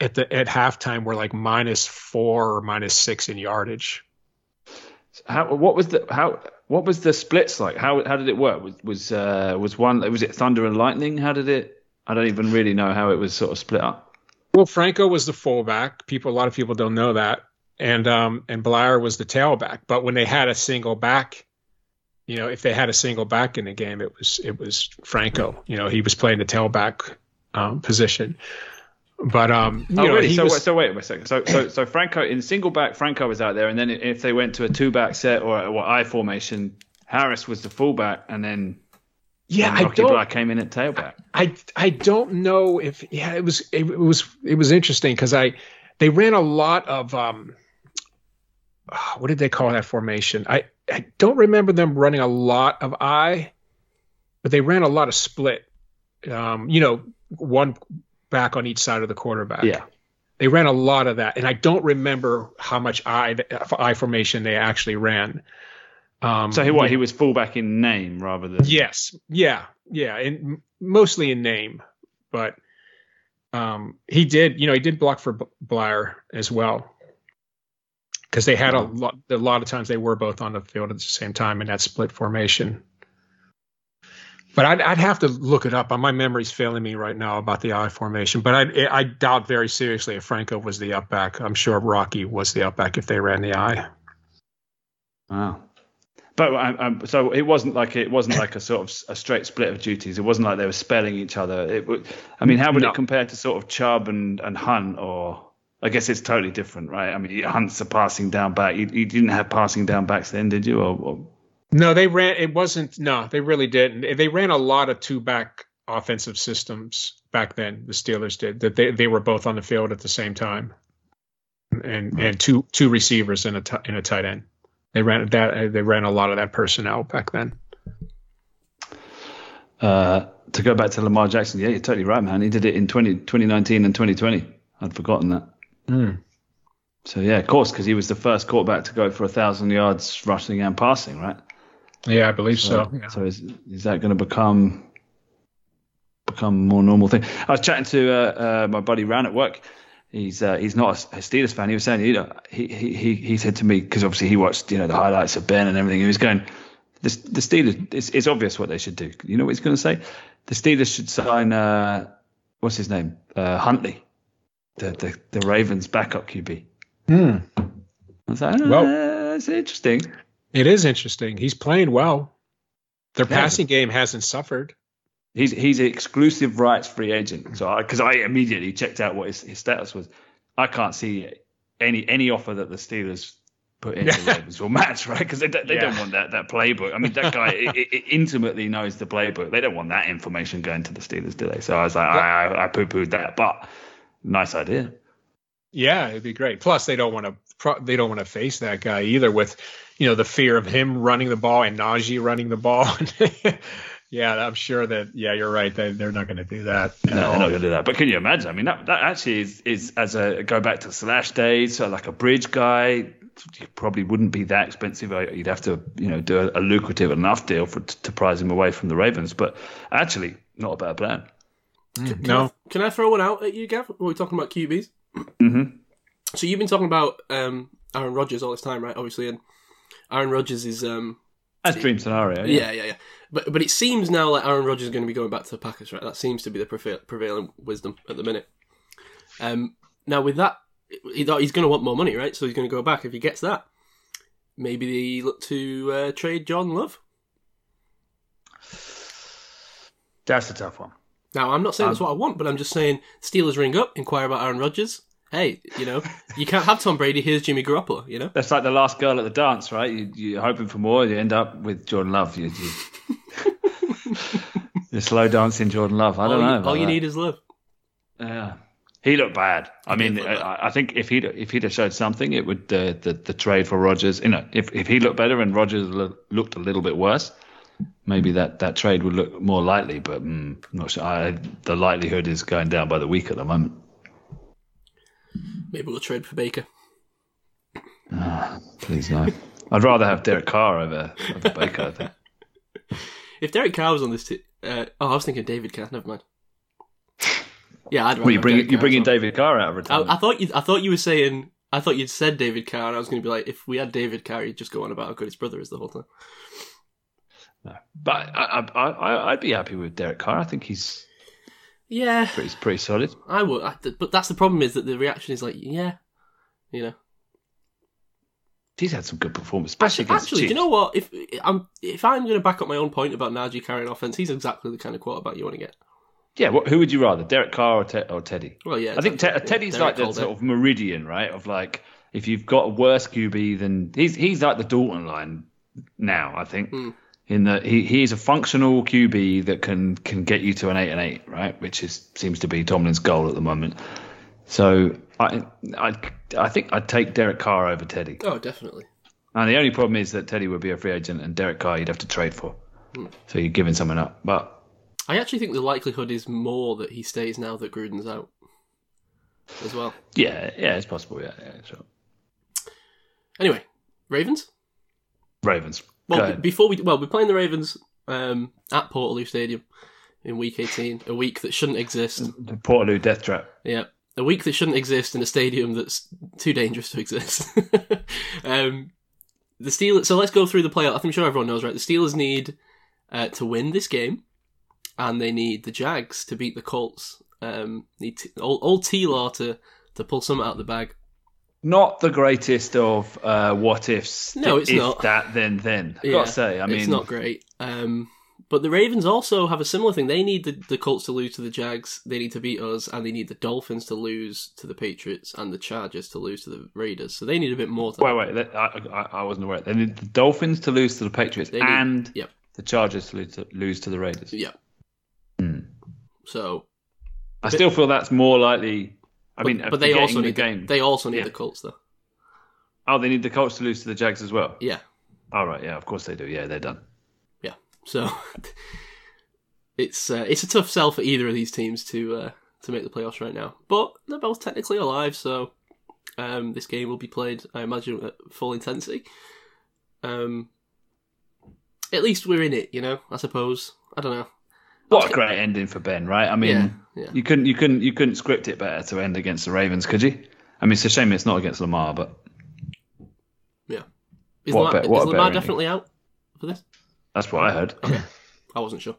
at the at halftime were like minus four or minus six in yardage. How, what was the how? What was the splits like? How how did it work? Was was uh, was one was it thunder and lightning? How did it? I don't even really know how it was sort of split up. Well, Franco was the fullback. People, a lot of people don't know that, and um, and Bleier was the tailback. But when they had a single back, you know, if they had a single back in the game, it was it was Franco. You know, he was playing the tailback um, position. But um, you Oh, know, really? he So, was, wait, so wait a second. So, so, so Franco in single back, Franco was out there, and then if they went to a two back set or, or I formation, Harris was the fullback, and then yeah, I don't, Black came in at tailback. I I don't know if yeah, it was it, was it was interesting because I they ran a lot of um, ah, what did they call that formation? I I don't remember them running a lot of I, but they ran a lot of split. Um, you know, one back on each side of the quarterback. Yeah. they ran a lot of that, and I don't remember how much I I formation they actually ran. Um, So he what? He was fullback in name rather than Yes. Yeah. Yeah. And mostly in name, but um, he did, you know, he did block for Bleier as well. Because they had a lot, a lot of times they were both on the field at the same time in that split formation. But I'd, I'd have to look it up. My memory's failing me right now about the I formation. But I, I doubt very seriously if Franco was the up back. I'm sure Rocky was the up back if they ran the I. Wow. But um, um, so it wasn't like it wasn't like a sort of a straight split of duties. It wasn't like they were spelling each other. It would, I mean, how would No. it compare to sort of Chubb and, and Hunt? Or I guess it's totally different, right? I mean, Hunt's a passing down back. You, you didn't have passing down backs then, did you? Or, or No, they ran. It wasn't. No, they really didn't. They ran a lot of two back offensive systems back then. The Steelers did that. They they were both on the field at the same time, and and two two receivers and a ti- and a tight end. They ran that. They ran a lot of that personnel back then. uh, to go back to Lamar Jackson, yeah, you're totally right, man. He did it in 20, 2019 and 2020. I'd forgotten that. So yeah, of course, because he was the first quarterback to go for a thousand yards rushing and passing, right? Yeah, I believe so. So, so is is that going to become become more normal thing? I was chatting to uh, uh, my buddy Ran at work. He's uh, he's not a, Steelers fan. He was saying, you know, he he he, he said to me because obviously he watched you know the highlights of Ben and everything. He was going, the the Steelers. It's, it's obvious what they should do. You know what he's going to say? The Steelers should sign uh, what's his name, uh, Huntley, the, the the Ravens backup QB. Hmm. I was like, ah, Well- that's interesting. It is interesting. He's playing well. Their Yeah. passing game hasn't suffered. He's he's an exclusive rights free agent. So because I, immediately checked out what his, his status was, I can't see any any offer that the Steelers put in the Ravens will match, right? Because they, don't- they don't want that that playbook. I mean, that guy i i intimately knows the playbook. They don't want that information going to the Steelers, do they? So I was like, I, I, I poo pooed that, but nice idea. Yeah, it'd be great. Plus, they don't want to. They don't want to face that guy either, with you know the fear of him running the ball and Najee running the ball. yeah, I'm sure that. Yeah, you're right. They, they're not going to do that. at No, they're all. not going to do that. But can you imagine? I mean, that, that actually is, is as a go back to slash days, so like a bridge guy, you probably wouldn't be that expensive. Uh, You'd have to, you know, do a, a lucrative enough deal for to prize him away from the Ravens. But actually, not a bad plan. no. Can I throw one out at you, Gav? While we're talking about QBs. Mhm. So you've been talking about um, Aaron Rodgers all this time, right? Obviously, and Aaron Rodgers is um, That's dream scenario. yeah, yeah, yeah. But but it seems now like Aaron Rodgers is going to be going back to the Packers, right? That seems to be the prevailing wisdom at the minute. Um, now with that, he thought he's going to want more money, right? So he's going to go back if he gets that. Maybe they look to uh, trade John Love. That's a tough one. Now, I'm not saying that's what I want, but I'm just saying Steelers ring up, inquire about Aaron Rodgers. Hey, you know, you can't have Tom Brady. Here's Jimmy Garoppolo. You know, That's like the last girl at the dance, right? You, you're hoping for more, you end up with Jordan Love. You, you, you're slow dancing Jordan Love. I don't you, know. all you that. need is love. Yeah, he looked bad. I did mean. I, I think if he'd if he'd have showed something, it would the the, the trade for Rodgers. You know, if if he looked better and Rodgers looked a little bit worse, maybe that, that trade would look more likely. But mm, I'm not sure. I, the likelihood is going down by the week at the moment. Maybe we'll trade for Baker. Please no. I'd rather have Derek Carr over, over Baker. I think. If Derek Carr was on this team, uh, oh, I was thinking David Carr. Never mind. Yeah, I'd Well, you have bring you bringing. David Carr out of I, retirement. I thought you. I thought you were saying. I thought you'd said David Carr, and I was going to be like, if we had David Carr, he'd just go on about how good his brother is the whole time. No. But I, I, I, I'd be happy with Derek Carr. I think he's Yeah, pretty pretty solid. I would. I, but that's the problem is that the reaction is like, yeah, you know. He's had some good performance, especially Actually, actually, do you know what? If I'm if I'm going to back up my own point about Najee carrying offense, he's exactly the kind of quarterback you want to get. Yeah, what, who would you rather, Derek Carr or, Te- or Teddy? Well, yeah, I think Te- Teddy's Derek like the sort it. of meridian, right? Of like, if you've got a worse QB than he's he's like the Dalton line now. I think Hmm. In that he he's a functional QB that can can get you to an eight and eight, right? Which is seems to be Tomlin's goal at the moment. So I I I think I'd take Derek Carr over Teddy. Oh, definitely. And the only problem is that Teddy would be a free agent, and Derek Carr you'd have to trade for. Hmm. So you're giving someone up, but. I actually think the likelihood is more that he stays now that Gruden's out, as well. Yeah, yeah, it's possible. Yeah, yeah, sure. Anyway, Ravens. Ravens. Well, b- before we well, we're playing the Ravens um, at Portaloo Stadium in Week 18, a week that shouldn't exist. the Portaloo Death Trap. Yeah, a week that shouldn't exist in a stadium that's too dangerous to exist. um, the Steelers. So let's go through the playoff. I'm sure everyone knows, right? The Steelers need uh, to win this game, and they need the Jags to beat the Colts. Um, need t- old, old T Law to to pull something out of the bag. Not the greatest of uh, what ifs. No, it's if not. that, then, then. Yeah, got to say, I mean, it's not great. Um, but the Ravens also have a similar thing. They need the, the Colts to lose to the Jags. They need to beat us, and they need the Dolphins to lose to the Patriots, and the Chargers to lose to the Raiders. So they need a bit more. Than Wait, wait. I, I, I wasn't aware. They need the Dolphins to lose to the Patriots need- and Yep. the Chargers to lose to, lose to the Raiders. Yeah. Hmm. So, I still feel that's more likely. I but, mean, but they also the need game. They also need Yeah. the Colts, though. Oh, they need the Colts to lose to the Jags as well. Yeah, All right, yeah, of course they do. Yeah, they're done. yeah. So it's uh, it's a tough sell for either of these teams to uh, to make the playoffs right now. But they're both technically alive, so um, this game will be played, I imagine, at full intensity. Um, at least we're in it, you know. I suppose. I don't know. What a great ending for Ben, right? I mean, Yeah, yeah. you couldn't, you couldn't, you couldn't script it better to end against the Ravens, could you? I mean, it's a shame it's not against Lamar, but Yeah. Is What Lamar, bet- what is Lamar ending. definitely out for this? that's what I heard. I wasn't sure.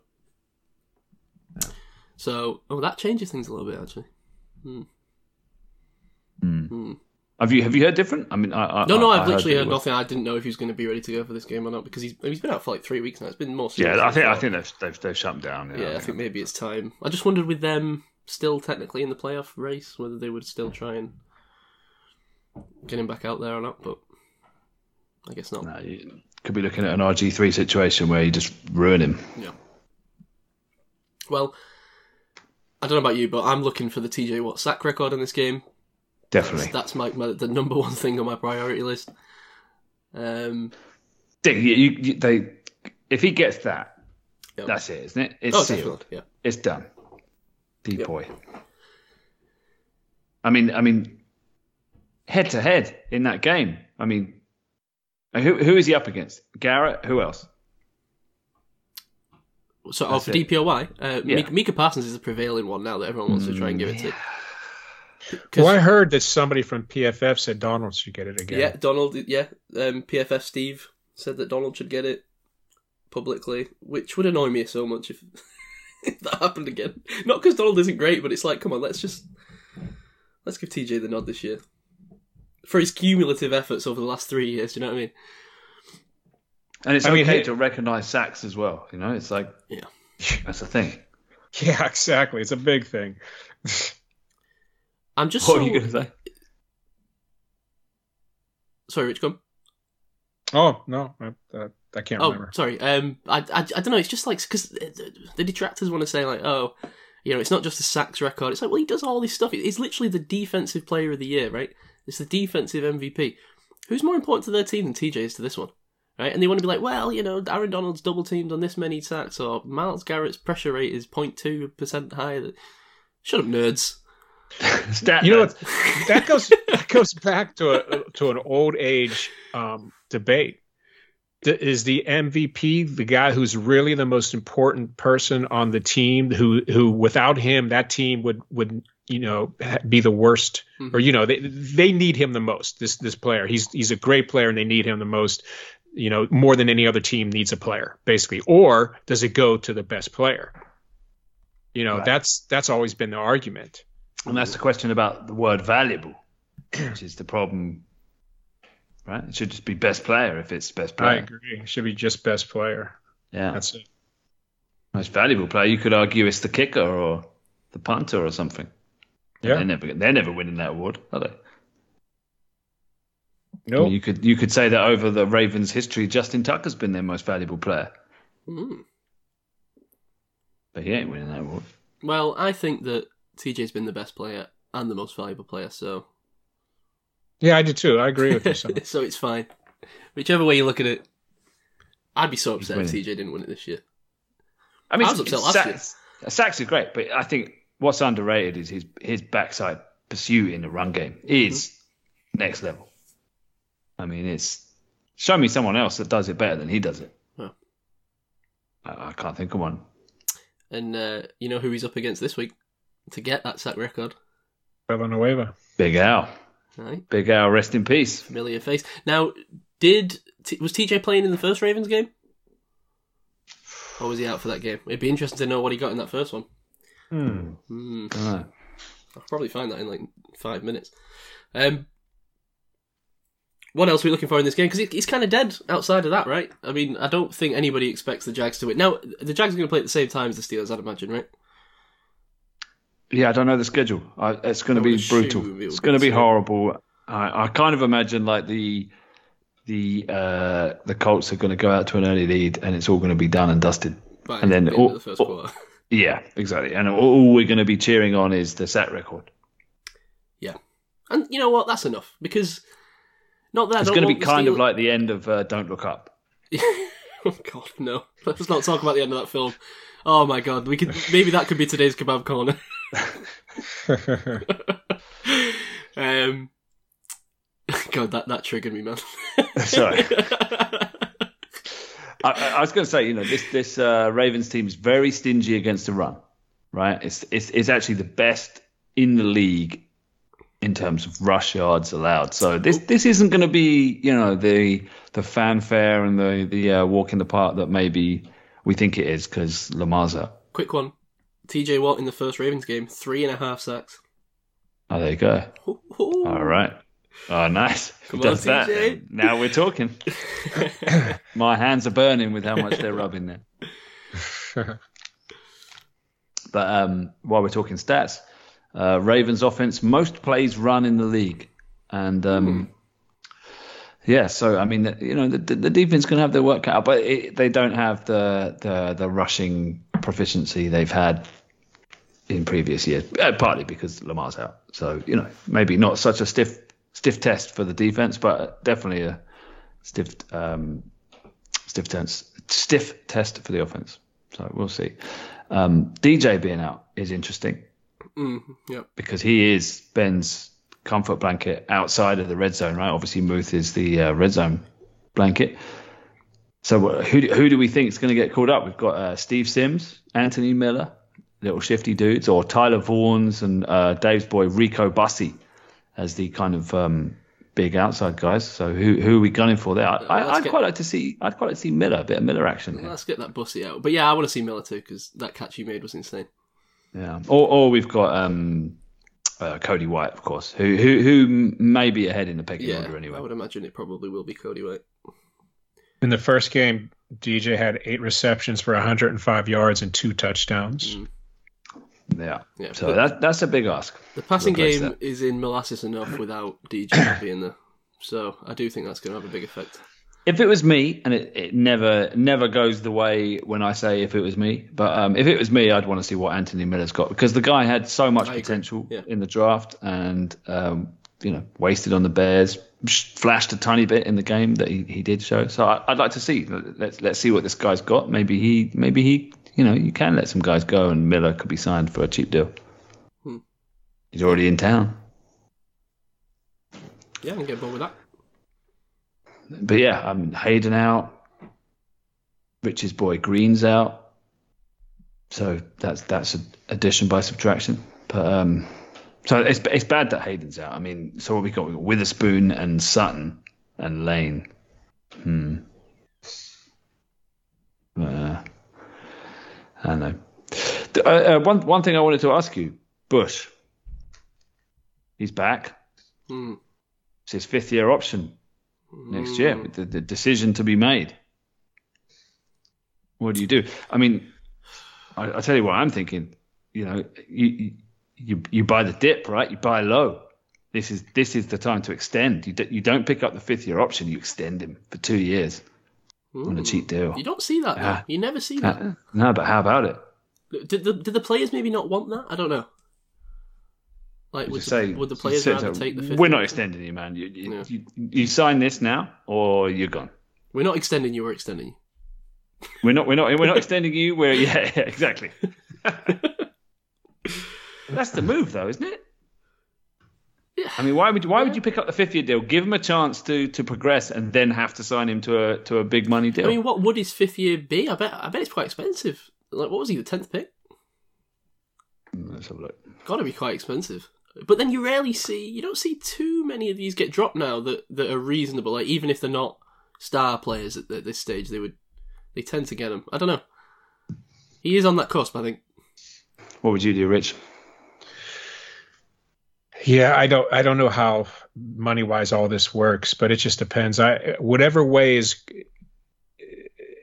So, oh, that changes things a little bit, actually. Hmm. Hmm. Hmm. Have you have you heard different? I mean, I, I No, no, I- I've I literally that heard nothing. I didn't know if he was going to be ready to go for this game or not because he's he's been out for like three weeks now. It's been more. Yeah, I think I think they've they've, they've shut him down. Yeah, I think maybe it's time. I just wondered with them still technically in the playoff race whether they would still try and get him back out there or not. But I guess not. No, you could be looking at an RG three situation where you just ruin him. Yeah. Well, I don't know about you, but I'm looking for the TJ Watt sack record in this game. Definitely. That's my, my the number one thing on my priority list. Um, Dick, you, you, they if he gets that, Yep. that's it, isn't it? It's oh, sealed. yeah. It's done. Deep Yep. I mean, I mean, head to head in that game. I mean, who who is he up against? Garrett. Who else? So, oh, for. DPOY, uh, Yeah. Micah, Parsons is the prevailing one now that everyone wants to try and give it to. Well, I heard that somebody from PFF said Donald should get it again. yeah, Donald, yeah, um, PFF Steve said that Donald should get it publicly, which would annoy me so much if, if that happened again. Not because Donald isn't great, but it's like, come on, let's just let's give TJ the nod this year for his cumulative efforts over the last three years. Do you know what I mean? And it's I mean, okay to recognise sacks as well. You know, it's like Yeah. that's a thing. Yeah, exactly. It's a big thing. I'm just What so are you going to say? sorry, Rich. Come. Oh no, I, uh, I can't Oh, remember. sorry. Um, I, I, I don't know. It's just like because the detractors want to say like, oh, you know, it's not just a sacks record. It's like, well, he does all this stuff. It's literally the defensive player of the year, right? It's the defensive MVP. Who's more important to their team than TJ is to this one? right? And they want to be like, well, you know, Aaron Donald's double teamed on this many sacks, or Myles Garrett's pressure rate is 0.2 percent higher. Shut up, nerds. Stat You know what? That goes that goes back to a to an old age um, debate. D- Is the MVP the guy who's really the most important person on the team? Who who without him that team would would you know be the worst, or you know they they need him the most. This this player he's he's a great player and they need him the most. You know more than any other team needs a player basically. Or does it go to the best player? You know Right. that's that's always been the argument. And that's the question about the word valuable, which is the problem. Right? It should just be best player if it's best player. I player. agree. It should be just best player. Yeah. That's it. Most valuable player. You could argue it's the kicker or the punter or something. Yeah. They're never they're never winning that award, are they? I No. mean, you could you could say that over the Ravens' history, Justin Tucker's been their most valuable player, Mm. but he ain't winning that award. Well, I think that TJ's been the best player and the most valuable player, so Yeah, I do too. I agree with you. Sam. so it's fine. Whichever way you look at it, I'd be so upset if. TJ didn't win it this year. I mean, I was upset last sacks, sacks are great, but I think what's underrated is his his backside pursuit in the run game is Mm-hmm. next level. I mean, it's show me someone else that does it better than he does it. Yeah. I, I can't think of one. And uh, you know who he's up against this week to get that sack record? Villanueva. Big Al, Right, Big Al, rest in peace. familiar face. Now, did was TJ playing in the first Ravens game, or was he out for that game? It'd be interesting to know what he got in that first one. Hmm. Hmm. Right. I'll probably find that in like five minutes. Um, what else are we looking for in this game? Because he's kind of dead outside of that, right? I mean, I don't think anybody expects the Jags to win. Now, the Jags are going to play at the same time as the Steelers, I'd imagine, right? Yeah, I don't know the schedule. I, it's going to be brutal. It's going to be horrible. I, I kind of imagine like the the uh, the Colts are going to go out to an early lead, and it's all going to be done and dusted. And then the all- the first all- quarter. Yeah, exactly. And all, all we're going to be cheering on is the set record. Yeah, and you know what? That's enough because not that It's going to be kind of like the end of uh, Don't Look Up. oh God, no! Let's not talk about the end of that film. Oh my God, we could maybe that could be today's kebab corner. um, God, that that triggered me, man. Sorry. I, I was going to say, you know, this this uh, Ravens team is very stingy against the run, right? It's it's it's actually the best in the league in terms of rush yards allowed. So this this isn't going to be, you know, the the fanfare and the the uh, walk in the park that maybe we think it is because Lamar's. Quick one: T.J. Watt in the first Ravens game, three and a half sacks. Oh, there you go. Ooh, ooh. All right. Oh, nice. Come does on, that. TJ. Now we're talking. My hands are burning with how much they're rubbing there. But um, while we're talking stats, uh, Ravens offense most plays run in the league, and um, yeah, so I mean, you know, the, the defense can have their work cut out, but it, they don't have the, the the rushing proficiency they've had in previous years, uh, partly because Lamar's out. So you know, maybe not such a stiff stiff test for the defense, but definitely a stiff um, stiff test stiff test for the offense. So we'll see. Um, DJ being out is interesting Mm, yep. because he is Ben's comfort blanket outside of the red zone, right? Obviously, Muth is the uh, red zone blanket. So who who do we think is going to get called up? We've got uh, Steve Sims, Anthony Miller, little shifty dudes, or Tyler Vaughns and uh, Dave's boy Rico Bussey as the kind of um, big outside guys. So who who are we gunning for there? I, let's I, I'd get- quite like to see I'd quite like to see Miller, a bit of Miller action here. Let's get that bussy out. But yeah, I want to see Miller too because that catch he made was insane. Yeah, or or we've got um, uh, Cody White, of course, who who who may be ahead in the pecking Yeah, order anyway. I would imagine it probably will be Cody White. In the first game, DJ had eight receptions for 105 yards and two touchdowns. Mm. Yeah, Yeah, so that that's a big ask. The passing game that. is in molasses enough without DJ being there. So I do think that's going to have a big effect. If it was me, and it, it never never goes the way when I say if it was me, but um, if it was me, I'd want to see what Anthony Miller's got because the guy had so much I potential Yeah. in the draft, and um, you know wasted on the Bears, flashed a tiny bit in the game that he, he did show. So I, would like to see. Let's let's see what this guy's got. Maybe he maybe he you know you can let some guys go and Miller could be signed for a cheap deal. Hmm. He's already in town. Yeah, I can get bored with that. But yeah, I'm um, Haden out. Rich's boy Green's out. So that's that's an addition by subtraction. But um, so it's it's bad that Haden's out. I mean, so what we got? We got Witherspoon and Sutton and Layne. Hmm. Uh, I don't know. Uh, uh, one one thing I wanted to ask you, Bush. He's back. Hmm. It's his fifth year option next year. With the, the decision to be made. What do you do? I mean, I, I tell you what I'm thinking. You know, you, you you you buy the dip, right? You buy low. This is this is the time to extend. You d- you don't pick up the fifth year option. You extend him for two years on a cheap deal. You don't see that. though. You never see that. Uh, no, but how about it? Did the did the players maybe not want that? I don't know. Like would the, say, would the players rather so, take the fifth? We're not extending you, man. You you, Yeah. you you sign this now, or you're gone. We're not extending you. We're extending you. We're not we're not we're not extending you. We're yeah, yeah exactly. That's the move, though, isn't it? Yeah. I mean, why would you, why would you pick up the fifth year deal, give him a chance to to progress, and then have to sign him to a to a big money deal? I mean, what would his fifth year be? I bet. I bet it's quite expensive. Like, what was he? The tenth pick? Mm, let's have a look. Got to be quite expensive. But then you rarely see. You don't see too many of these get dropped now that that are reasonable. Like even if they're not star players at, at this stage, they would. They tend to get them. I don't know. He is on that cusp. I think. What would you do, Rich? Yeah, I don't I don't know how money wise all this works, but it just depends. I whatever way is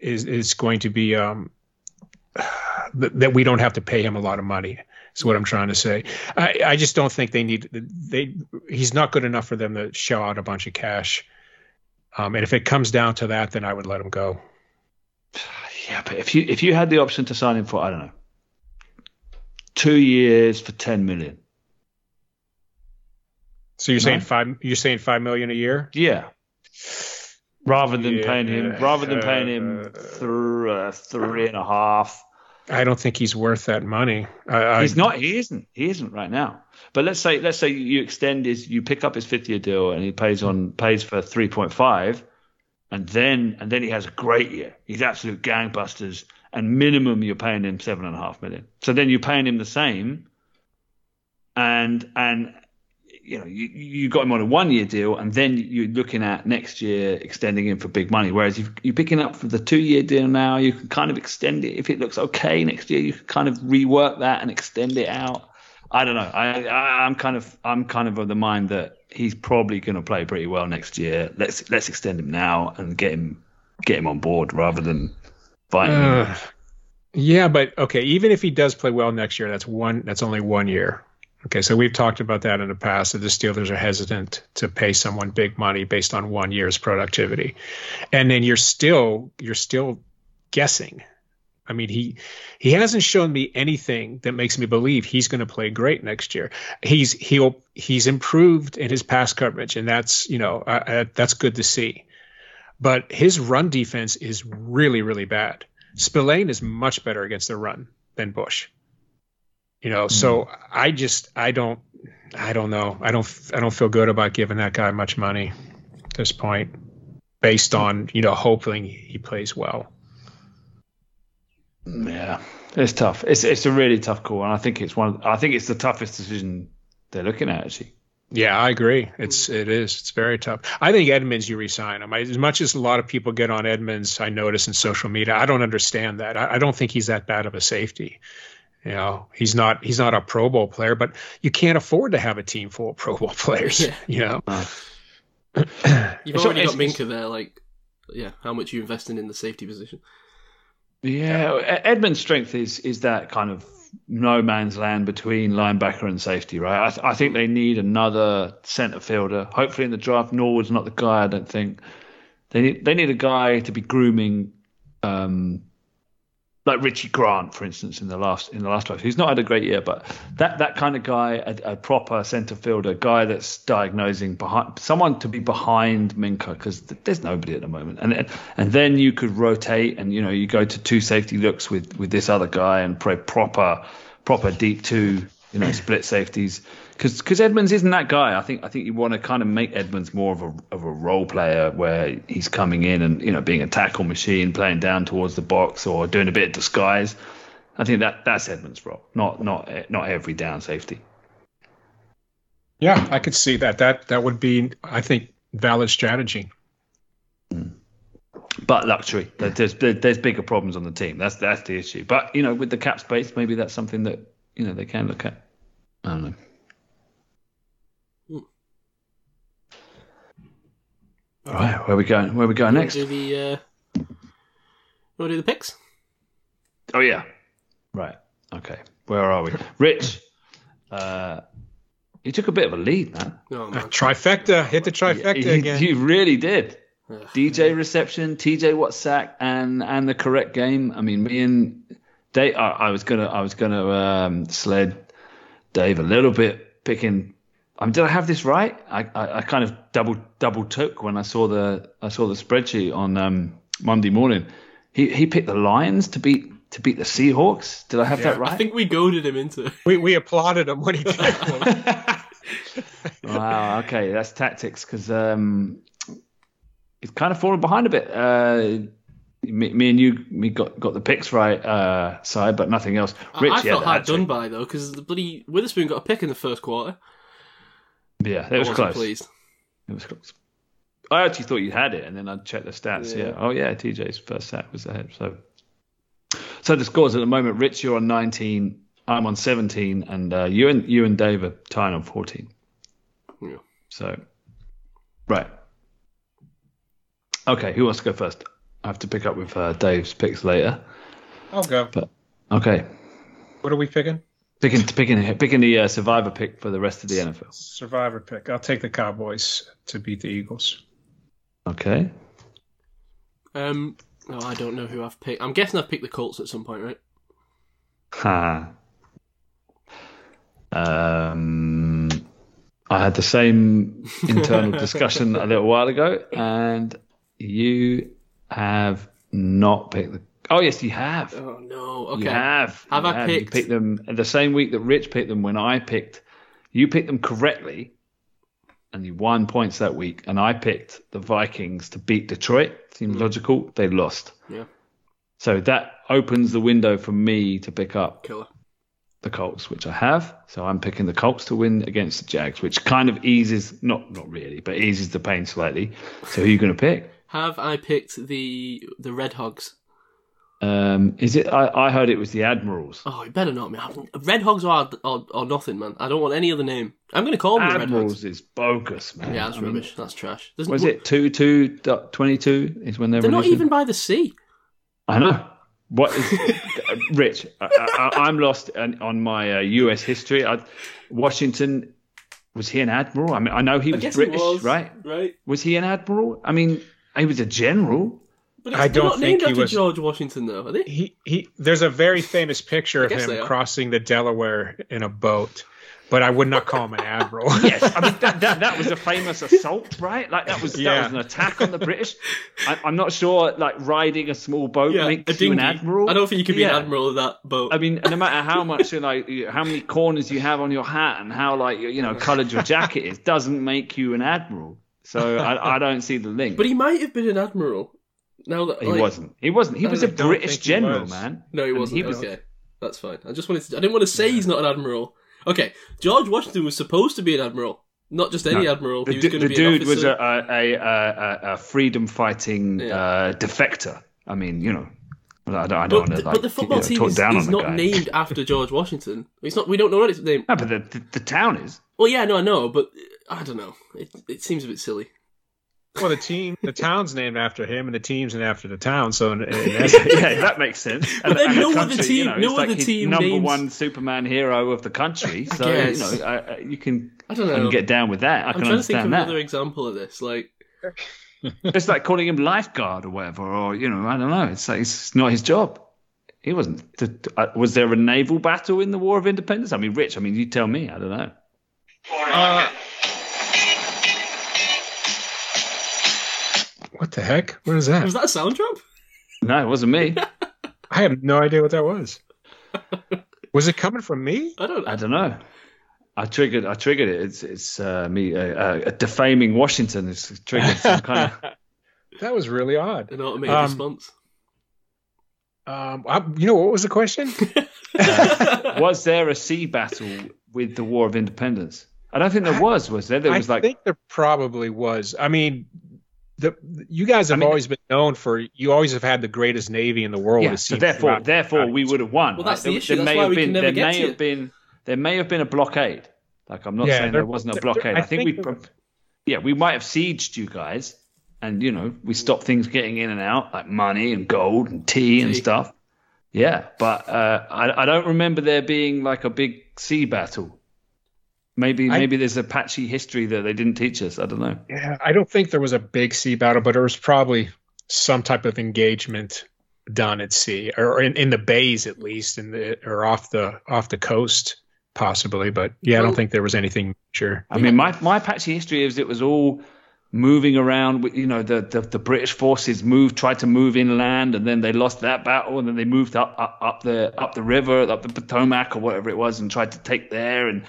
is is going to be um that we don't have to pay him a lot of money. Is what I'm trying to say. I, I just don't think they need they he's not good enough for them to shell out a bunch of cash. Um, and if it comes down to that, then I would let him go. Yeah, but if you if you had the option to sign him for I don't know two years for ten million, So you're saying No. five? You're saying five million a year? yeah, rather than Yeah, paying him rather than paying him uh, th- uh, three and a half. I don't think he's worth that money. I, I, He's not. He isn't. He isn't right now. But let's say let's say you extend his, you pick up his fifth year deal, and he pays on pays for three point five, and then and then he has a great year. He's absolute gangbusters, and minimum you're paying him seven and a half million. So then you're paying him the same, and and you know you you got him on a one year deal, and then you're looking at next year extending him for big money. Whereas if you're picking up for the two year deal now, you can kind of extend it if it looks okay next year. You can kind of rework that and extend it out. I don't know. I, I I'm kind of I'm kind of of the mind that he's probably going to play pretty well next year. Let's let's extend him now and get him get him on board rather than fighting. Uh, yeah, but okay, even if he does play well next year, that's one. That's only one year. Okay, so we've talked about that in the past. That the Steelers are hesitant to pay someone big money based on one year's productivity, and then you're still you're still guessing. I mean, he he hasn't shown me anything that makes me believe he's going to play great next year. He's he'll he's improved in his pass coverage, and that's you know uh, that's good to see. But his run defense is really really bad. Spillane is much better against the run than Bush. You know, so mm-hmm. I just I don't I don't know. I don't I don't feel good about giving that guy much money at this point based on, you know, hoping he plays well. Yeah, it's tough. It's it's a really tough call, and I think it's one. I think it's the toughest decision they're looking at actually. Yeah, I agree. It's it is. It's very tough. I think Edmunds, you resign him. I, as much as a lot of people get on Edmunds, I notice in social media, I don't understand that. I, I don't think he's that bad of a safety. You know, he's not he's not a Pro Bowl player, but you can't afford to have a team full of Pro Bowl players. Yeah. You know, You've So already got it's- Minkah there. Like, yeah, how much you investing in the safety position? Yeah, Edmunds' strength is is that kind of no man's land between linebacker and safety, right? I, th- I think they need another centre fielder. Hopefully, in the draft, Norwood's not the guy. I don't think they need they need a guy to be grooming. Um, like Richie Grant, for instance, in the last in the last five. He's not had a great year, but that that kind of guy, a, a proper centre fielder, guy that's diagnosing behind someone to be behind Minkah because th- there's nobody at the moment, and and then you could rotate and you know you go to two safety looks with with this other guy and play proper proper deep two, you know, split safeties. Because Edmunds isn't that guy. I think I think you want to kind of make Edmunds more of a of a role player where he's coming in and you know being a tackle machine, playing down towards the box or doing a bit of disguise. I think that that's Edmunds' role, not not not every down safety. Yeah, I could see that. That that would be, I think, valid strategy. Mm. But luxury, there's there's bigger problems on the team. That's that's the issue. But you know, with the cap space, maybe that's something that you know they can look at. I don't know. All right, where we going? Where we going You wanna next? Do the uh, you want to do the picks? Oh yeah, right. Okay, where are we? Rich, uh, you took a bit of a lead, man. No, Uh, man. trifecta, hit the trifecta you, again. you really did. Ugh. DJ reception, TJ Watt sack, and and the correct game. I mean, me and Dave. I, I was gonna I was gonna um, sled Dave a little bit picking. I mean, did I have this right? I, I, I kind of double double took when I saw the I saw the spreadsheet on um, Monday morning. He he picked the Lions to beat to beat the Seahawks. Did I have that right? I think we goaded him into we we applauded him when he picked one. wow. Okay, that's tactics because um, he's kind of fallen behind a bit. Uh, me, me and you, me got got the picks right uh, side, but nothing else. I- Rich, I yeah, felt hard done by though because the bloody Witherspoon got a pick in the first quarter. Yeah, it I was wasn't close. Pleased. It was close. I actually thought you had it, and then I checked the stats. Yeah. Yeah. Oh yeah, TJ's first sack was ahead. So, so the scores at the moment: Rich, you're on 19. I'm on 17, and uh, you and you and Dave are tying on 14. Yeah. So, right. Okay, who wants to go first? I have to pick up with uh, Dave's picks later. I'll go. Okay, What are we picking? Picking picking picking the uh, survivor pick for the rest of the NFL. Survivor pick. I'll take the Cowboys to beat the Eagles. Okay. Um, no, I don't know who I've picked. I'm guessing I've picked the Colts at some point, right? Ha. Um, I had the same internal discussion a little while ago, and you have not picked the. Oh yes, you have. Oh no. Okay. You have. Have You I You picked- picked them the same week that Rich picked them. When I picked, you picked them correctly, and you won points that week. And I picked the Vikings to beat Detroit. Seems hmm. logical. They lost. Yeah. So that opens the window for me to pick up Killer. the Colts, which I have. So I'm picking the Colts to win against the Jags, which kind of eases, not not really, but eases the pain slightly. So who are you going to pick? Have I picked the the Red Hogs? Um, is it? I, I heard it was the Admirals. Oh, it better not, man. Red Hogs are, or, or nothing, man. I don't want any other name. I'm going to call them the Red Admirals Hogs. is bogus, man. Yeah, that's I mean, rubbish. That's trash. There's, Was it two two twenty two? Is when they're They're not even by the sea. I know. What is Rich? I, I, I'm lost on, on my uh, U.S. history. I, Washington was he an admiral? I mean, I know he was British, it was, right? Right. Was he an admiral? I mean, he was a general. But I it's, they're don't not think named he after was- George Washington, though, are they? He he. There's a very famous picture of guess they him are. crossing the Delaware in a boat, but I would not call him an admiral. Yes, I mean that, that, that was a famous assault, right? Like that was that was an attack on the British. I, I'm not sure, like riding a small boat Yeah, makes a you an dinghy. admiral. I don't think you could be Yeah. an admiral of that boat. I mean, no matter how much, you know, you- how many corners you have on your hat and how, like, you you know, coloured your jacket is, doesn't make you an admiral. So I, I don't see the link. but he might have been an admiral. Now that he like- wasn't. He wasn't. He was a British general, man. No, he wasn't. he was- Okay, that's fine. I just wanted to. I didn't want to say he's not an admiral. Okay, George Washington was supposed to be an admiral, not just any No. admiral. The, he was the dude was a, a, a, a, freedom fighting Yeah. uh, defector. I mean, you know, I don't, I don't But, want to the- like but the football you know, team is, is not guy. named after George Washington. It's not. We don't know what it's named. No, but the, the, the town is. Well, yeah, no, I know, but uh, I don't know. It it seems a bit silly. Well, the team, the town's named after him, and the team's named after the town. So in, in yeah, that makes sense. But then the no other team- you know, no it's like other team number names- one Superman hero of the country. So guess. you know, uh, uh, you can, I don't I know. can get down with that. I I'm can trying to think of that. another example of this. Like, It's like calling him lifeguard or whatever, or you know, I don't know. It's like it's not his job. He wasn't. th- uh, was there a naval battle in the War of Independence? I mean, Rich. I mean, you tell me. I don't know. Uh, what the heck? What is that? Was that a sound drop? No, it wasn't me. I have no idea what that was. Was it coming from me? I don't know. I don't know. I triggered. I triggered it. It's it's uh, me uh, uh, defaming Washington. It's triggered some kind of. That was really odd. An automated Um, response. Um, I, you know what was the question? was there a sea battle with the War of Independence? I don't think there was. Was there? There was like. I like think there probably was. I mean, the you guys have I mean- always been known for you always have had the greatest navy in the world. yeah. So therefore, throughout- therefore, we would have won. Well, that's right? the There- issue. There That's may why have we been. can never there may have it. been. There may have been a blockade. Like I'm not Yeah, saying there- there wasn't a there- blockade. I I think think we. there- Yeah, we might have sieged you guys, and you know we stopped things getting in and out, like money and gold and tea and stuff. Yeah, but uh, I, I don't remember there being like a big sea battle. Maybe I- maybe there's a patchy history that they didn't teach us. I don't know. Yeah, I don't think there was a big sea battle, but there was probably some type of engagement done at sea or in, in the bays at least, in the or off the off the coast possibly. But yeah, I don't think there was anything sure. I mean, my, my patchy history is it was all moving around. You know, the, the, the British forces moved, tried to move inland, and then they lost that battle, and then they moved up up, up the up the river, up the Potomac or whatever it was, and tried to take there, and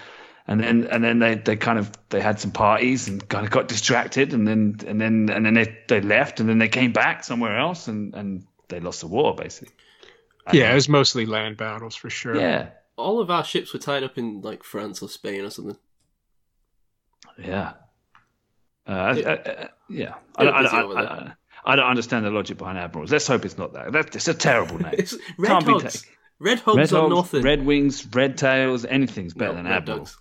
and then and then they, they kind of they had some parties and kind of got distracted, and then and then and then they, they left, and then they came back somewhere else, and and they lost the war basically. I Yeah, it was mostly land battles for sure. yeah, All of our ships were tied up in like France or Spain or something. Yeah. Uh, uh, Yeah. yeah. I, don't, I, busy don't, over I, don't, understand the logic behind Admirals. Let's hope it's not that. That's it's a terrible name. It's Red Can't be Hogs. taken. Red Hogs Red or Hogs, nothing. Red Wings, Red Tails, anything's better No, than Admirals.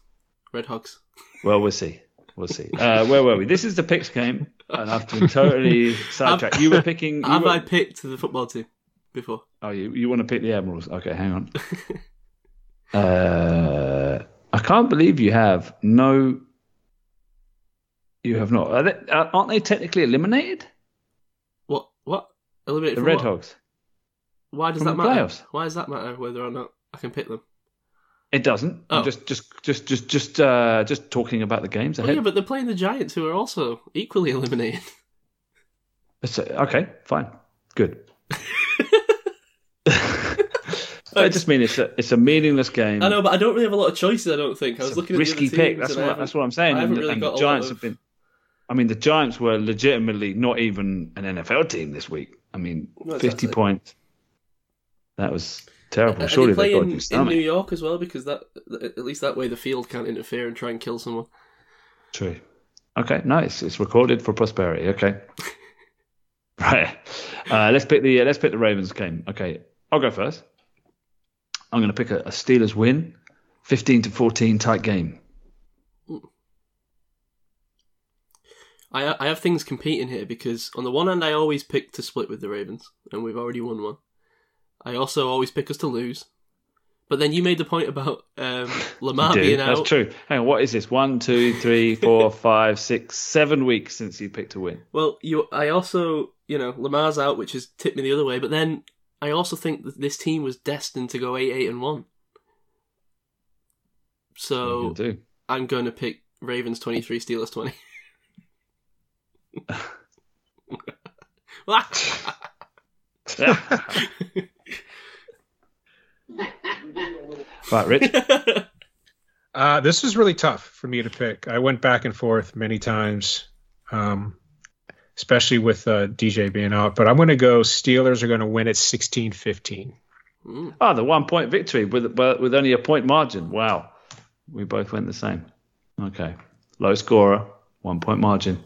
Dogs. Red Hogs. Well, we'll see. We'll see. Uh, where were we? This is the picks game, and I've been totally sidetracked. You were picking. You Have were, I picked the football team before? Oh, you you want to pick the Admirals? Okay, hang on. uh, I can't believe you have no. You have not. Are they, uh, aren't they technically eliminated? What? What? Eliminated The from Red what? Hogs. Why does from that the matter? playoffs. Why does that matter whether or not I can pick them? It doesn't. Oh. I'm just just just just just uh, just talking about the games ahead. yeah, but they're playing the Giants, who are also equally eliminated. Uh, okay, fine, good. I just mean it's a it's a meaningless game. I know, but I don't really have a lot of choices. I don't think. I was looking risky at the other pick. That's what that's what I'm saying. I haven't and really and got the Giants of- have been. I mean, the Giants were legitimately not even an NFL team this week. I mean, that's 50 it. points. That was terrible. Are Surely they they got in, in. New York as well? Because that at least that way the field can't interfere and try and kill someone. True. Okay, nice. It's recorded for prosperity. Okay. right. Uh, let's pick the uh, let's pick the Ravens game. Okay, I'll go first. I'm going to pick a, a Steelers win, 15 to 14 tight game. I I have things competing here because on the one hand I always pick to split with the Ravens and we've already won one. I also always pick us to lose. But then you made the point about um, Lamar being out. That's true. Hang on, what is this? One, two, three, four, five, six, seven weeks since you picked a win. Well, you I also you know Lamar's out, which has tipped me the other way. But then I also think that this team was destined to go eight eight and one. So. I'm going to pick Ravens twenty three, Steelers twenty. right, Rich. Uh, this was really tough for me to pick. I went back and forth many times, um, especially with uh, DJ being out. But I'm going to go Steelers are going to win at 16 15. Mm. Oh, the one point victory with with only a point margin. Wow, we both went the same. Okay, low scorer, one point margin.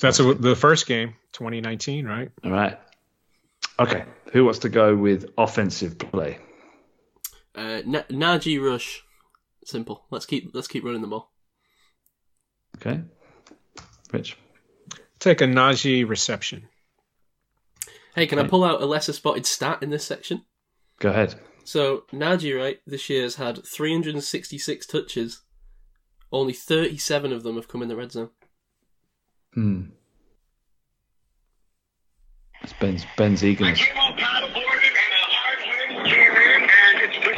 That's a, the first game, 2019, right? All right. Okay, who wants to go with offensive play? Uh, Na- Najee Rush, simple. Let's keep let's keep running the ball. Okay, Rich. Take a Najee reception. Hey, can I pull out a lesser spotted stat in this section? Go ahead. So Najee, right, this year has had 366 touches. Only 37 of them have come in the red zone. Hmm. That's Ben's Ben's eagerness.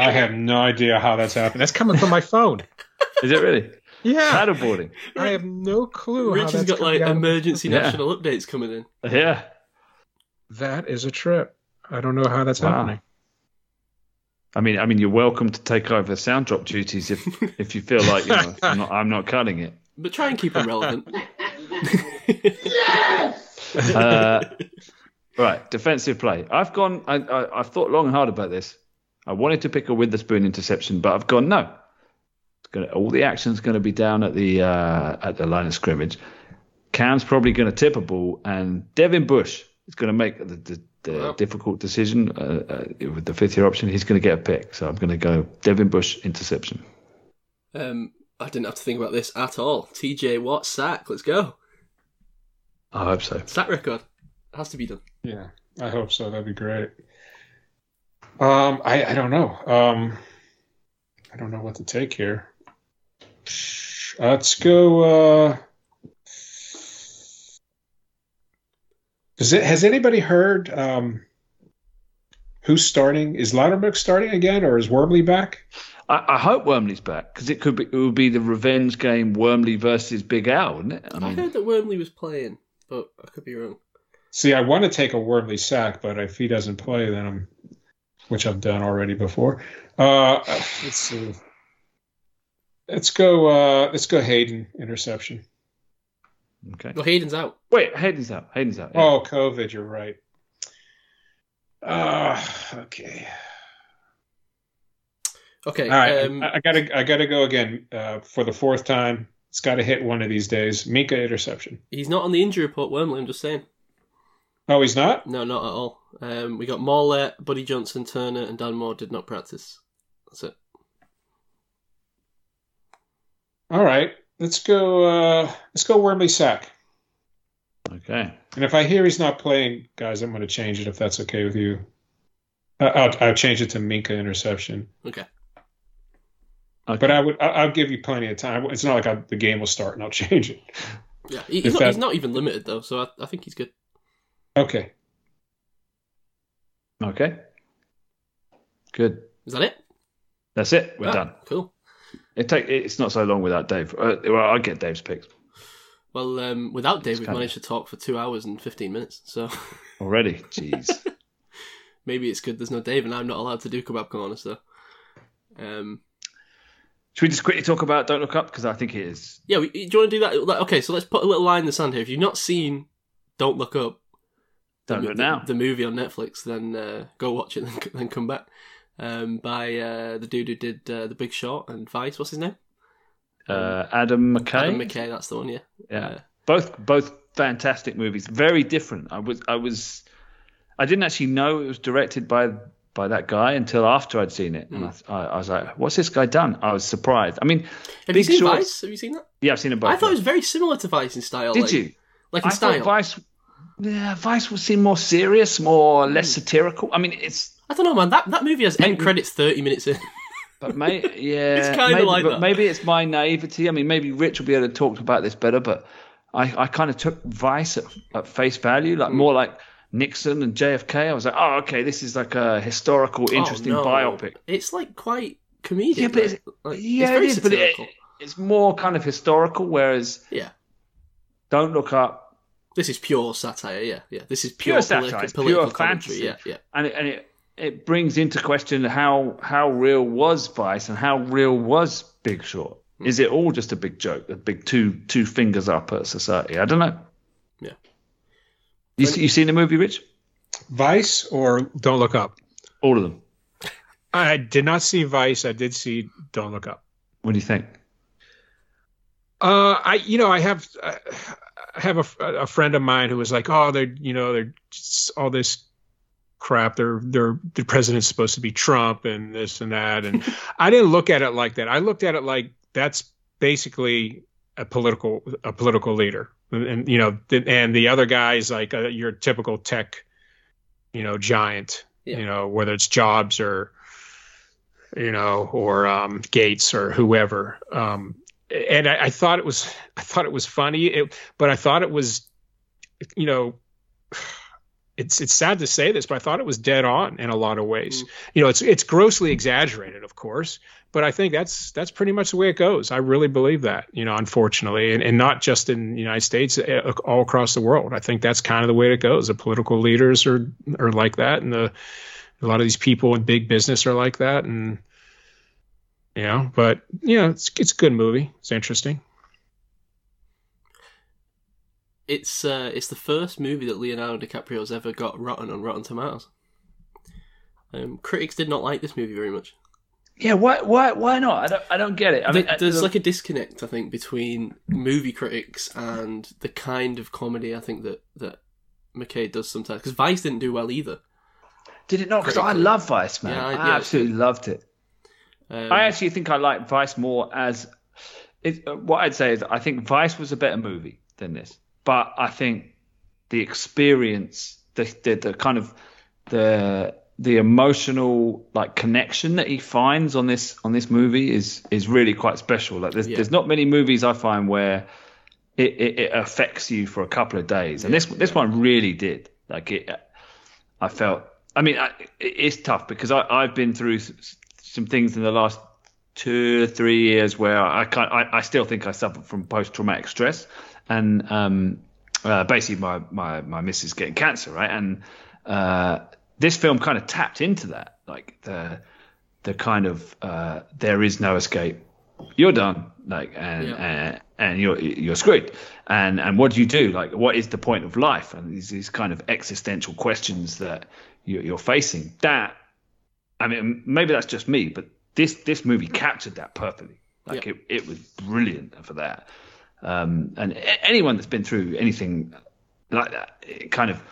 I have no idea how that's happened. That's coming from my phone. Is it really? Yeah, Paddleboarding. I have no clue. how Rich has that's got like coming out. emergency Yeah. national updates coming in. Yeah. That is a trip. I don't know how that's Wow. happening. I mean, I mean, you're welcome to take over sound drop duties if if you feel like you know, I'm not, I'm not cutting it. But try and keep it relevant. Uh, right, defensive play. I've gone. I, I, I've thought long and hard about this. I wanted to pick a Witherspoon interception, but I've gone no. It's gonna, all the action's going to be down at the uh, at the line of scrimmage. Cam's probably going to tip a ball, and Devin Bush is going to make the, the, the Wow. difficult decision uh, uh, with the fifth year option. He's going to get a pick, so I'm going to go Devin Bush interception. um, I didn't have to think about this at all. TJ Watt sack. Let's go. I hope so. Sack record has to be done. Yeah, I hope so. That'd be great. Um, I I don't know. Um, I don't know what to take here. Let's go. Uh, does it? Has anybody heard? Um, who's starting? Is Loudermilk starting again, or is Wormley back? I, I hope Wormley's back because it could be it would be the revenge game Wormley versus Big Al, wouldn't it? I I heard that Wormley was playing, but I could be wrong. See, I want to take a Wormley sack, but if he doesn't play, then I'm, which I've done already before. Uh, let's see. Let's go. Uh, let's go Haden interception. okay. Well, Haden's out. Wait, Haden's out. Haden's out. yeah. Oh, COVID. You're right. Uh, okay. Okay. All right. Um, I, I gotta. I gotta go again uh, for the fourth time. It's got to hit one of these days. Minkah interception. he's not on the injury report, Wormley. I'm just saying. Oh, he's not. No, not at all. Um, we got Morlett, Buddy Johnson, Turner, and Dan Moore did not practice. That's it. All right. Let's go. Uh, let's go Wormley sack. Okay. And if I hear he's not playing, guys, I'm going to change it if that's okay with you. Uh, I'll, I'll change it to Minkah interception. Okay. okay. But I would, I- I'll give you plenty of time. It's not like I, the game will start and I'll change it. Yeah, he's, not, that- he's not even limited though, so I, I think he's good. Okay. okay. Good. Is that it? That's it. We're Ah, done. Cool. It take. It's not so long without Dave. Uh, well, I get Dave's picks Well, um, without Dave, we've kind of- managed to talk for two hours and fifteen minutes. So already. Jeez. maybe it's good there's no Dave, and I'm not allowed to do kebab corner. So, um, Should we just quickly talk about Don't Look Up because I think it is. yeah, we, do you want to do that? Okay, so let's put a little line in the sand here. If you've not seen Don't Look Up, Don't the, do it the- now. the movie on Netflix, then uh, go watch it, then, then come back. Um, by uh, the dude who did uh, The Big Short and Vice. What's his name? Uh, Adam McKay. Adam McKay. That's the one. Yeah. Yeah. Both both fantastic movies. Very different. I was I was I didn't actually know it was directed by by that guy until after I'd seen it, and I, I, I was like, "What's this guy done?" I was surprised. I mean, have Big you seen Short- Vice? Have you seen that? Yeah, I've seen it both. I thought it was very similar to Vice in style. Did like, you? Like in I style. thought Vice. Yeah, Vice would seem more serious, more less satirical. I mean, it's I don't know, man. That that movie has end credits thirty minutes in. but may, yeah, It's kinda maybe, like but that. maybe it's my naivety. I mean, maybe Rich will be able to talk about this better, but I, I kind of took Vice at, at face value, Hmm. like more like Nixon and JFK. I was like, oh, okay, this is like a historical, interesting Oh, no. biopic. It's like quite comedic. Yeah, but it's, like, yeah, it's very it is, but it, satirical. it's more kind of historical. Whereas yeah, Don't Look Up, this is pure satire. Yeah, yeah. This is Pure pure, satire, political, it's political pure commentary. fantasy. Yeah, yeah. and it, and it it brings into question how how real was Vice and how real was Big Short. Hmm. Is it all just a big joke, a big two two fingers up at society? I don't know. Yeah. You you seen the movie, Rich? Vice or Don't Look Up. All of them. I did not see Vice. I did see Don't Look Up. What do you think? Uh, I you know I have I have a, a friend of mine who was like, oh, they're you know they're all this crap. They're they're the president's supposed to be Trump and this and that, and I didn't look at it like that. I looked at it like that's basically a political a political leader, and, and you know, the, and the other guy is like a, your typical tech, you know, giant. Yeah. You know, whether it's Jobs or you know, or um, Gates or whoever. Um, and I, I thought it was, I thought it was funny, it, but I thought it was, you know, it's it's sad to say this, but I thought it was dead on in a lot of ways. Mm. You know, it's it's grossly exaggerated, of course, but I think that's that's pretty much the way it goes. I really believe that. You know, unfortunately, and, and not just in the United States, uh, all across the world. I think that's kind of the way it goes. The political leaders are are like that, and the a lot of these people in big business are like that, and you know, but you know, it's it's a good movie. It's interesting it's uh, it's the first movie that Leonardo DiCaprio's ever got rotten on Rotten Tomatoes. Um, critics did not like this movie very much. Yeah, why why why not? I don't I don't get it. I mean, there's like a disconnect, I think, between movie critics and the kind of comedy I think that that McKay does sometimes. Because Vice didn't do well either. Did it not? Because I love Vice, man. Yeah, I, I yeah, absolutely loved it. Um, I actually think I like Vice more as it, what I'd say is I think Vice was a better movie than this but I think the experience, the, the, the kind of the the emotional like connection that he finds on this on this movie is is really quite special. Like there's yeah. there's not many movies I find where it, it, it, affects you for a couple of days, and this this one really did. Like it, I felt. I mean, I, it's tough because I, I've been through some things in the last two or three years where I can't. I, I still think I suffer from post traumatic stress, and um, uh, basically my my my missus getting cancer, right? And uh, this film kind of tapped into that, like the the kind of uh, there is no escape, you're done, like and yeah. and, and you're you're screwed. And and what do you do? Like, what is the point of life? And these these kind of existential questions that you're, you're facing. That, I mean, maybe that's just me, but this this movie captured that perfectly. Like yeah. it, it was brilliant for that. Um, and anyone that's been through anything like that, it kind of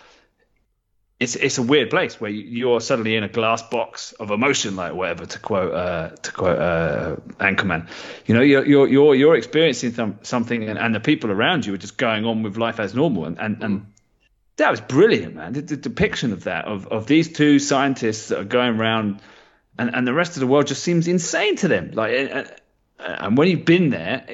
it's it's a weird place where you're suddenly in a glass box of emotion, like whatever to quote uh, to quote uh, Anchorman. You know, you're you're you're, you're experiencing some, something, and, and, the people around you are just going on with life as normal, and and, and that was brilliant, man. The, the, depiction of that of of these two scientists that are going around, and and the rest of the world just seems insane to them. Like, and, and when you've been there,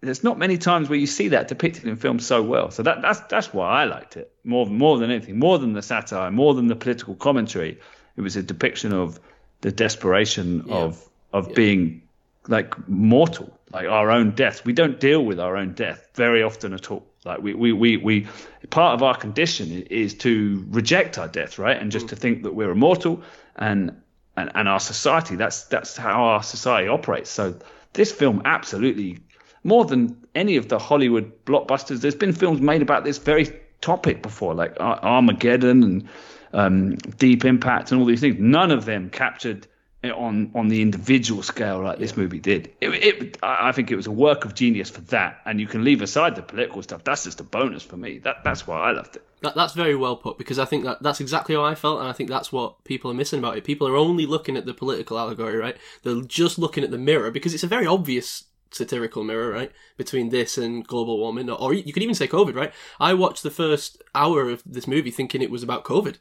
there's not many times where you see that depicted in film so well. So that, that's that's why I liked it more more than anything, more than the satire, more than the political commentary. It was a depiction of the desperation yeah. of of yeah. being like mortal, like our own death. We don't deal with our own death very often at all. Like we we we, we part of our condition is to reject our death, right, and just mm. to think that we're immortal and and, and our society. That's that's how our society operates. So this film absolutely more than any of the Hollywood blockbusters, there's been films made about this very topic before, like Armageddon and um, Deep Impact and all these things. None of them captured on on the individual scale like this movie did. It, it, I think it was a work of genius for that. And you can leave aside the political stuff. That's just a bonus for me. That that's why I loved it. That, that's very well put because I think that that's exactly how I felt, and I think that's what people are missing about it. People are only looking at the political allegory, right? They're just looking at the mirror because it's a very obvious satirical mirror, right, between this and global warming, or you could even say COVID, right? I watched the first hour of this movie thinking it was about COVID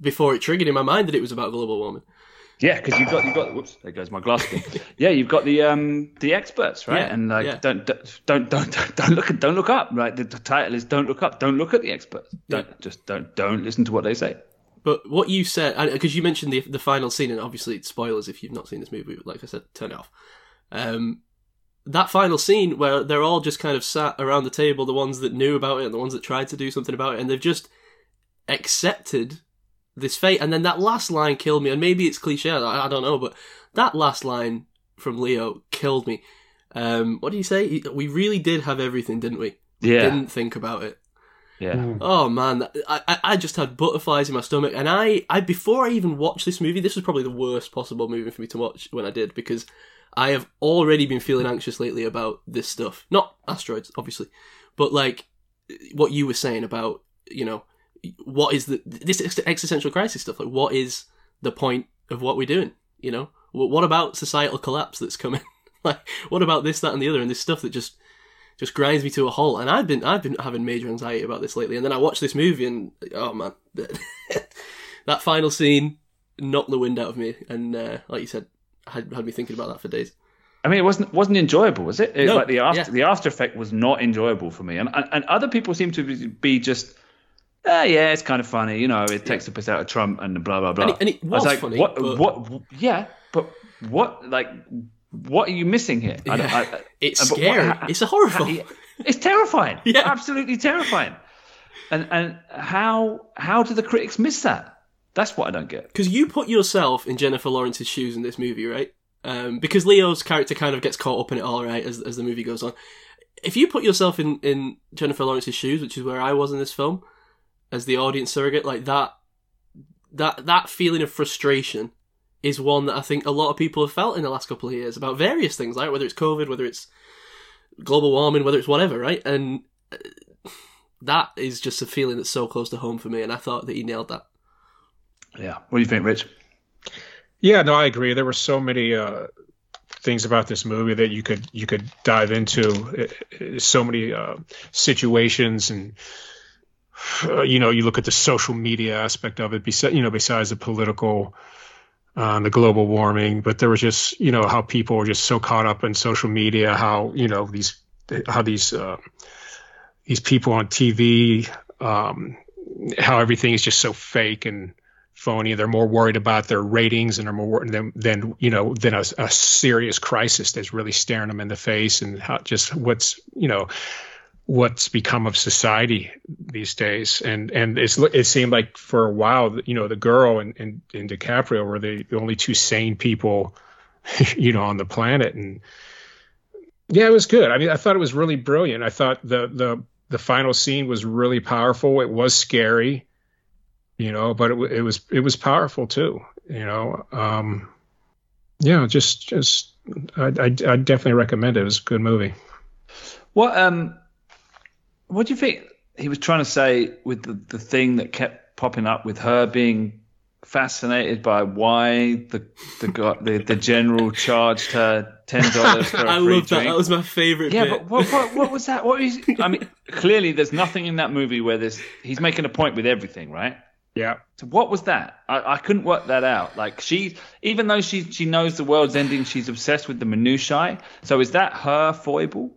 before it triggered in my mind that it was about global warming. Yeah, because you've got you've got whoops, there goes my glass yeah, you've got the um the experts, right? Yeah, and like yeah. don't, don't don't don't don't look don't look up, right? The, the, title is don't look up, don't look at the experts. Don't yeah. just don't don't listen to what they say. But what you said, because you mentioned the the final scene, and obviously it's spoilers if you've not seen this movie. Like I said, turn it off. Um, that final scene where they're all just kind of sat around the table, the ones that knew about it and the ones that tried to do something about it, and they've just accepted this fate. And then that last line killed me, and maybe it's cliche, I, I don't know, but that last line from Leo killed me. Um, what do you say? We really did have everything, didn't we? Yeah. Didn't think about it. Yeah. Mm. Oh man, I, I just had butterflies in my stomach, and I, I before I even watched this movie, this was probably the worst possible movie for me to watch when I did because I have already been feeling anxious lately about this stuff. Not asteroids, obviously, but like what you were saying about, you know, what is the this existential crisis stuff? Like, what is the point of what we're doing? You know, what about societal collapse that's coming? like, what about this, that, and the other, and this stuff that just just grinds me to a halt. And I've been I've been having major anxiety about this lately. And then I watched this movie, and oh man, that final scene knocked the wind out of me. And uh, like you said, had, had me thinking about that for days. I mean, it wasn't wasn't enjoyable, was it? it no, like the after yeah. the after effect was not enjoyable for me, and, and and other people seem to be just uh, yeah, it's kind of funny. You know, it takes the piss out of Trump and blah blah blah. And it- and it I was was like, funny, What? but- What? Yeah, but what? Like, what are you missing here? I don't- Yeah. I- It's but what- scary. ha- It's a horror film. It's terrifying. Yeah. absolutely terrifying. And and how how do the critics miss that? That's what I don't get. because you put yourself in Jennifer Lawrence's shoes in this movie, right? Um, because Leo's character kind of gets caught up in it all, right, as as the movie goes on. If you put yourself in in Jennifer Lawrence's shoes, which is where I was in this film, as the audience surrogate, like that, that that feeling of frustration is one that I think a lot of people have felt in the last couple of years about various things, like whether it's COVID, whether it's global warming, whether it's whatever, right? And uh, that is just a feeling that's so close to home for me, and I thought that he nailed that. Yeah. What do you think, Rich? Yeah, no, I agree. There were so many uh, things about this movie that you could you could dive into. Uh, So many uh, situations, and you know, you look at the social media aspect of it. Besides, you know, besides the political, uh, the global warming, but there was just you know how people were just so caught up in social media. How you know these how these uh, these people on TV, um, how everything is just so fake and phony. They're more worried about their ratings and are more than, than you know than a, a serious crisis that's really staring them in the face and how just what's you know what's become of society these days. And and it seemed like for a while you know the girl and and, and DiCaprio were the, the only two sane people you know on the planet and yeah it was good. I mean I thought it was really brilliant. I thought the the the final scene was really powerful. It was scary you know but it, it was it was powerful too you know um yeah just just I, I i definitely recommend it it was a good movie What um, what do you think he was trying to say with the, the thing that kept popping up with her being fascinated by why the the guy, the, the general charged her ten dollars for a I free love that. drink? That was my favorite yeah, bit. but what, what what was that? What is? I mean, clearly there's nothing in that movie where there's he's making a point with everything, right? yeah So what was that? I, I couldn't work that out. Like she, even though she she knows the world's ending, she's obsessed with the minutiae. So is that her foible,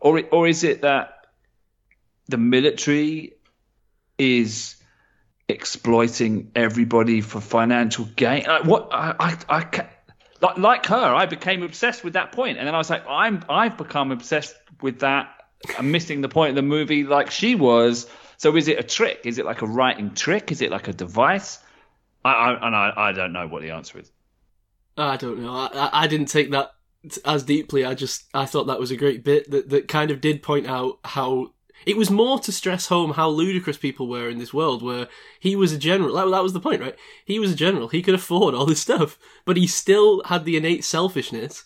or or is it that the military is exploiting everybody for financial gain? Like what? I I, I like, like her, I became obsessed with that point, and then I was like, I'm I've become obsessed with that. I'm missing the point of the movie, like she was. So is it a trick? Is it like a writing trick? Is it like a device? I, I and I, I don't know what the answer is. I don't know. I, I- I didn't take that as deeply. I just I thought that was a great bit that that kind of did point out how it was more to stress home how ludicrous people were in this world. Where he was a general. That, that was the point, right? He was a general. He could afford all this stuff, but he still had the innate selfishness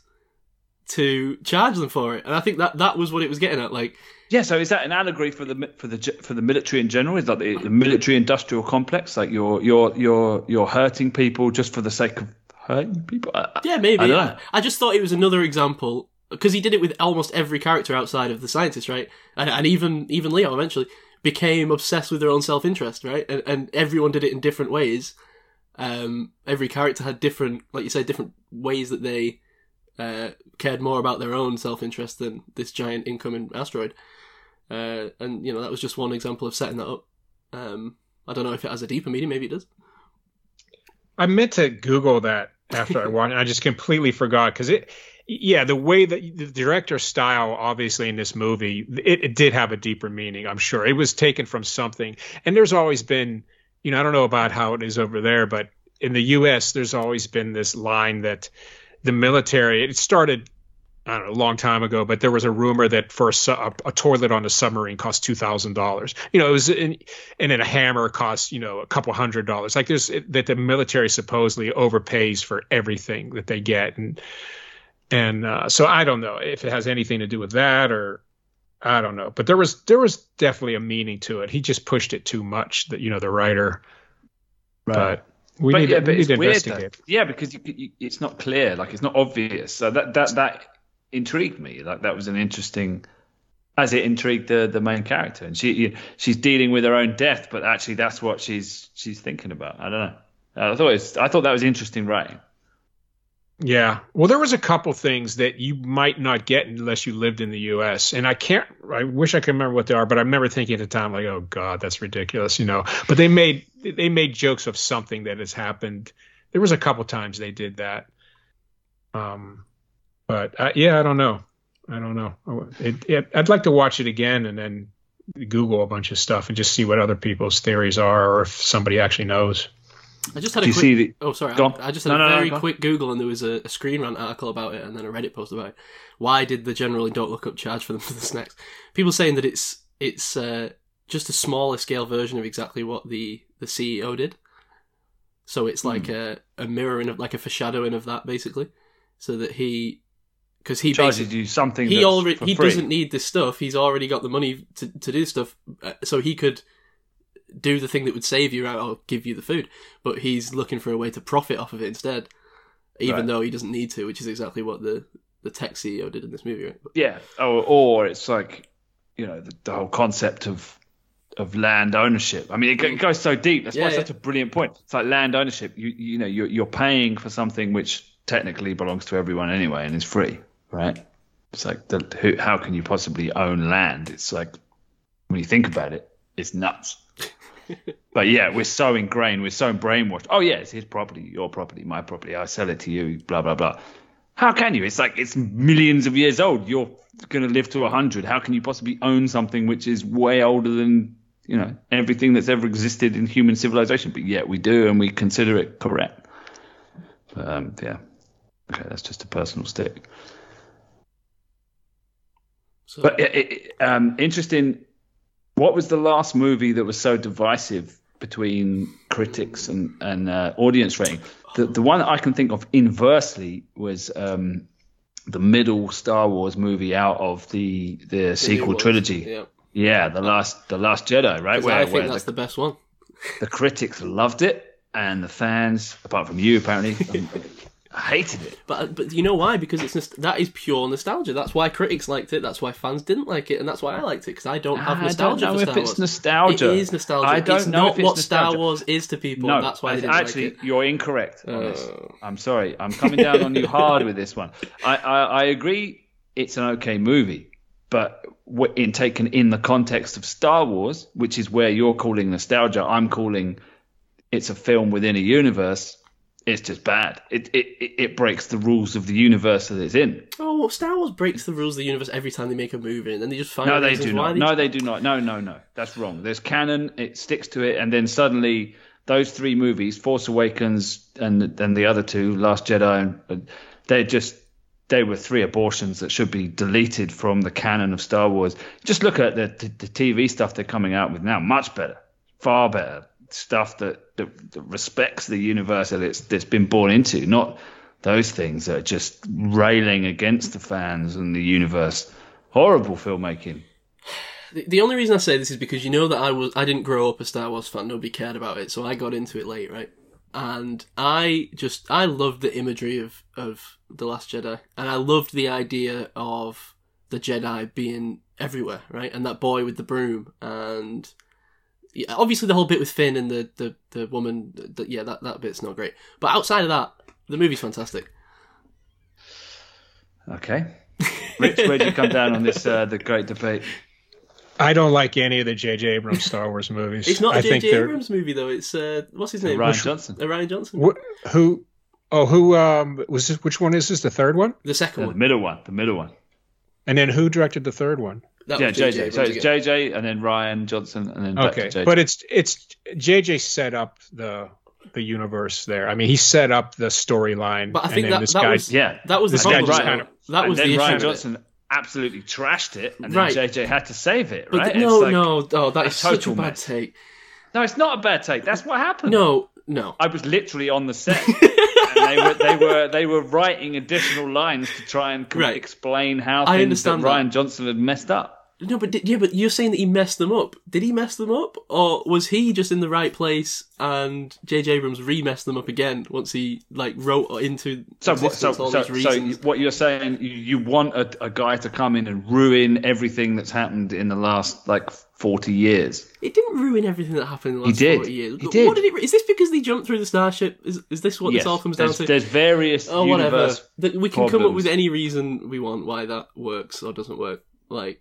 to charge them for it. And I think that that was what it was getting at. Like Yeah. So is that an allegory for the for the for the military in general? Is that the, the military industrial complex? Like you're you're you're you're hurting people just for the sake of hurting people? I- Yeah, maybe. I know. I just thought it was another example because he did it with almost every character outside of the scientist, right? And, and even even Leo eventually became obsessed with their own self interest, right? And, and everyone did it in different ways. Um, every character had different, like you said, different ways that they uh, cared more about their own self interest than this giant incoming asteroid. Uh, and you know that was just one example of setting that up. Um, I don't know if it has a deeper meaning. Maybe it does. i meant to google that after i watched i just completely forgot because it yeah the way that the director's style obviously in this movie it, it did have a deeper meaning i'm sure it was taken from something and there's always been you know i don't know about how it is over there but in the us there's always been this line that the military it started I don't know, a long time ago, but there was a rumor that for a, a, a toilet on a submarine cost two thousand dollars. You know, it was, in, and then a hammer costs you know a couple hundred dollars. Like there's that the military supposedly overpays for everything that they get, and and uh, so I don't know if it has anything to do with that or I don't know. But there was there was definitely a meaning to it. He just pushed it too much. That you know the writer, but we but need, yeah, to, but we it's need to weird. investigate. Though. Yeah, because you, you, it's not clear. Like it's not obvious. So that that that intrigued me. Like that was an interesting, as it intrigued the the main character, and she you, she's dealing with her own death, but actually that's what she's she's thinking about. I don't know. I thought it's I thought that was interesting writing. Yeah. Well, there was a couple things that you might not get unless you lived in the U.S. And I can't. I wish I could remember what they are, but I remember thinking at the time, like, "Oh God, that's ridiculous," you know. But they made they made jokes of something that has happened. There was a couple times they did that. Um, but uh, yeah, I don't know. I don't know. It, it, I'd like to watch it again and then Google a bunch of stuff and just see what other people's theories are, or if somebody actually knows. I just had Do a quick. see the- oh, sorry. Go I. I just had No, a no, no, very go on. quick Google, and there was a, a Screen Rant article about it, and then a Reddit post about it. Why did the generally don't look up charge for them for the snacks? People saying that it's it's uh, just a smaller scale version of exactly what the the CEO did. So it's Hmm. like a, a mirroring of like a foreshadowing of that basically, so that he because he charges basically you something. he already he free. doesn't need this stuff. He's already got the money to to do stuff, uh, so he could do the thing that would save you out or give you the food. But he's looking for a way to profit off of it instead, even Right. though he doesn't need to, which is exactly what the the tech CEO did in this movie. Right? Yeah, or, or it's like you know the, the whole concept of of land ownership. I mean, it, it goes so deep. That's why Yeah, it's yeah. such a brilliant point. It's like land ownership. You you know you're you're paying for something which technically belongs to everyone anyway and is free, right? It's like the, who, how can you possibly own land? It's like when you think about it, it's nuts. But yeah, we're so ingrained, we're so brainwashed. Oh yeah, it's his property, your property, my property. I sell it to you. Blah blah blah. How can you? It's like it's millions of years old. You're going to live to a hundred. How can you possibly own something which is way older than you know everything that's ever existed in human civilization? But yet we do, and we consider it correct. But, um, yeah. Okay, that's just a personal stick. So But it, it, um, interesting. What was the last movie that was so divisive between critics and and uh, audience rating? The the one that I can think of inversely was um, the middle Star Wars movie out of the the, the sequel trilogy. Yeah, Yeah, the last the last Jedi, right? Where, I think where that's the, the best one. the critics loved it and the fans, apart from you apparently, um, hated it. But but you know why? Because it's nost- that is pure nostalgia. That's why critics liked it. That's why fans didn't like it, and that's why I liked it because I don't have I nostalgia don't know for if it's Wars. nostalgia. It is nostalgia. I don't it's know not if it's what Star. Wars is to people. No, that's why I- didn't actually, like it. you're incorrect on this. Oh. I'm sorry. I'm coming down on you hard with this one. I, I, I agree it's an okay movie, but in taken in the context of Star Wars, which is where you're calling nostalgia, I'm calling it's a film within a universe. It's just bad. It it, it- breaks the rules of the universe that it's in. Oh, well, Star Wars breaks the rules of the universe every time they make a movie, and then they just find No, they do not. They... No, they do not. No, no, no. That's wrong. There's canon. It sticks to it, and then suddenly those three movies, Force Awakens and then the other two, Last Jedi, and- they're just they were three abortions that should be deleted from the canon of Star Wars. Just look at the the, the TV stuff they're coming out with now. Much better, far better stuff that that, that respects the universe that it's that's been born into. Not those things that are just railing against the fans and the universe. Horrible filmmaking. The, the only reason I say this is because you know that I was I didn't grow up a Star Wars fan. Nobody cared about it, so I got into it late, right? And I just I loved the imagery of of the Last Jedi, and I loved the idea of the Jedi being everywhere, right? And that boy with the broom, and yeah, obviously the whole bit with Finn and the the, the woman. The, yeah, that that bit's not great. But outside of that, the movie's fantastic. Okay. Rich, where'd you come down on this, uh, the great debate? I don't like any of the J.J. Abrams Star Wars movies. It's not I a think J.J. Abrams movie though. It's uh, what's his name? Ryan Which- Johnson. Uh, Rian Johnson. Wh- who? Oh, who um, was this? Which one is this? The third one? The second The one. The middle one. The middle one. And then who directed the third one? That Yeah, was J.J. JJ. So it's. JJ and then Rian Johnson and then back Okay, to JJ. but it's it's J.J. set up the the universe there. I mean, he set up the storyline. But I think then that- this that guy, was- yeah. That was the This problem. just though. kind of- that and was then the Ryan. Johnson absolutely trashed it, and then Right. JJ had to save it, But right? th- no, like- no, oh, that a is such a total bad mess. take. No, it's not a bad take. That's what happened. No, no. I was literally on the set. they were they were they were writing additional lines to try and Right. explain how I things understand that that. Rian Johnson had messed up. No, but did, yeah, but you're saying that he messed them up. Did he mess them up, or was he just in the right place and J.J. Abrams re-messed them up again once he like wrote into So, what, so, so, so what you're saying, you, you want a, a guy to come in and ruin everything that's happened in the last like 40 years. It didn't ruin everything that happened in the He last did. 40 years. He What did. did it? Is this because they jumped through the starship? Is is this what yes, this all comes down to? there's various oh, whatever. We can come up with any reason we want why that works or doesn't work. Like,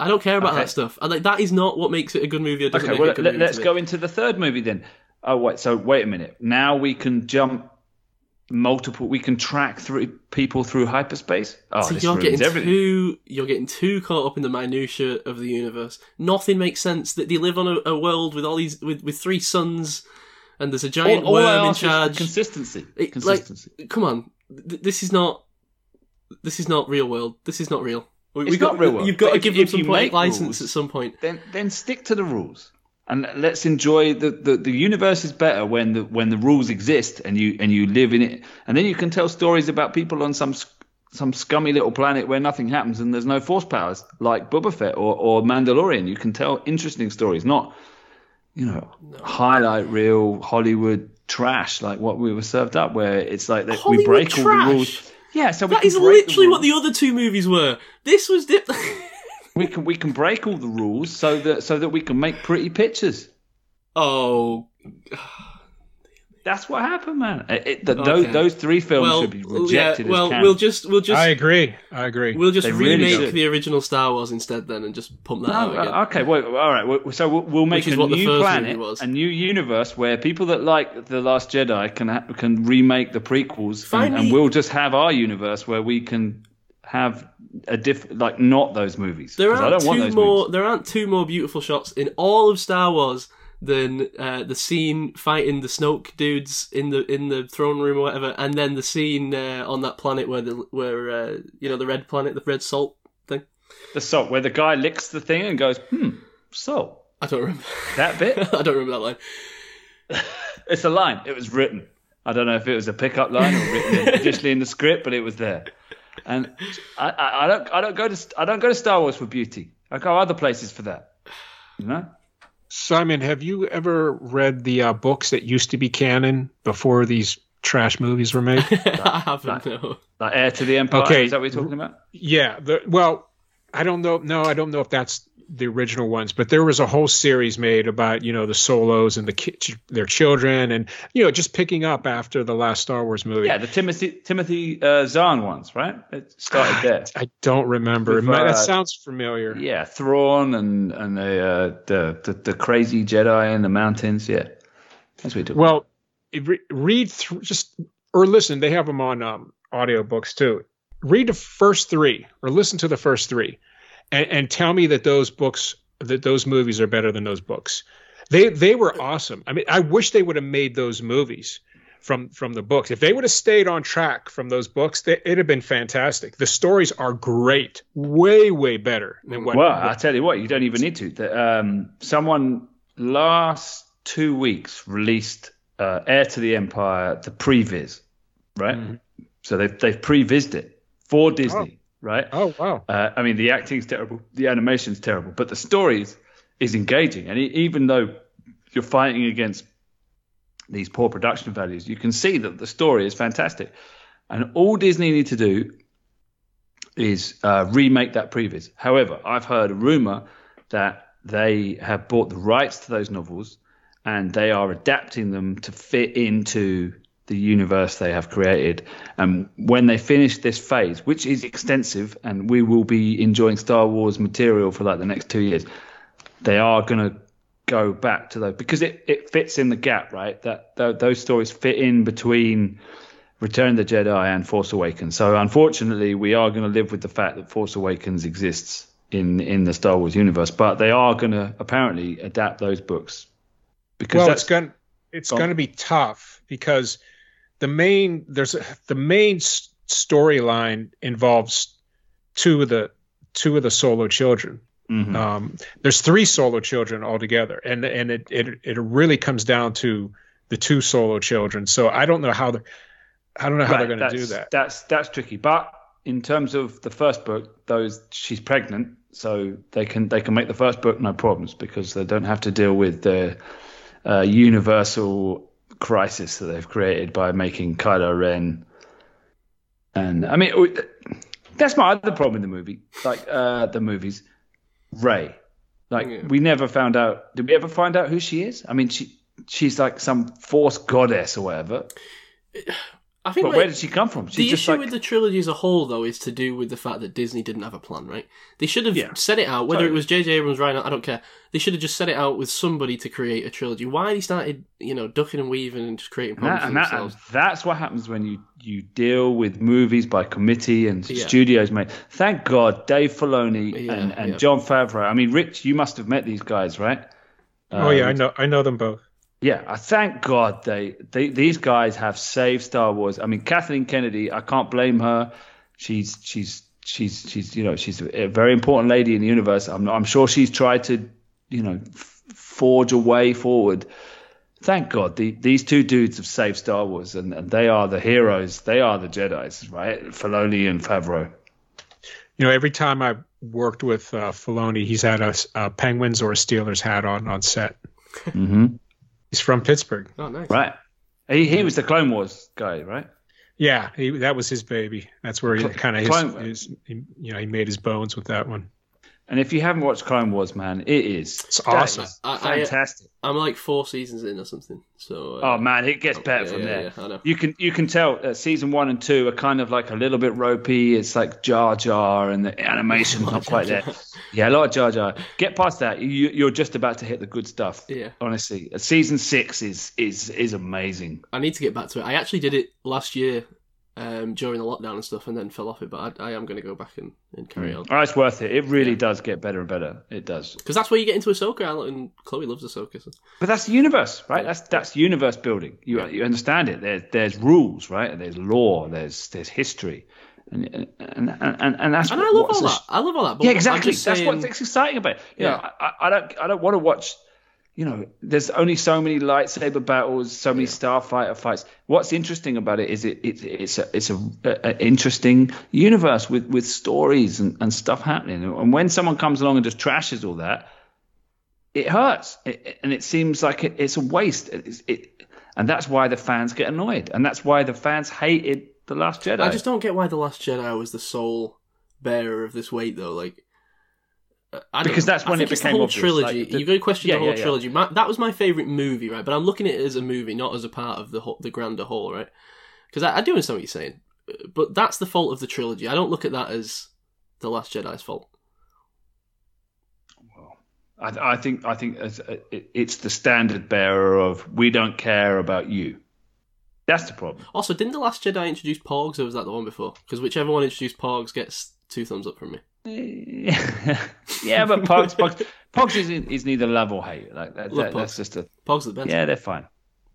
I don't care about Okay. that stuff. I, like that is not what makes it a good movie or doesn't Okay, make well, it a good let, let's go into the third movie then. Oh wait, so wait a minute. Now we can jump multiple. We can track through people through hyperspace. Oh, this you're getting everything. too you're getting too caught up in the minutiae of the universe. Nothing makes sense. That they live on a, a world with all these with, with three suns, and there's a giant all, all worm in charge. consistency. It- consistency. Like, come on, Th- this is not this is not real world. This is not real. We, It's we got, not real world. You've got But to if- give them if some you make license rules- at some point. then then stick to the rules and let's enjoy the, the, the universe is better when the when the rules exist and you and you live in it. And then you can tell stories about people on some some scummy little planet where nothing happens and there's no force powers like Boba Fett or, or Mandalorian. You can tell interesting stories not you know highlight real Hollywood trash like what we were served up where it's like that we break all the rules yeah so we That can is break literally the what the other two movies were. This was dip. we can we can break all the rules so that so that we can make pretty pictures oh, That's what happened, man. It, it- the, Okay. those, those three films well, should be yeah. rejected Well, as canon. we'll just we'll just I agree. I agree. we'll just They remake should. the original Star Wars instead then, and just pump that out again. uh, okay, well, all right. well, So we'll, we'll make a new planet, was. a new universe where people that like the Last Jedi can ha- can remake the prequels, and, Finally- and we'll just have our universe where we can have a diff like not those movies. There 'Cause I aren't don't want two those more. movies. There aren't two more beautiful shots in all of Star Wars than uh, the scene fighting the Snoke dudes in the in the throne room or whatever, and then the scene uh, on that planet where the where uh, you know the red planet, the red salt thing. The salt where the guy licks the thing and goes, "Hmm, salt." I don't remember. That bit. I don't remember that line. It's a line. It was written. I don't know if it was a pickup line or written additionally in the script, but it was there. And I, I, I don't, I don't go to, I don't go to Star Wars for beauty. I go other places for that. You know, Simon, have you ever read the uh, books that used to be canon before these trash movies were made? I haven't. No. like Heir to the Empire. Okay. Is that what you're talking about? yeah. The, well, I don't know. No, I don't know if that's the original ones, but there was a whole series made about you know the solos and the ki- their children, and you know just picking up after the last Star Wars movie. Yeah, the Timothy Timothy uh, Zahn ones, right? It started there. I don't remember. With, might- uh, that sounds familiar. Yeah, Thrawn and and the, uh, the the the crazy Jedi in the mountains. Yeah, that's what you're talking. Well, re- read through just or listen. They have them on um, audiobooks too. Read the first three or listen to the first three, and, and tell me that those books, that those movies are better than those books. They they were awesome. I mean, I wish they would have made those movies from from the books. If they would have stayed on track from those books, they, it'd have been fantastic. The stories are great, way way better than what. Well, I tell you what, you don't even need to. The, um, someone last two weeks released uh, Heir to the Empire, the previs, right? Mm-hmm. So they've they've prevised it for Disney, right? oh wow. Uh, I mean, the acting's terrible, the animation's terrible, but the story is, is engaging. And even though you're fighting against these poor production values, you can see that the story is fantastic. And all Disney need to do is uh, remake that previous. However, I've heard a rumor that they have bought the rights to those novels and they are adapting them to fit into the universe they have created. And when they finish this phase, which is extensive, and we will be enjoying Star Wars material for like the next two years, they are going to go back to those because it, it fits in the gap, right? That, th those stories fit in between Return of the Jedi and Force Awakens. So unfortunately, we are going to live with the fact that Force Awakens exists in in the Star Wars universe, but they are going to apparently adapt those books because well, it's going it's going to be tough because the main there's a, the main storyline involves two of the two of the solo children. Mhm. Um, there's three solo children altogether, and and it, it it really comes down to the two solo children. So I don't know how they're I don't know how Right, they're going to do that. That's that's tricky. But in terms of the first book, those she's pregnant so they can they can make the first book no problems because they don't have to deal with the uh, universal crisis that they've created by making Kylo Ren. And I mean, that's my other problem in the movie, like uh, the movies. Rey, like Yeah. we never found out. Did we ever find out who she is? I mean, she she's like some force goddess or whatever. I think But like, where did she come from? the She's just issue like with the trilogy as a whole, though, is to do with the fact that Disney didn't have a plan, right? They should have Yeah. set it out, whether Totally. it was J.J. Abrams, Rian, I don't care. They should have just set it out with somebody to create a trilogy. Why they started, you know, ducking and weaving and just creating And, that, problems and, for that, and themselves? that's what happens when you, you deal with movies by committee and Yeah. studios made. Thank God Dave Filoni Yeah, and, and yeah. Jon Favreau. I mean, Rich, you must have met these guys, right? oh yeah, Um, I know I know them both. Yeah, I thank God they, they these guys have saved Star Wars. I mean, Kathleen Kennedy, I can't blame her. She's she's she's she's you know she's a very important lady in the universe. I'm I'm sure she's tried to you know f- forge a way forward. Thank God the, these two dudes have saved Star Wars, and, and they are the heroes. They are the Jedi's, right? Filoni and Favreau. You know, every time I've worked with uh, Filoni, he's had a, a Penguins or a Steelers hat on on set. hmm He's from Pittsburgh. Oh, nice. Right. He he was the Clone Wars guy, right? Yeah, he, that was his baby. That's where he Cl- kind of Clone- his, his you know he made his bones with that one. And if you haven't watched Clone Wars, man, it is It's awesome. is I- I- fantastic. I'm like four seasons in or something. So. Uh, Oh man, it gets better yeah, from yeah, there. yeah, I know. You can you can tell that season one and two are kind of like a little bit ropey. It's like Jar Jar, and the animation's not quite there. Yeah, a lot of Jar Jar. Get past that, you, you're just about to hit the good stuff. Yeah. honestly, season six is is is amazing. I need to get back to it. I actually did it last year um, during the lockdown and stuff, and then fell off it. But I, I am going to go back and, and carry on Oh, it's worth it. It really does get better and better. It does. because that's where you get into Ahsoka, and Chloe loves Ahsoka. So. But that's the universe, right? That's that's universe building. You you understand it. There's there's rules, right? There's law. There's there's history, and and and and, and that's And what- I love all that. I love all that. Yeah, exactly. That's saying- what's exciting about it. You Yeah. know, I, I don't I don't want to watch. You know, there's only so many lightsaber battles, so many starfighter fights. What's interesting about it is it, it it's a it's a, a interesting universe with with stories and, and stuff happening. And when someone comes along and just trashes all that, it hurts, it, and it seems like it, it's a waste. It's, it, and that's why the fans get annoyed, and that's why the fans hated the Last Jedi. I just don't get why the Last Jedi was the sole bearer of this weight, though. Like, Because know. that's I when think it it's the became whole obvious, trilogy. like, the- You've got to question Yeah, the whole yeah, yeah. trilogy. My, that was my favorite movie, right? But I'm looking at it as a movie, not as a part of the whole, the grander whole, right? Because I, I do understand what you're saying, but that's the fault of the trilogy. I don't look at that as the Last Jedi's fault. I, I think I think uh, it's, it's the standard bearer of we don't care about you. That's the problem. Also, didn't the Last Jedi introduce Porgs, or was that the one before? Because whichever one introduced Porgs gets two thumbs up from me. yeah, but Porgs, Porgs, Porgs is, is neither love or hate. Like that, Love that- that's just a Porgs are the best. yeah. They're fine.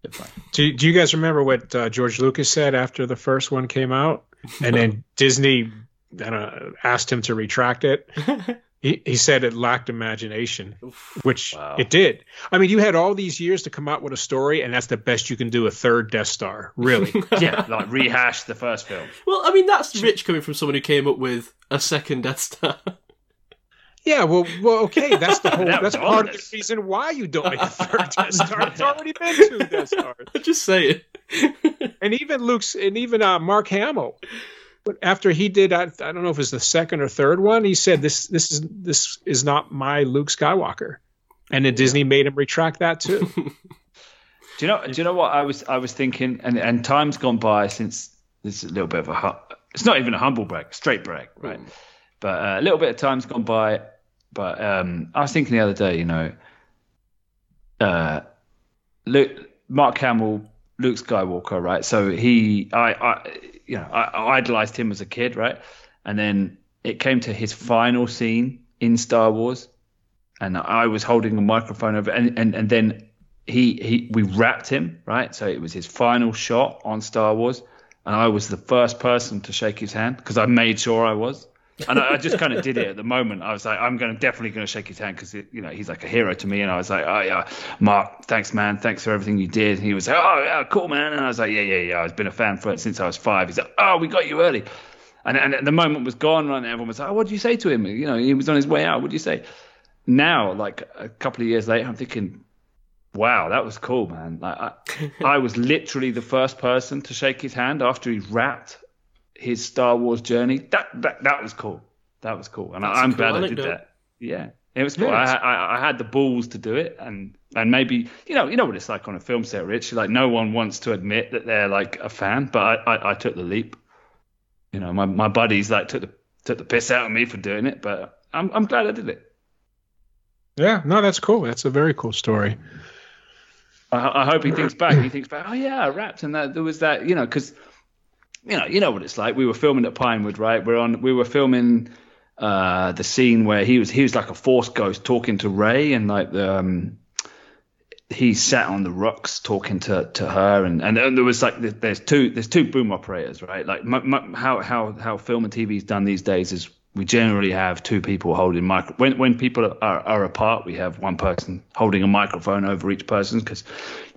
They're fine. Do, do you guys remember what uh, George Lucas said after the first one came out, and then Disney I don't know, asked him to retract it? He, he said it lacked imagination, which Wow. it did. I mean, you had all these years to come out with a story, and that's the best you can do. A third Death Star, really? Yeah, like rehash the first film. Well, I mean, that's rich coming from someone who came up with a second Death Star. yeah. Well, well, okay. That's the whole. That that's part of the reason why you don't make a third Death Star. It's already been two Death Stars. Just say it. and even Luke's and even uh, Mark Hamill. But after he did, I, I don't know if it was the second or third one. He said this this is this is not my Luke Skywalker, and then Disney made him retract that too. Do you know? Do you know what I was? I was thinking, and and time's gone by since this is a little bit of a. hu- It's not even a humble brag, straight brag, right? But uh, a little bit of time's gone by. But um, I was thinking the other day, you know, uh, Luke, Mark Hamill, Luke Skywalker, right? So he, I, I, you know, I, I idolized him as a kid, right? And then it came to his final scene in Star Wars, and I was holding a microphone over, and and and then he he we wrapped him, right? So it was his final shot on Star Wars, and I was the first person to shake his hand because I made sure I was. And I, I just kind of did it at the moment. I was like, I'm going to definitely going to shake his hand because you know he's like a hero to me. And I was like, oh yeah, Mark, thanks man, thanks for everything you did. And he was like, oh yeah, cool man. And I was like, yeah, yeah, yeah. I've been a fan for it since I was five. He's like, oh, we got you early. And, and the moment was gone, and everyone was like, oh, "What did you say to him?" You know, he was on his way out. What did you say? Now, like a couple of years later, I'm thinking, "Wow, that was cool, man!" Like I, I was literally the first person to shake his hand after he wrapped his Star Wars journey. That that that was cool. That was cool, and That's I, a I'm cool glad I did that. Yeah, it was cool. Yeah, I, I, I had the balls to do it, and and maybe you know you know what it's like on a film set, Rich. Like no one wants to admit that they're like a fan, but I I, I took the leap. You know, my my buddies like took the took the piss out of me for doing it, but I'm I'm glad I did it. Yeah, no, that's cool. That's a very cool story. I, I hope he thinks back. He thinks back. Oh yeah, I rapped, and that there was that. You know, because you know, you know what it's like. We were filming at Pinewood, right? We're on. We were filming uh, the scene where he was he was like a force ghost talking to Rey, and like the. Um, he sat on the rocks talking to, to her, and, and then there was like there's two there's two boom operators, right? Like how how how film and TV is done these days is we generally have two people holding micro. When when people are, are apart, we have one person holding a microphone over each person because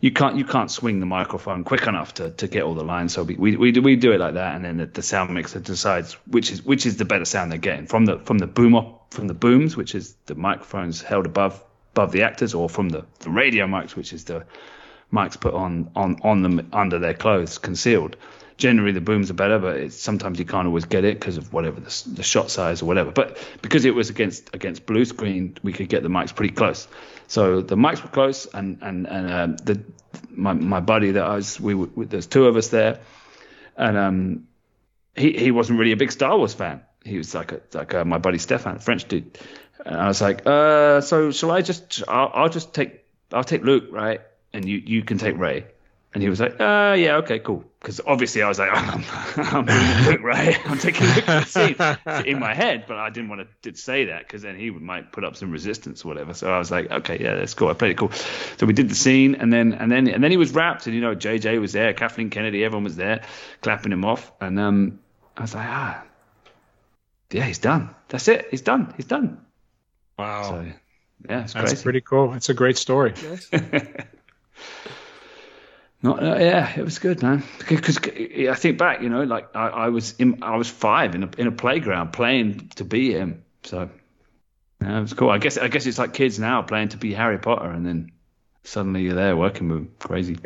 you can't you can't swing the microphone quick enough to, to get all the lines. So we, we we do we do it like that, and then the, the sound mixer decides which is which is the better sound they're getting from the from the boom op, from the booms, which is the microphones held above above the actors, or from the, the radio mics, which is the mics put on on on them under their clothes, concealed. Generally, the booms are better, but it's, sometimes you can't always get it because of whatever the, the shot size or whatever. But because it was against against blue screen, we could get the mics pretty close. So the mics were close, and and and um, the my my buddy that I was we were, there's two of us there, and um he he wasn't really a big Star Wars fan. He was like a, like uh, my buddy Stefan, French dude. And I was like, uh, so shall I just I'll, I'll just take I'll take Luke, right? And you you can take Rey. And he was like, uh, yeah, okay, cool. Because obviously I was like, I'm, I'm doing Luke, right? I'm taking Luke for the scene in my head, but I didn't want to say that because then he might put up some resistance or whatever. So I was like, okay, yeah, that's cool. I played it cool. So we did the scene, and then and then and then he was wrapped, and you know, JJ was there, Kathleen Kennedy, everyone was there, clapping him off, and um, I was like, ah, yeah, he's done. That's it. He's done. He's done. Wow, So yeah, it's that's crazy. pretty cool. It's a great story. Not, uh, yeah, it was good, man. Because I think back, you know, like I, I was in, I was five in a in a playground playing to be him. So yeah, it was cool. I guess I guess it's like kids now playing to be Harry Potter, and then suddenly you're there working with him. Crazy.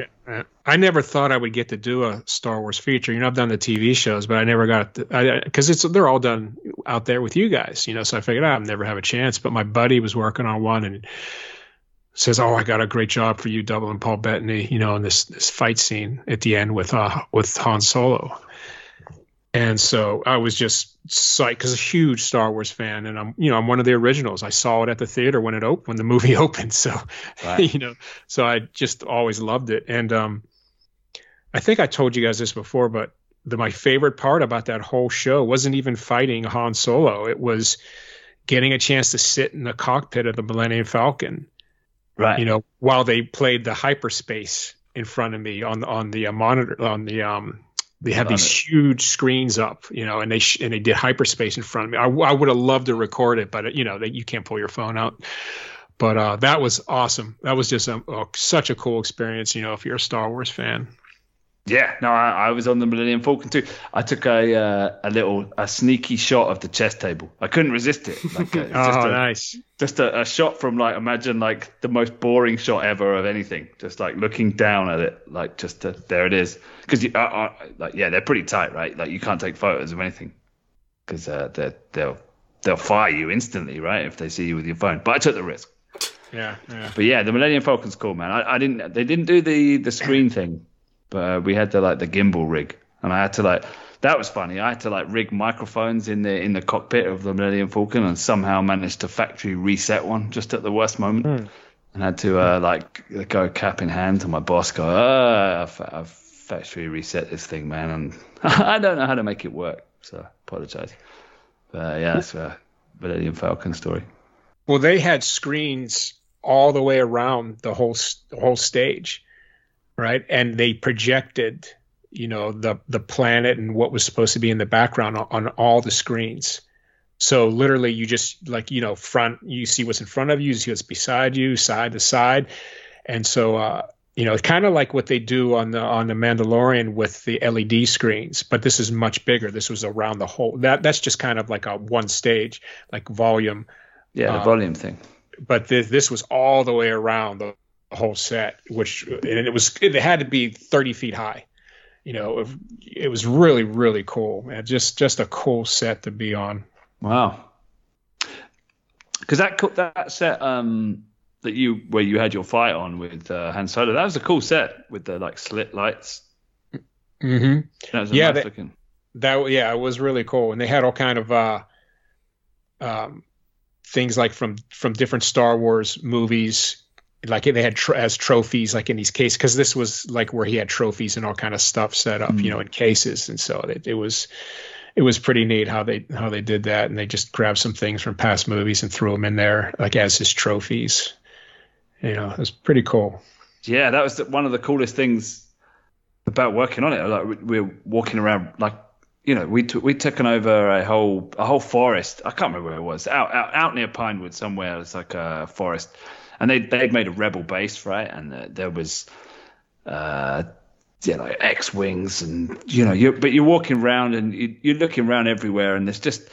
I never thought I would get to do a Star Wars feature. You know, I've done the TV shows, but I never got because it's they're all done out there with you guys. You know, so I figured "Ah, I'd never have a chance. But my buddy was working on one and says, "Oh, I got a great job for you, Double and Paul Bettany." You know, in this this fight scene at the end with uh with Han Solo. And so I was just psyched because a huge Star Wars fan, and I'm you know I'm one of the originals. I saw it at the theater when it opened when the movie opened. So Right. you know, so I just always loved it. And um, I think I told you guys this before, but the, my favorite part about that whole show wasn't even fighting Han Solo. It was getting a chance to sit in the cockpit of the Millennium Falcon, Right. you know, while they played the hyperspace in front of me on the on the uh, monitor on the um. They had these it. huge screens up, you know, and they sh- and they did hyperspace in front of me. I, I would have loved to record it, but you know, that you can't pull your phone out. But uh, that was awesome. That was just a, a, such a cool experience. You know, if you're a Star Wars fan. Yeah, no, I, I was on the Millennium Falcon too. I took a uh, a little a sneaky shot of the chess table. I couldn't resist it. Like, uh, it's Oh, just a, nice. just a, a shot from like imagine like the most boring shot ever of anything just like looking down at it like just to, there it is because uh, uh, like yeah they're pretty tight right like you can't take photos of anything because uh, they they'll they'll fire you instantly right if they see you with your phone but i took the risk Yeah, yeah. but yeah the millennium falcon's cool man i, I didn't they didn't do the the screen thing but uh, we had the like the gimbal rig and i had to like that was funny. I had to like rig microphones in the in the cockpit of the Millennium Falcon, and somehow managed to factory reset one just at the worst moment, and had to uh, like go cap in hand to my boss, go, "Ah, I've, I've factory reset this thing, man, and I don't know how to make it work, so apologize." But uh, yeah, that's a Millennium Falcon story. Well, they had screens all the way around the whole the whole stage, right? And they projected, you know, the the planet and what was supposed to be in the background on, on all the screens. So literally, you just like you know, front you see what's in front of you, you see what's beside you, side to side, and so uh, you know, kind of like what they do on the on the Mandalorian with the LED screens, but this is much bigger. This was around the whole. That that's just kind of like a one stage, like volume. Yeah, the Um, volume thing. But this this was all the way around the whole set, which and it was it had to be thirty feet high. You know, it, was really really cool, man. Just just a cool set to be on. Wow. Because that that set um, that you where you had your fight on with uh, Han Solo, that was a cool set with the like slit lights. Mm-hmm. That was a Yeah, nice looking. that yeah it was really cool and they had all kind of uh um things like from from different star wars movies like they had tr- as trophies like in these cases because this was like where he had trophies and all kind of stuff set up you mm. know in cases and so it, it was it was pretty neat how they how they did that and they just grabbed some things from past movies and threw them in there like as his trophies you know it was pretty cool Yeah, that was one of the coolest things about working on it. Like we, we were walking around, like you know, we took we taken over a whole a whole forest. I can't remember where it was. Out out, out near Pinewood somewhere. It's like a forest, and they they'd made a rebel base, right? And there was. Uh, yeah, like X wings, and you know, you but you're walking around and you, you're looking around everywhere, and there's just,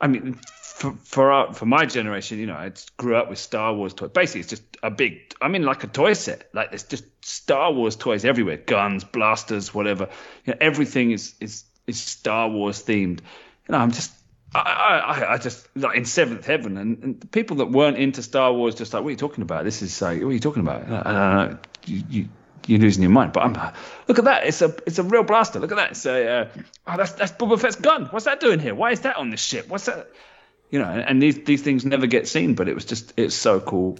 I mean, for for our, for my generation, you know, I grew up with Star Wars toys. Basically, it's just a big, I mean, like a toy set. Like there's just Star Wars toys everywhere, guns, blasters, whatever. You know, everything is is is Star Wars themed. You know, I'm just. I, I, I just like in seventh heaven, and, and people that weren't into Star Wars just like, what are you talking about? This is like, what are you talking about? I know. You, you, you're losing your mind. But I'm look at that. It's a it's a real blaster. Look at that. It's a uh, oh, that's that's Boba Fett's gun. What's that doing here? Why is that on this ship? What's that? You know, and these these things never get seen, but it was just it's so cool.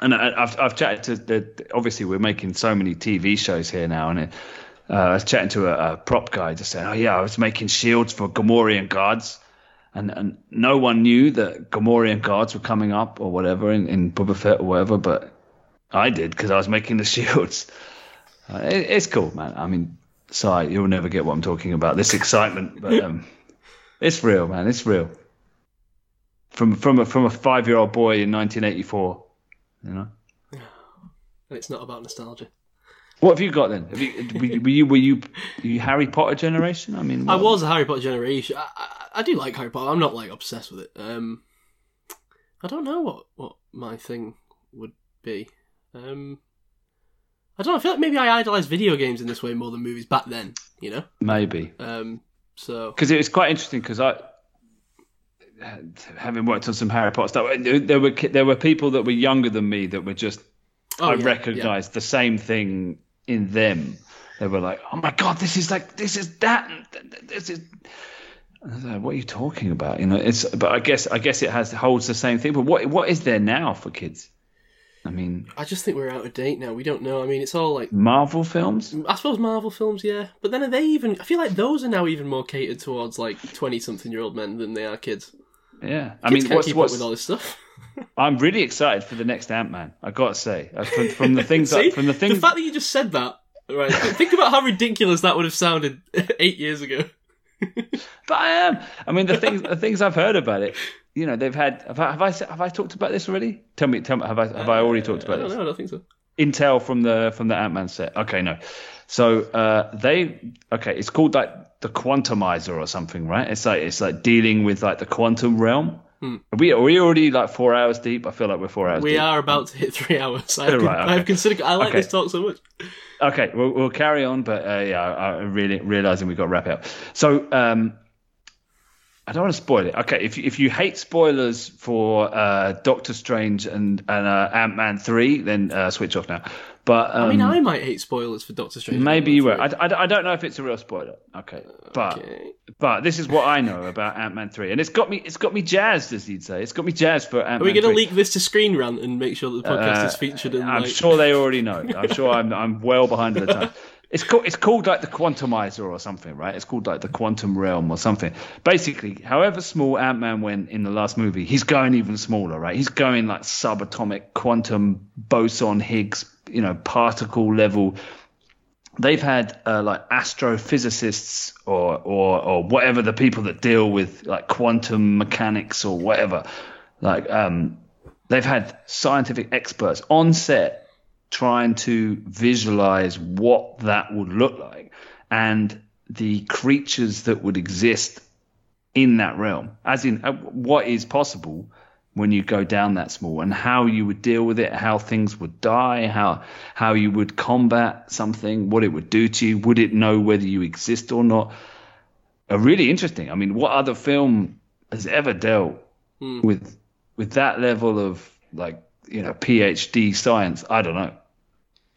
And I, I've I've chatted to the obviously we're making so many TV shows here now, and it, uh, I was chatting to a, a prop guy just saying, oh yeah, I was making shields for Gamorrean guards. And, and no one knew that Gamorrean guards were coming up or whatever in, in Boba Fett or whatever, but I did because I was making the shields. Uh, it, it's cool, man. I mean, sorry, you'll never get what I'm talking about. This excitement, but um, it's real, man. It's real. From from a from a five year old boy in 1984, you know. And it's not about nostalgia. What have you got then? Have you, were, you- were you were you Harry Potter generation? I mean, I was a Harry Potter generation. I, I, I do like Harry Potter. I'm not like obsessed with it. Um, I don't know what, what my thing would be. Um, I don't know. I feel like maybe I idolized video games in this way more than movies back then. You know. maybe Um, so because it was quite interesting because I, having worked on some Harry Potter stuff, there were there were people that were younger than me that were just Oh, I yeah, recognised the same thing in them. They were like, "Oh my god, this is like this is that, and th- th- this is." Like, what are you talking about? You know, it's but I guess I guess it has holds the same thing. But what what is there now for kids? I mean, I just think we're out of date now. We don't know. I mean, it's all like Marvel films. I suppose Marvel films, yeah. But then are they even? I feel like those are now even more catered towards like twenty-something-year-old men than they are kids. Yeah, I mean, can't what's keep what's up with all this stuff. I'm really excited for the next Ant Man. I got to say, Uh, from, from the things See, that, from the things the fact that you just said that, right? think about how ridiculous that would have sounded eight years ago. But I am. I mean, the things the things I've heard about it. You know, they've had. Have I have I, have I talked about this already? Tell me. Tell me. Have I have I already talked I about don't this? know. I don't think so. Intel from the from the Ant Man set. Okay, no. So uh, they okay. It's called like the Quantumizer or something, right? It's like it's like dealing with like the quantum realm. Are we are we already like four hours deep? I feel like we're four hours We deep. are about to hit three hours. I've, right, okay. I've considered. I like Okay. this talk so much. Okay, we'll, we'll carry on, but uh, yeah, I, I'm really realizing we've got to wrap it up. So, um, I don't want to spoil it. Okay, if you, if you hate spoilers for uh, Doctor Strange and and uh, Ant Man three, then uh, switch off now. But um, I mean, I might hate spoilers for Doctor Strange. maybe you were. I, I, I don't know if it's a real spoiler. Okay, but Okay. but this is what I know about Ant Man three, and it's got me it's got me jazzed, as you'd say. It's got me jazzed for Ant Man. Are we going to leak this to Screen Rant and make sure that the podcast Uh, is featured in? I'm like... sure they already know. I'm sure I'm I'm well behind the time. It's called it's called like the quantumizer or something, right? It's called like the quantum realm or something. Basically, however small Ant Man went in the last movie, he's going even smaller, right? He's going like subatomic quantum boson Higgs, you know, particle level. They've had uh, like astrophysicists or, or or whatever the people that deal with like quantum mechanics or whatever, like um, they've had scientific experts on set trying to visualize what that would look like and the creatures that would exist in that realm, as in uh, what is possible when you go down that small and how you would deal with it, how things would die, how how you would combat something, what it would do to you, would it know whether you exist or not? Are really interesting. I mean, what other film has ever dealt with with that level of like you know PhD science? I don't know.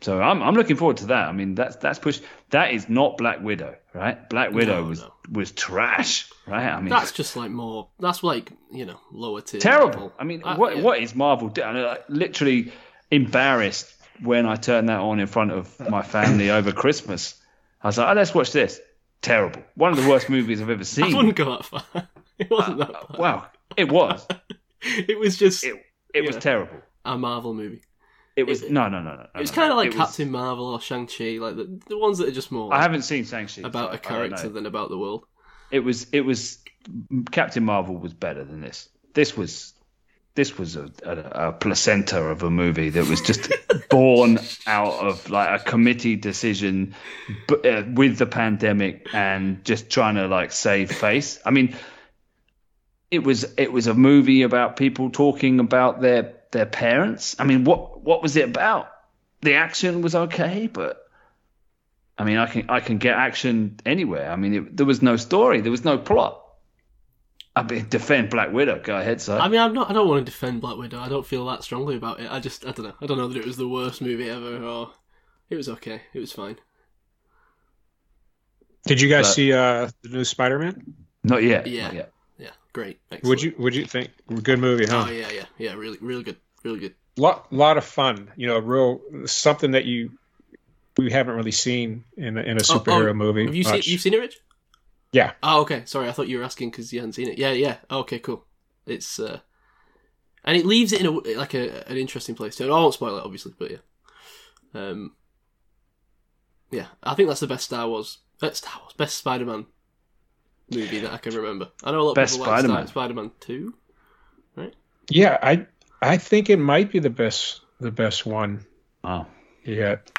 So I'm I'm looking forward to that. I mean, that's that's pushed. That is not Black Widow, right? Black Widow No, was no. was trash, right? I mean, That's just like more. That's like you know lower tier. terrible. I mean, Uh, what yeah. what is Marvel? I'm like, literally embarrassed when I turned that on in front of my family over Christmas. I was like, oh, let's watch this. Terrible. One of the worst movies I've ever I seen. wouldn't go that far. It wasn't that bad. Wow, it was. It was just It it was terrible. a Marvel movie. It was It- no no no no. It was no, kind of like It was- Captain Marvel or Shang Chi, like the, the ones that are just more I haven't seen Shang-Chi. about so a character than about the world. It was it was Captain Marvel was better than this. This was this was a, a, a placenta of a movie that was just born out of like a committee decision b- uh, with the pandemic and just trying to like save face. I mean, it was it was a movie about people talking about their their parents. I mean, what what was it about? The action was okay, but I mean, I can I can get action anywhere. I mean, it, there was no story, there was no plot. I mean, defend Black Widow. Go ahead, sir. I mean, I'm not. I don't want to defend Black Widow. I don't feel that strongly about it. I just, I don't know. I don't know that it was the worst movie ever, or it was okay. It was fine. Did you guys But- see uh, the new Spider-Man? not yet. Yeah. Not yet. Great. Excellent. Would you Would you think? Good movie, huh? Oh yeah, yeah, yeah. Really, really good. Really good. lot lot of fun. You know, real something that you we haven't really seen in a, in a Oh, superhero oh, movie. Have you seen, you've seen it, Rich? Yeah. Oh, okay. Sorry, I thought you were asking because you hadn't seen it. Yeah, yeah. Okay, cool. It's uh, and it leaves it in a like a an interesting place too. I won't spoil it, obviously, but yeah. Um. Yeah, I think that's the best Star Wars. Uh, Star Wars best Spider-Man movie that I can remember. I know a lot of Best people like Spider-Man. Star- Spider-Man Two. Yeah, I I think it might be the best the best one Wow. yet.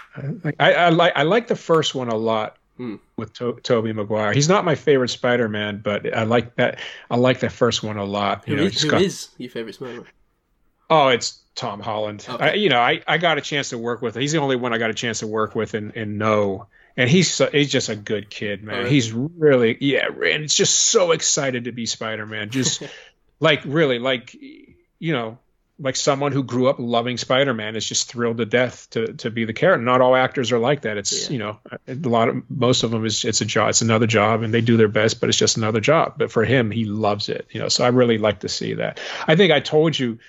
I, I like I like the first one a lot Hmm. with to- Tobey Maguire. He's not my favorite Spider-Man, but I like that. I like that first one a lot. You Who know, is- who got- is your favorite Spider-Man? Oh, it's Tom Holland. Okay. I, you know, I, I got a chance to work with. He's the only one I got a chance to work with and, and know. And he's so, he's just a good kid, man. Really? He's really yeah, and it's just so excited to be Spider Man. Just like really, like you know, like someone who grew up loving Spider Man is just thrilled to death to to be the character. Not all actors are like that. It's Yeah. you know, a lot of most of them is it's a job, it's another job, and they do their best, but it's just another job. But for him, he loves it. You know, so I really like to see that. I think I told you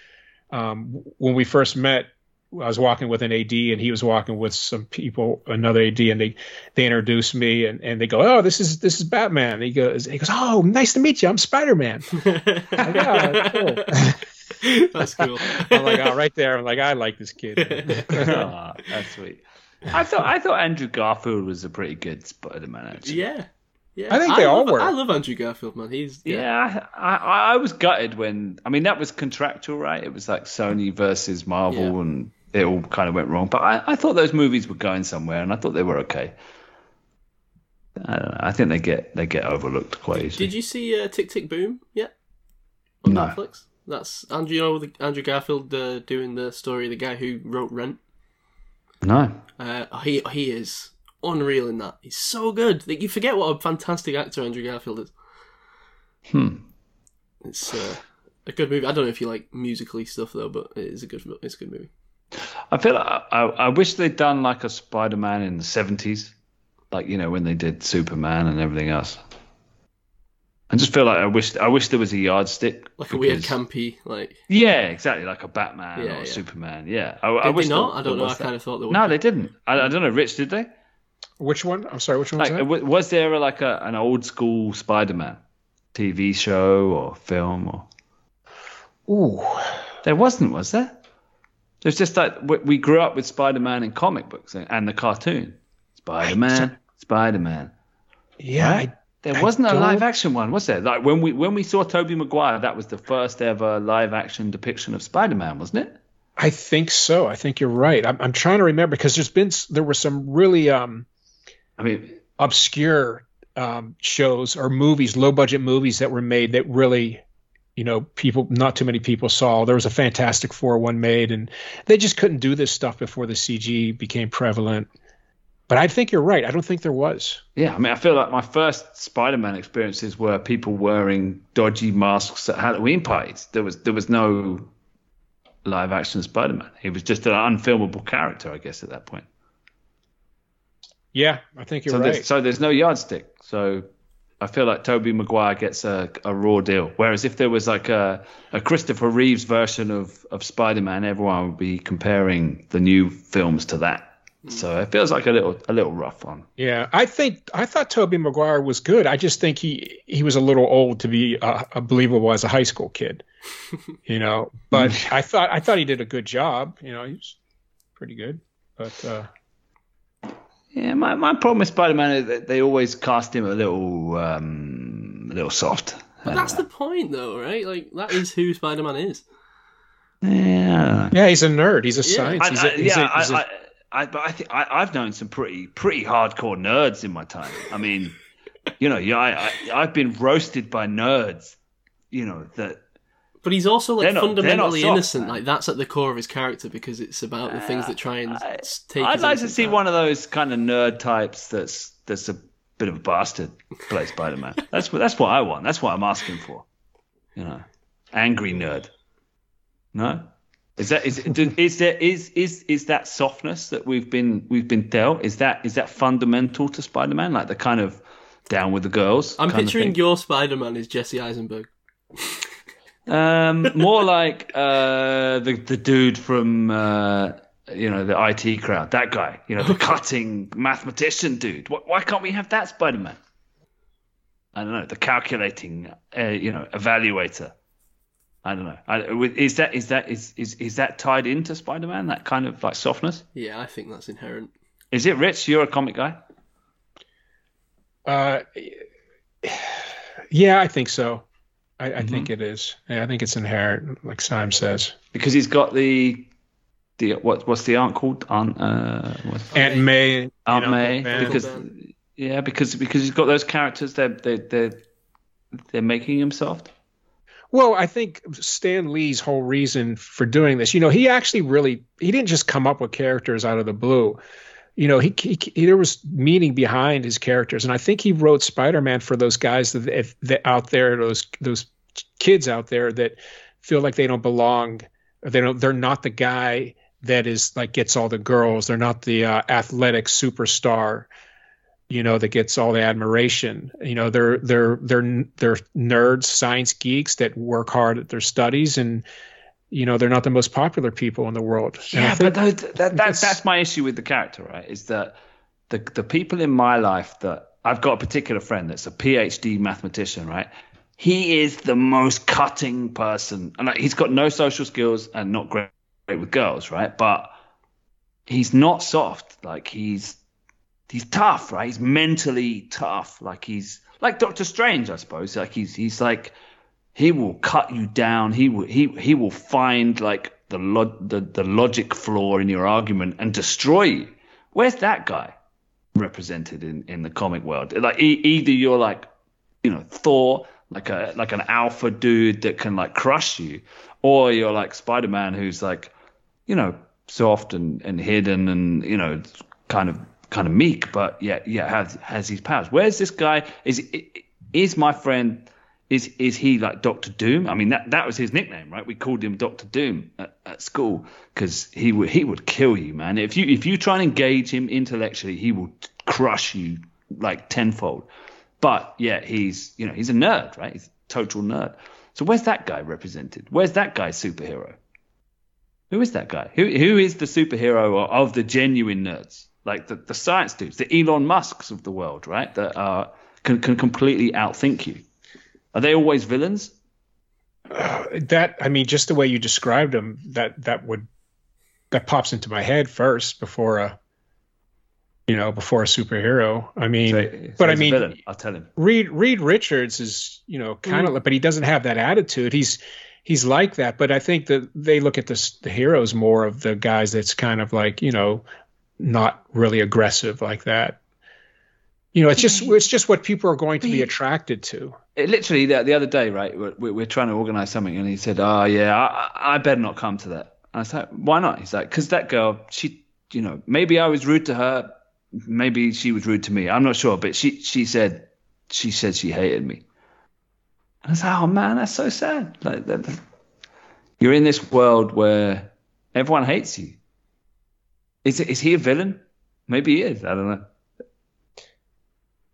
um, when we first met, I was walking with an AD and he was walking with some people, another AD, and they they introduced me and, and they go, oh, this is this is Batman. And he goes, he goes, oh, nice to meet you. I'm Spider Man. yeah, cool. That's cool. I'm like, oh, right there. I'm like, I like this kid. Ah, that's sweet. I thought I thought Andrew Garfield was a pretty good Spider-Man. Actually. yeah. Yeah. I think they all love, were. I love Andrew Garfield, man. He's yeah. Yeah, I, I, I was gutted when. I mean, that was contractual, right? It was like Sony versus Marvel, Yeah. and it all kind of went wrong. But I, I thought those movies were going somewhere, and I thought they were okay. I don't know. I think they get they get overlooked quite easily. Did you see uh, Tick Tick Boom yet? On No. Netflix. That's Andrew. You know the, Andrew Garfield uh, doing the story. of The guy who wrote Rent. No. Uh, he he is unreal in that. He's so good. Like, you forget what a fantastic actor Andrew Garfield is. Hmm. It's uh, a good movie. I don't know if you like musically stuff though, but it is a good. It's a good movie. I feel like I, I wish they'd done like a Spider-Man in the seventies, like you know when they did Superman and everything else. I just feel like I wish I wish there was a yardstick, Like a weird campy like. Yeah, exactly, like a Batman Yeah, or a yeah. Superman. Yeah, I, I Did wish they not? there- I don't know. I that. kind of thought. No, they didn't. I, I don't know. Rich, did they? Which one? I'm sorry, which one was Like, that? was there like a, an old school Spider-Man TV show or film or? Ooh. There wasn't, was there? There's just like we- we grew up with Spider-Man in comic books and- the cartoon. Spider-Man, Spider-Man. Yeah, Right? I, There I wasn't a don't- live action one, was there? Like when we when we saw Tobey Maguire, that was the first ever live action depiction of Spider-Man, wasn't it? I think so. I think you're right. I'm, I'm trying to remember because there's been there were some really um, I mean, obscure um, shows or movies, low budget movies that were made that really, you know, people not too many people saw. There was a Fantastic Four one made, and they just couldn't do this stuff before the CG became prevalent. But I think you're right. I don't think there was. yeah, I mean, I feel like my first Spider-Man experiences were people wearing dodgy masks at Halloween parties. There was there was no live action Spider-Man. He was just an unfilmable character, I guess, at that point. Yeah, I think you're so right. there's so there's no yardstick. So I feel like Tobey Maguire gets a, a raw deal. Whereas if there was like a, a Christopher Reeves version of, of Spider Man, everyone would be comparing the new films to that. So it feels like a little a little rough one. Yeah, I think I thought Tobey Maguire was good. I just think he he was a little old to be uh, uh, believable as a high school kid, you know. But I thought I thought he did a good job. You know, he was pretty good. But uh, Yeah, my, my problem with Spider Man is that they always cast him a little um, a little soft. But that's the point, though, right? Like that is who Spider-Man is. Yeah, yeah, he's a nerd. He's a science. I, he's I, a, he's yeah, a, he's a- I, I, I, but I think I, I've known some pretty pretty hardcore nerds in my time. I mean, you know, yeah, I, I I've been roasted by nerds. You know that But he's also like not- fundamentally innocent. Like that's at the core of his character because it's about the things that try and I, s- take. I'd like to see part. one of those kind of nerd types that's that's a bit of a bastard play Spider Man. that's what that's what I want. That's what I'm asking for. You know, angry nerd. No, is that is is there is is is that softness that we've been we've been dealt? Is that is that fundamental to Spider Man? Like the kind of down with the girls. I'm picturing your Spider-Man is Jesse Eisenberg. Um, more like uh, the the dude from uh, you know the IT crowd, that guy, you know, the cutting mathematician dude. Why, why can't we have that Spider Man? I don't know, the calculating, uh, you know, evaluator. I don't know. I, is that is that is is is that tied into Spider Man? That kind of like softness. Yeah, I think that's inherent. Is it Rich? You're a comic guy. uh, yeah, I think so. I, I Mm-hmm. think it is. Yeah, I think it's inherent, like Sam says. because he's got the the what what's the aunt called aunt uh what's Aunt May, you Aunt know, May Ben. because Ben. yeah because because he's got those characters they're they they're they're making him soft. Well, I think Stan Lee's whole reason for doing this, you know, he actually really he didn't just come up with characters out of the blue. You know, he, he, he there was meaning behind his characters, and I think he wrote Spider-Man for those guys that, if, that out there, those those kids out there that feel like they don't belong, they don't, they're not the guy that is like gets all the girls. They're not the uh, athletic superstar you know that gets all the admiration. You know they're they're they're they're nerds science geeks that work hard at their studies. And you know they're not the most popular people in the world Yeah, but that, that that's- that's my issue with the character, right? Is that the the people in my life that I've got a particular friend that's a PhD mathematician, right? He is the most cutting person, and like, he's got no social skills and not great, great with girls, right? But he's not soft. Like he's he's tough, right? He's mentally tough. Like he's like Doctor Strange, I suppose. Like he's he's like he will cut you down. He will he he will find like the the the logic flaw in your argument and destroy you. Where's that guy represented in in the comic world? Like e- either you're like you know Thor, like a like an alpha dude that can like crush you, or you're like Spider Man who's like you know soft and and hidden and you know kind of kind of meek, but yeah yeah has has his powers. Where's this guy? Is is my friend? Is is he like Doctor Doom? I mean that that was his nickname, right? We called him Doctor Doom at, at school because he would he would kill you, man. If you if you try and engage him intellectually, he will crush you like tenfold. But yeah, he's you know he's a nerd, right? He's a total nerd. So where's that guy represented? Where's that guy's superhero? Who is that guy? Who who is the superhero of the genuine nerds? Like the, the science dudes, the Elon Musks of the world, right? That are can can completely outthink you. Are they always villains? that i mean just the way you described them, that that would that pops into my head first before a you know before a superhero i mean So- so but i mean villain, I'll tell him. Reed Reed Richards is, you know, kind of, mm. but he doesn't have that attitude. He's he's like that. But I think that they look at the the heroes more of the guys that's kind of like you know not really aggressive like that. You know, it's just mm-hmm. it's just what people are going to be attracted to. It, literally, the, the other day, right, we're, we're trying to organise something, and he said, "Oh yeah, I, I better not come to that." And I was like, "Why not?" He's like, "Because that girl, she, you know, maybe I was rude to her, maybe she was rude to me. I'm not sure, but she she said she said she hated me." And I was like, "Oh man, that's so sad. Like, that, that- you're in this world where everyone hates you. Is it, is he a villain? Maybe he is. I don't know.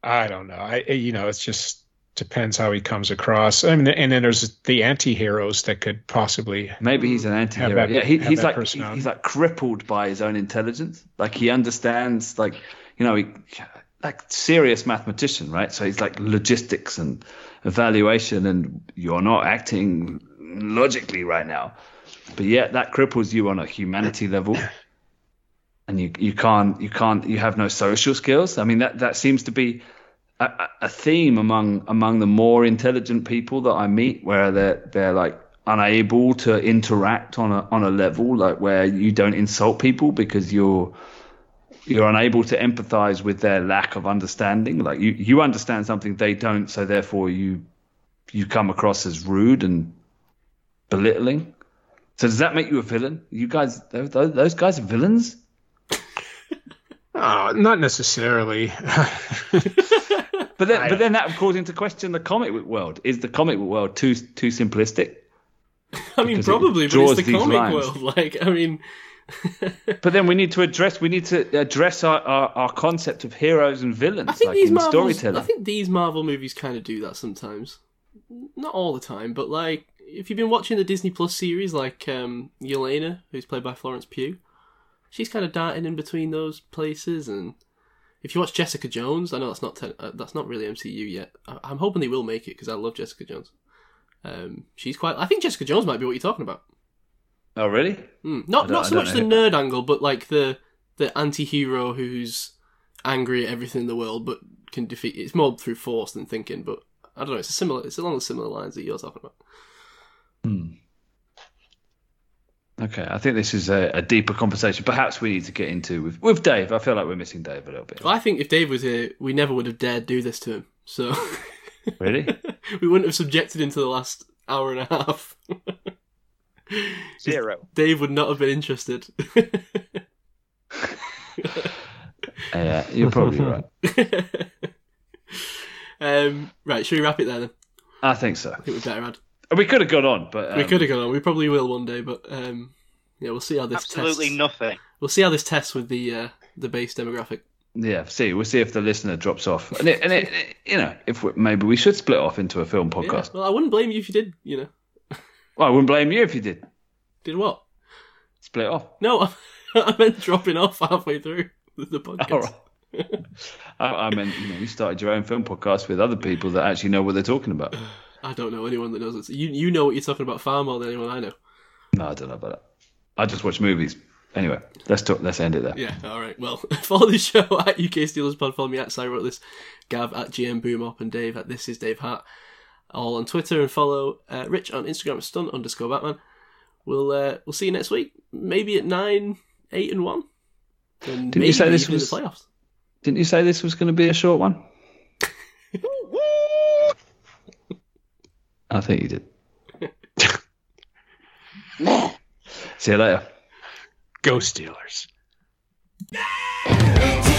I don't know. I you know, it's just depends how he comes across. I mean, and then there's the anti-heroes that could possibly Maybe he's an anti-hero. that- yeah, he, he's like he's like crippled by his own intelligence. Like he understands, like you know, he, like serious mathematician, right? So he's like logistics and evaluation, and you're not acting logically right now, but yet that cripples you on a humanity level. And you, you can't you can't you have no social skills. I mean that that seems to be a, a- theme among among the more intelligent people that I meet, where they're they're like unable to interact on a on a level like where you don't insult people because you're you're unable to empathize with their lack of understanding. Like you you understand something they don't, so therefore you you come across as rude and belittling. So does that make you a villain? You guys, those, those guys are villains. Uh, not necessarily. But then, but then that calls into question the comic book world. Is the comic book world too too simplistic? I mean, Because it probably, but it's the comic lines. world. Like, I mean, But then we need to address we need to address our, our, our concept of heroes and villains, I think like these Marvels, storytelling. I think these Marvel movies kind of do that sometimes. Not all the time, but like if you've been watching the Disney Plus series, like um, Yelena, who's played by Florence Pugh, she's kind of darting in between those places. And if you watch Jessica Jones, I know that's not ten, uh, that's not really MCU yet. I, I'm hoping they will make it because I love Jessica Jones. Um, she's quite. I think Jessica Jones might be what you're talking about. oh, really? Mm, not don't- so much the nerd angle, but like the the anti-hero who's angry at everything in the world, but can defeat. It's more through force than thinking. But I don't know. It's a similar. It's along the similar lines that you're talking about. Okay, I think this is a, a deeper conversation. Perhaps we need to get into with with Dave. I feel like we're missing Dave a little bit. Well, I think if Dave was here, we never would have dared do this to him. So Really? we wouldn't have subjected him to the last hour and a half. Zero. Dave would not have been interested. yeah, you're probably right. um, right, should we wrap it there then? I think so. I think we better add. We could have gone on, but um, we could have gone on. We probably will one day, but um, yeah, we'll see how this Absolutely tests. nothing. We'll see how this tests with the uh, the base demographic. Yeah, see, we'll see if the listener drops off, and it, and it, it- you know, if we, maybe we should split off into a film Yeah. podcast. Well, I wouldn't blame you if you did. You know, Well, I wouldn't blame you if you did did what? split off. No, I meant dropping off halfway through the podcast. All right. I, I meant, you know, you started your own film podcast with other people that actually know what they're talking about. I don't know anyone that knows it. You you know what you're talking about far more than anyone I know. No, I don't know about it. I just watch movies. Anyway, let's talk. Let's end it there. Yeah, all right. Well, follow the show at UK Steelers Pod. Follow me at Cy wrote this, Gav at GM Boom Up, and Dave at This Is Dave Hart. All on Twitter and follow uh, Rich on Instagram at Stunt underscore Batman. We'll uh, we'll see you next week. Maybe at nine, eight, and one. And Didn't you say this was- the playoffs? Didn't you say this was going to be a short one? I think you did. See you later. Go Steelers. Take